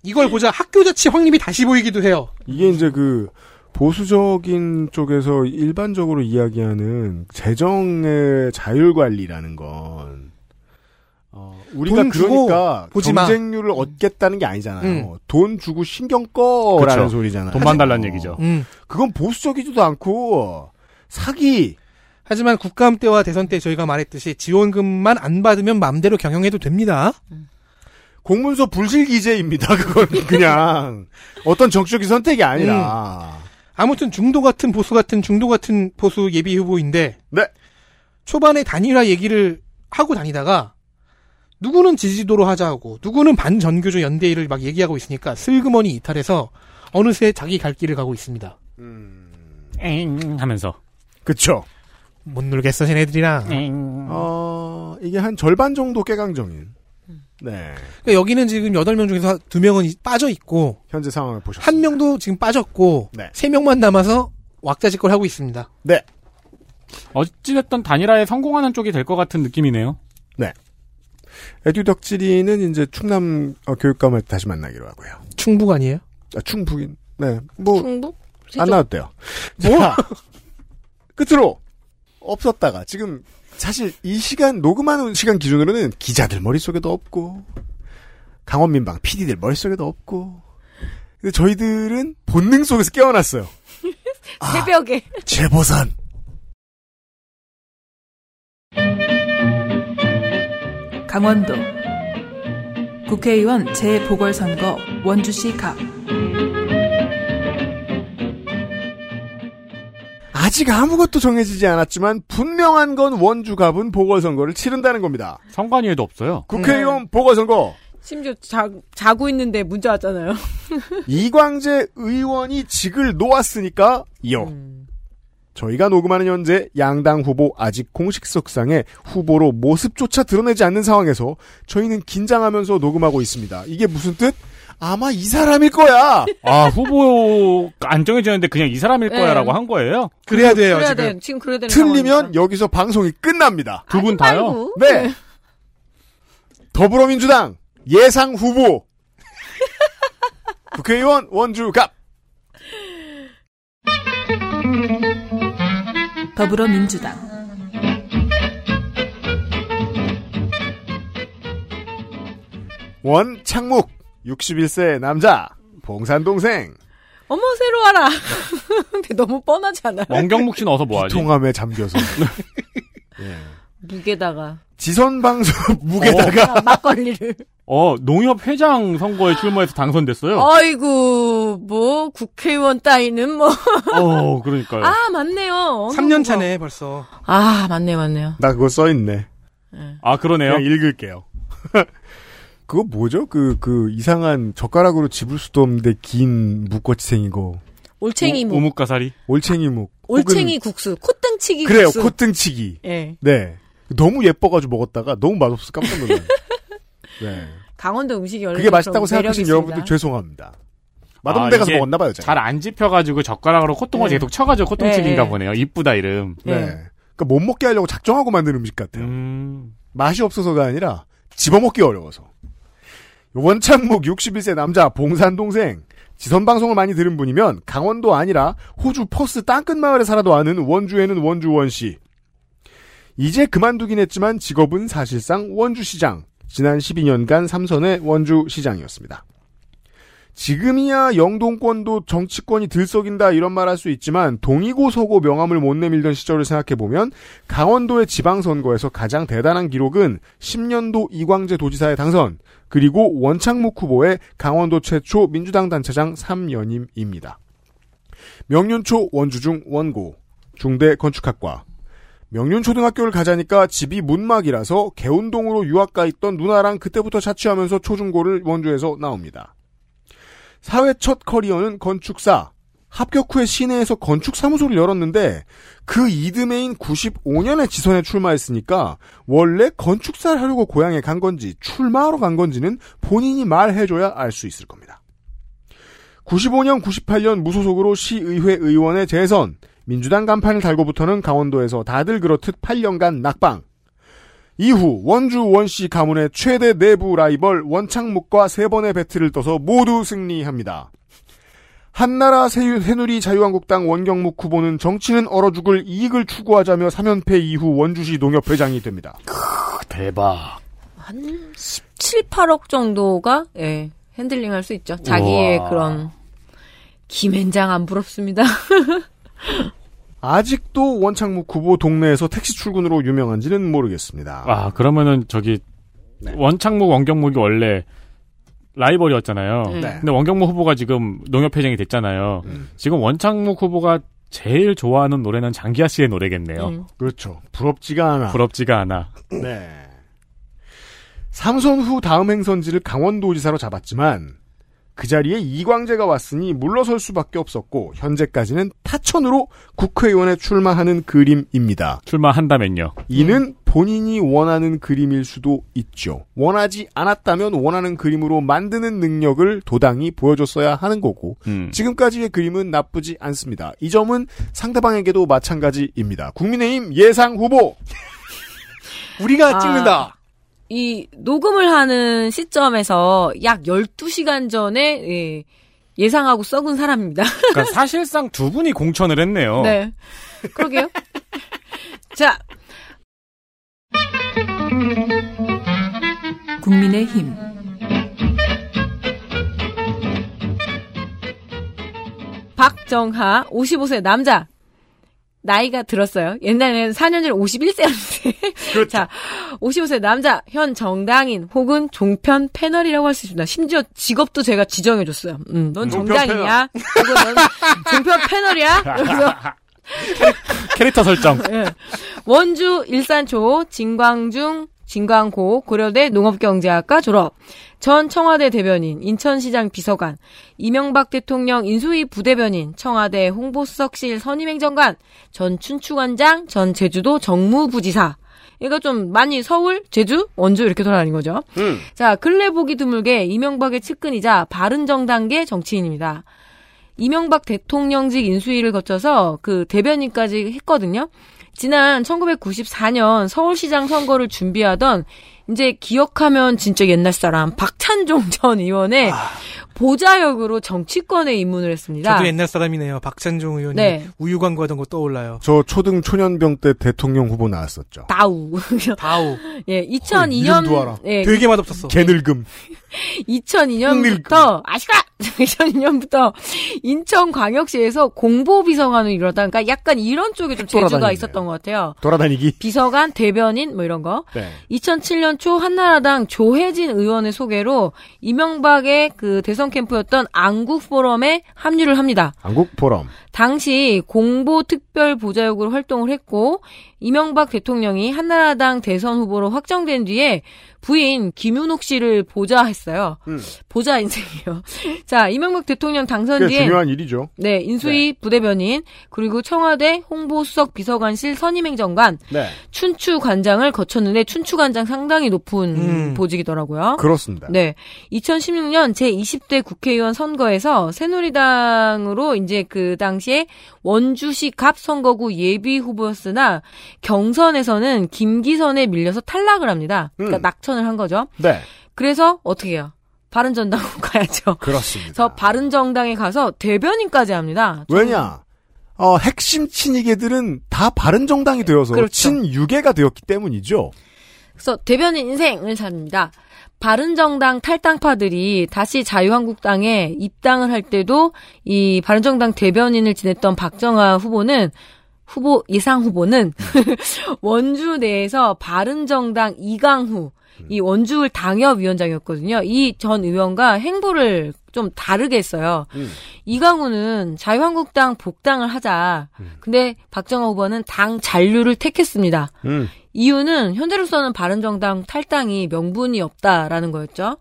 이걸 보자 학교 자체 확립이 다시 보이기도 해요.
이게 이제 그 보수적인 쪽에서 일반적으로 이야기하는 재정의 자율 관리라는 건 어, 우리가
돈 주고
그러니까
보지 마.
경쟁률을 얻겠다는 게 아니잖아요.
음.
돈 주고 신경 꺼라는
그쵸.
소리잖아요.
돈만 달라는 얘기죠.
음.
그건 보수적이지도 않고 사기.
하지만 국감 때와 대선 때 저희가 말했듯이 지원금만 안 받으면 마음대로 경영해도 됩니다.
공문서 불실 기재입니다. 그건 그냥 어떤 정치적인 선택이 아니라.
아무튼 중도 같은 보수 같은 중도 같은 보수 예비 후보인데
네.
초반에 단일화 얘기를 하고 다니다가 누구는 지지도로 하자고 누구는 반전교조 연대를 막 얘기하고 있으니까 슬그머니 이탈해서 어느새 자기 갈 길을 가고 있습니다.
엥 하면서.
그쵸.
못 놀겠어 쟤네들이랑.
어, 이게 한 절반 정도 깨강정인. 네.
그러니까 여기는 지금 8명 중에서 2명은 이- 빠져 있고
현재 상황을 보셨습니다.
한 명도 지금 빠졌고
네.
3명만 남아서 왁자지껄 하고 있습니다.
네.
어찌됐든 단일화에 성공하는 쪽이 될 것 같은 느낌이네요.
네. 에듀덕지리는 이제 충남 어, 교육감을 다시 만나기로 하고요.
충북 아니에요?
아, 충북인. 네. 뭐.
충북?
안
세종?
나왔대요.
뭐?
자, 끝으로 없었다가 지금 사실 이 시간 녹음하는 시간 기준으로는 기자들 머릿속에도 없고 강원민방 PD들 머릿속에도 없고 근데 저희들은 본능 속에서 깨어났어요.
새벽에.
재보선
강원도 국회의원 재보궐선거 원주시 갑
아직 아무것도 정해지지 않았지만 분명한 건 원주갑은 보궐선거를 치른다는 겁니다.
선관위에도 없어요.
국회의원 보궐선거
심지어 자, 자고 있는데 문자 왔잖아요.
이광재 의원이 직을 놓았으니까 요. 저희가 녹음하는 현재 양당 후보 아직 공식 석상에 후보로 모습조차 드러내지 않는 상황에서 저희는 긴장하면서 녹음하고 있습니다. 이게 무슨 뜻? 아마 이 사람일 거야.
아 후보 안 정해졌는데 그냥 이 사람일
네.
거야라고 한 거예요?
그래야 돼요.
그래야
지금.
돼. 지금 그래야 되는
틀리면 여기서 방송이 끝납니다.
두 분 다요?
네. 더불어민주당 예상 후보 국회의원 원주갑
더불어민주당
원창묵 61세 남자 봉산 동생
어머 새로 와라. 근데 너무 뻔하지 않아요?
원경묵 씨는 어서 뭐하지?
통함에 잠겨서
무게다가
지선 방송 무게다가
아, 막걸리를.
어 농협 회장 선거에 출마해서 당선됐어요.
아이고 뭐 국회의원 따위는 뭐.
어 그러니까요.
아 맞네요.
3년 차네 벌써.
아 맞네 맞네요.
나 그거 써 있네
아 그러네요.
그냥 읽을게요 그거 뭐죠? 그, 그, 이상한 젓가락으로 집을 수도 없는데 긴 묵꼬치 생긴 거.
올챙이 묵.
우묵가사리.
올챙이 묵.
올챙이 국수. 콧등치기
그래요,
국수.
콧등치기.
예.
네. 너무 예뻐가지고 먹었다가 너무 맛없어 깜짝 놀라요. 네.
강원도 음식이 원래
그게 맛있다고 생각하신. 여러분들 죄송합니다. 맛없는 데 가서 먹었나봐요, 제가.
잘안 집혀가지고 젓가락으로 콧등을
네.
계속 쳐가지고 콧등치기인가
네.
보네요. 이쁘다 이름.
네. 그러니까 못 먹게 하려고 작정하고 만든 음식 같아요.
음.
맛이 없어서가 아니라 집어먹기 어려워서. 원창묵 61세 남자 봉산 동생. 지선 방송을 많이 들은 분이면 강원도 아니라 호주 퍼스 땅끝 마을에 살아도 아는 원주에는 원주원 씨. 이제 그만두긴 했지만 직업은 사실상 원주시장. 지난 12년간 삼선의 원주시장이었습니다. 지금이야 영동권도 정치권이 들썩인다 이런 말 할 수 있지만 동이고 서고 명함을 못 내밀던 시절을 생각해보면 강원도의 지방선거에서 가장 대단한 기록은 10년도 이광재 도지사의 당선 그리고 원창묵 후보의 강원도 최초 민주당 단체장 3연임입니다. 명륜초 원주중 원고 중대 건축학과 명륜초등학교를 가자니까 집이 문막이라서 개운동으로 유학가 있던 누나랑 그때부터 자취하면서 초중고를 원주에서 나옵니다. 사회 첫 커리어는 건축사. 합격 후에 시내에서 건축사무소를 열었는데 그 이듬해인 95년에 지선에 출마했으니까 원래 건축사를 하려고 고향에 간 건지 출마하러 간 건지는 본인이 말해줘야 알 수 있을 겁니다. 95년, 98년 무소속으로 시의회 의원에 재선, 민주당 간판을 달고부터는 강원도에서 다들 그렇듯 8년간 낙방. 이후 원주 원씨 가문의 최대 내부 라이벌 원창묵과 세 번의 배틀을 떠서 모두 승리합니다. 한나라 새- 새누리 자유한국당 원경묵 후보는 정치는 얼어 죽을 이익을 추구하자며 3연패 이후 원주시 농협회장이 됩니다.
대박.
한 17, 8억 정도가 예, handling 할 수 있죠. 자기의
우와.
그런 김앤장 안 부럽습니다.
아직도 원창묵 후보 동네에서 택시 출근으로 유명한지는 모르겠습니다.
아 그러면은 저기 원창묵 원경묵이 원래 라이벌이었잖아요.
네.
근데 원경묵 후보가 지금 농협회장이 됐잖아요. 지금 원창묵 후보가 제일 좋아하는 노래는 장기하 씨의 노래겠네요.
음.
그렇죠. 부럽지가 않아.
부럽지가 않아.
네. 삼선 후 다음 행선지를 강원도지사로 잡았지만 그 자리에 이광재가 왔으니 물러설 수밖에 없었고 현재까지는 타천으로 국회의원에 출마하는 그림입니다.
출마한다면요.
이는 본인이 원하는 그림일 수도 있죠. 원하지 않았다면 원하는 그림으로 만드는 능력을 도당이 보여줬어야 하는 거고
음.
지금까지의 그림은 나쁘지 않습니다. 이 점은 상대방에게도 마찬가지입니다. 국민의힘 예상 후보
우리가
아,
찍는다.
이 녹음을 하는 시점에서 약 12시간 전에 예, 예상하고 썩은 사람입니다.
그러니까 사실상 두 분이 공천을 했네요.
네. 그러게요. 자,
국민의 힘
박정하 55세 남자. 나이가 들었어요. 옛날에는 4년 전에 51세였는데. 자, 55세 남자, 현 정당인 혹은 종편 패널이라고 할 수 있습니다. 심지어 직업도 제가 지정해줬어요. 음, 넌 정당이냐? 혹은 넌 종편 패널이야? 그래서
캐릭터 설정.
예. 원주 일산초 진광중 진광고 고려대 농업경제학과 졸업. 전 청와대 대변인, 인천시장 비서관, 이명박 대통령 인수위 부대변인, 청와대 홍보수석실 선임행정관, 전 춘추관장, 전 제주도 정무부지사. 이거 좀 많이 서울, 제주, 원주 이렇게 돌아다닌 거죠.
음.
자, 근래 보기 드물게 이명박의 측근이자 바른정당계 정치인입니다. 이명박 대통령직 인수위를 거쳐서 그 대변인까지 했거든요. 지난 1994년 서울시장 선거를 준비하던 이제 기억하면 진짜 옛날 사람 박찬종 전 의원의 보좌역으로 정치권에 입문을 했습니다.
저도 옛날 사람이네요. 박찬종 의원이
네.
우유 광고하던 거 떠올라요.
저 초등 초년병 때 대통령 후보 나왔었죠.
다우.
다우.
예,
이름도
2002년
알아.
예,
되게 맛없었어.
개늙음.
2002년부터 아시가 2002년부터 인천광역시에서 공보비서관을 이루었다. 그러니까 약간 이런 쪽에 좀 재주가
돌아다니네요.
있었던 것 같아요.
돌아다니기.
비서관, 대변인 뭐 이런 거.
네.
2007년 초 한나라당 조혜진 의원의 소개로 이명박의 그 대선 캠프였던 안국 포럼에 합류를 합니다.
한국 포럼.
당시 공보 특별 보좌역으로 활동을 했고 이명박 대통령이 한나라당 대선 후보로 확정된 뒤에 부인 김윤옥 씨를 보좌 했어요.
음.
보좌 인생이에요. 자, 이명박 대통령 당선
꽤
뒤에
중요한 일이죠.
네, 인수위 부대변인 그리고 청와대 홍보수석 비서관실 선임행정관
네.
춘추 관장을 거쳤는데 춘추 관장 상당히 높은
음.
보직이더라고요.
그렇습니다.
네. 2016년 제20대 국회의원 선거에서 새누리당으로 이제 그 당시에 원주시 갑 선거구 예비 후보였으나 경선에서는 김기선에 밀려서 탈락을 합니다. 그러니까
음.
낙천을 한 거죠.
네.
그래서 어떻게 해요? 바른정당 가야죠.
그렇습니다.
그래서 바른정당에 가서 대변인까지 합니다.
왜냐? 어, 핵심 친이계들은 다 바른정당이 되어서
그렇죠.
친유계가 되었기 때문이죠.
그래서 대변인 인생을 삽니다. 바른정당 탈당파들이 다시 자유한국당에 입당을 할 때도 이 바른정당 대변인을 지냈던 박정아 후보는 후보 예상 후보는 원주 내에서 바른정당 이강후 이 원주을 당협위원장이었거든요. 이 전 의원과 행보를 좀 다르게 했어요. 이강우는 자유한국당 복당을 하자. 근데 박정아 후보는 당 잔류를 택했습니다.
음.
이유는 현재로서는 바른정당 탈당이 명분이 없다라는 거였죠.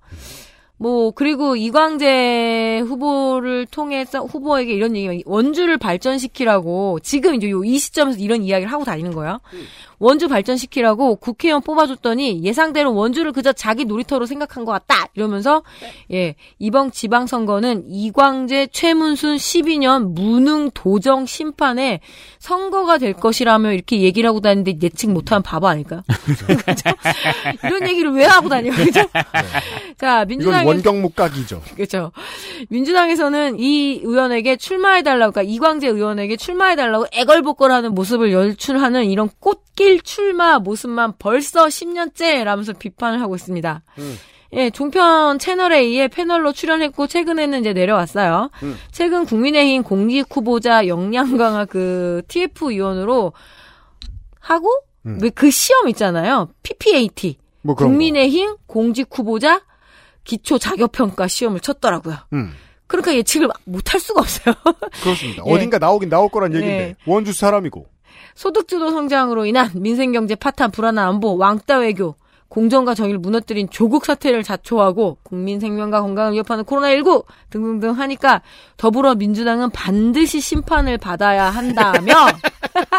뭐 그리고 이광재 후보를 통해서 후보에게 이런 얘기 원주를 발전시키라고 지금 이제 요 이 시점에서 이런 이야기를 하고 다니는 거예요. 원주 발전시키라고 국회의원 뽑아줬더니 예상대로 원주를 그저 자기 놀이터로 생각한 것 같다 이러면서 예 이번 지방선거는 이광재 최문순 12년 무능 도정 심판에 선거가 될 것이라며 이렇게 얘기를 하고 다니는데 예측 못하면 바보 아닐까요? 그죠? 이런 얘기를 왜 하고 다녀요? 그죠? 자
이건
민주당에
원경목 각이죠.
그렇죠. 민주당에서는 이 의원에게 출마해달라고, 그러니까 이광재 의원에게 출마해달라고 애걸복걸하는 모습을 연출하는 이런 꽃길 출마 모습만 벌써 10년째라면서 비판을 하고 있습니다. 예, 종편 채널A의 패널로 출연했고 최근에는 이제 내려왔어요.
음.
최근 국민의힘 공직 후보자 역량 강화 그 TF 의원으로 하고
음.
왜그 시험 있잖아요. PPAT.
뭐.
국민의힘 공직 후보자 기초 자격평가 시험을 쳤더라고요.
음.
그러니까 예측을 못할 수가 없어요.
그렇습니다.
예.
어딘가 나오긴 나올 거란 얘기인데
네.
원주 사람이고
소득주도 성장으로 인한 민생경제 파탄, 불안한 안보, 왕따 외교, 공정과 정의를 무너뜨린 조국 사태를 자초하고 국민 생명과 건강을 위협하는 코로나19 등등등 하니까 더불어민주당은 반드시 심판을 받아야 한다며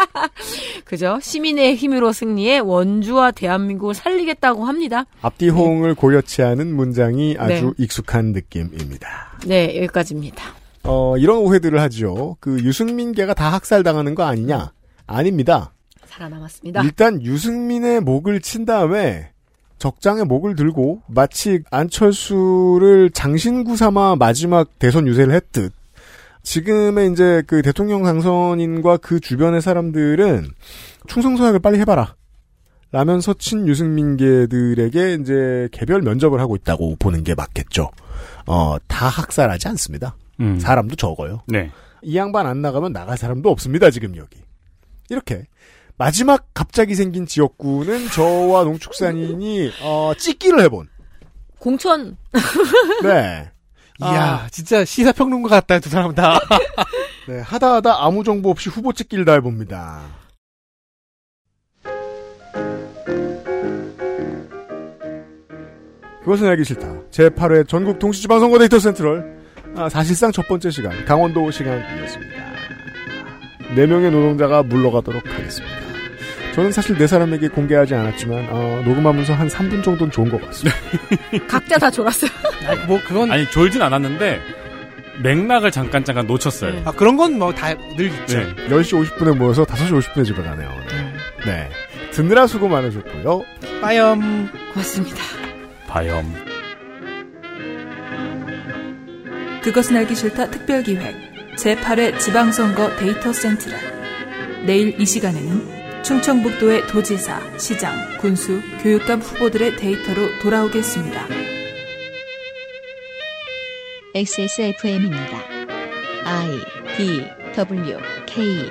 그죠? 시민의 힘으로 승리해 원주와 대한민국을 살리겠다고 합니다.
앞뒤 호응을 고려치 않은 문장이 아주
네.
익숙한 느낌입니다.
네, 여기까지입니다.
어, 이런 오해들을 하죠. 그 유승민계가 다 학살당하는 거 아니냐? 아닙니다.
살아남았습니다.
일단 유승민의 목을 친 다음에 적장의 목을 들고 마치 안철수를 장신구 삼아 마지막 대선 유세를 했듯 지금의 이제 그 대통령 당선인과 그 주변의 사람들은 충성서약을 빨리 해봐라. 라면서 친 유승민계들에게 이제 개별 면접을 하고 있다고 보는 게 맞겠죠. 어, 다 학살하지 않습니다.
음.
사람도 적어요.
네.
이 양반 안 나가면 나갈 사람도 없습니다, 지금 여기. 이렇게 마지막 갑자기 생긴 지역구는 저와 농축산인이 어, 찍기를 해본.
공천.
네.
이야, 진짜 시사평론가 같다, 두 사람 다.
네, 하다 하다 아무 정보 없이 후보 찍기를 다 해봅니다. 그것은 알기 싫다. 제8회 전국 동시지방선거 데이터 센트럴. 아, 사실상 첫 번째 시간, 강원도 시간이었습니다. 4명의 노동자가 물러가도록 하겠습니다. 저는 사실 네 사람에게 공개하지 않았지만, 어, 녹음하면서 한 3분 정도는 좋은 것 같습니다.
각자 다 졸았어요.
뭐, 그건.
아니, 졸진 않았는데, 맥락을 잠깐 잠깐 놓쳤어요.
아, 그런 건 뭐 다 늘 있죠.
네. 10시 50분에 모여서 5시 50분에 집에 가네요. 오늘. 네. 듣느라 수고 많으셨고요.
빠염.
고맙습니다.
바염.
그것은 알기 싫다 특별기획 제8회 지방선거 데이터 센트럴 내일 이 시간에는 충청북도의 도지사, 시장, 군수, 교육감 후보들의 데이터로 돌아오겠습니다.
XSFM입니다. I D W K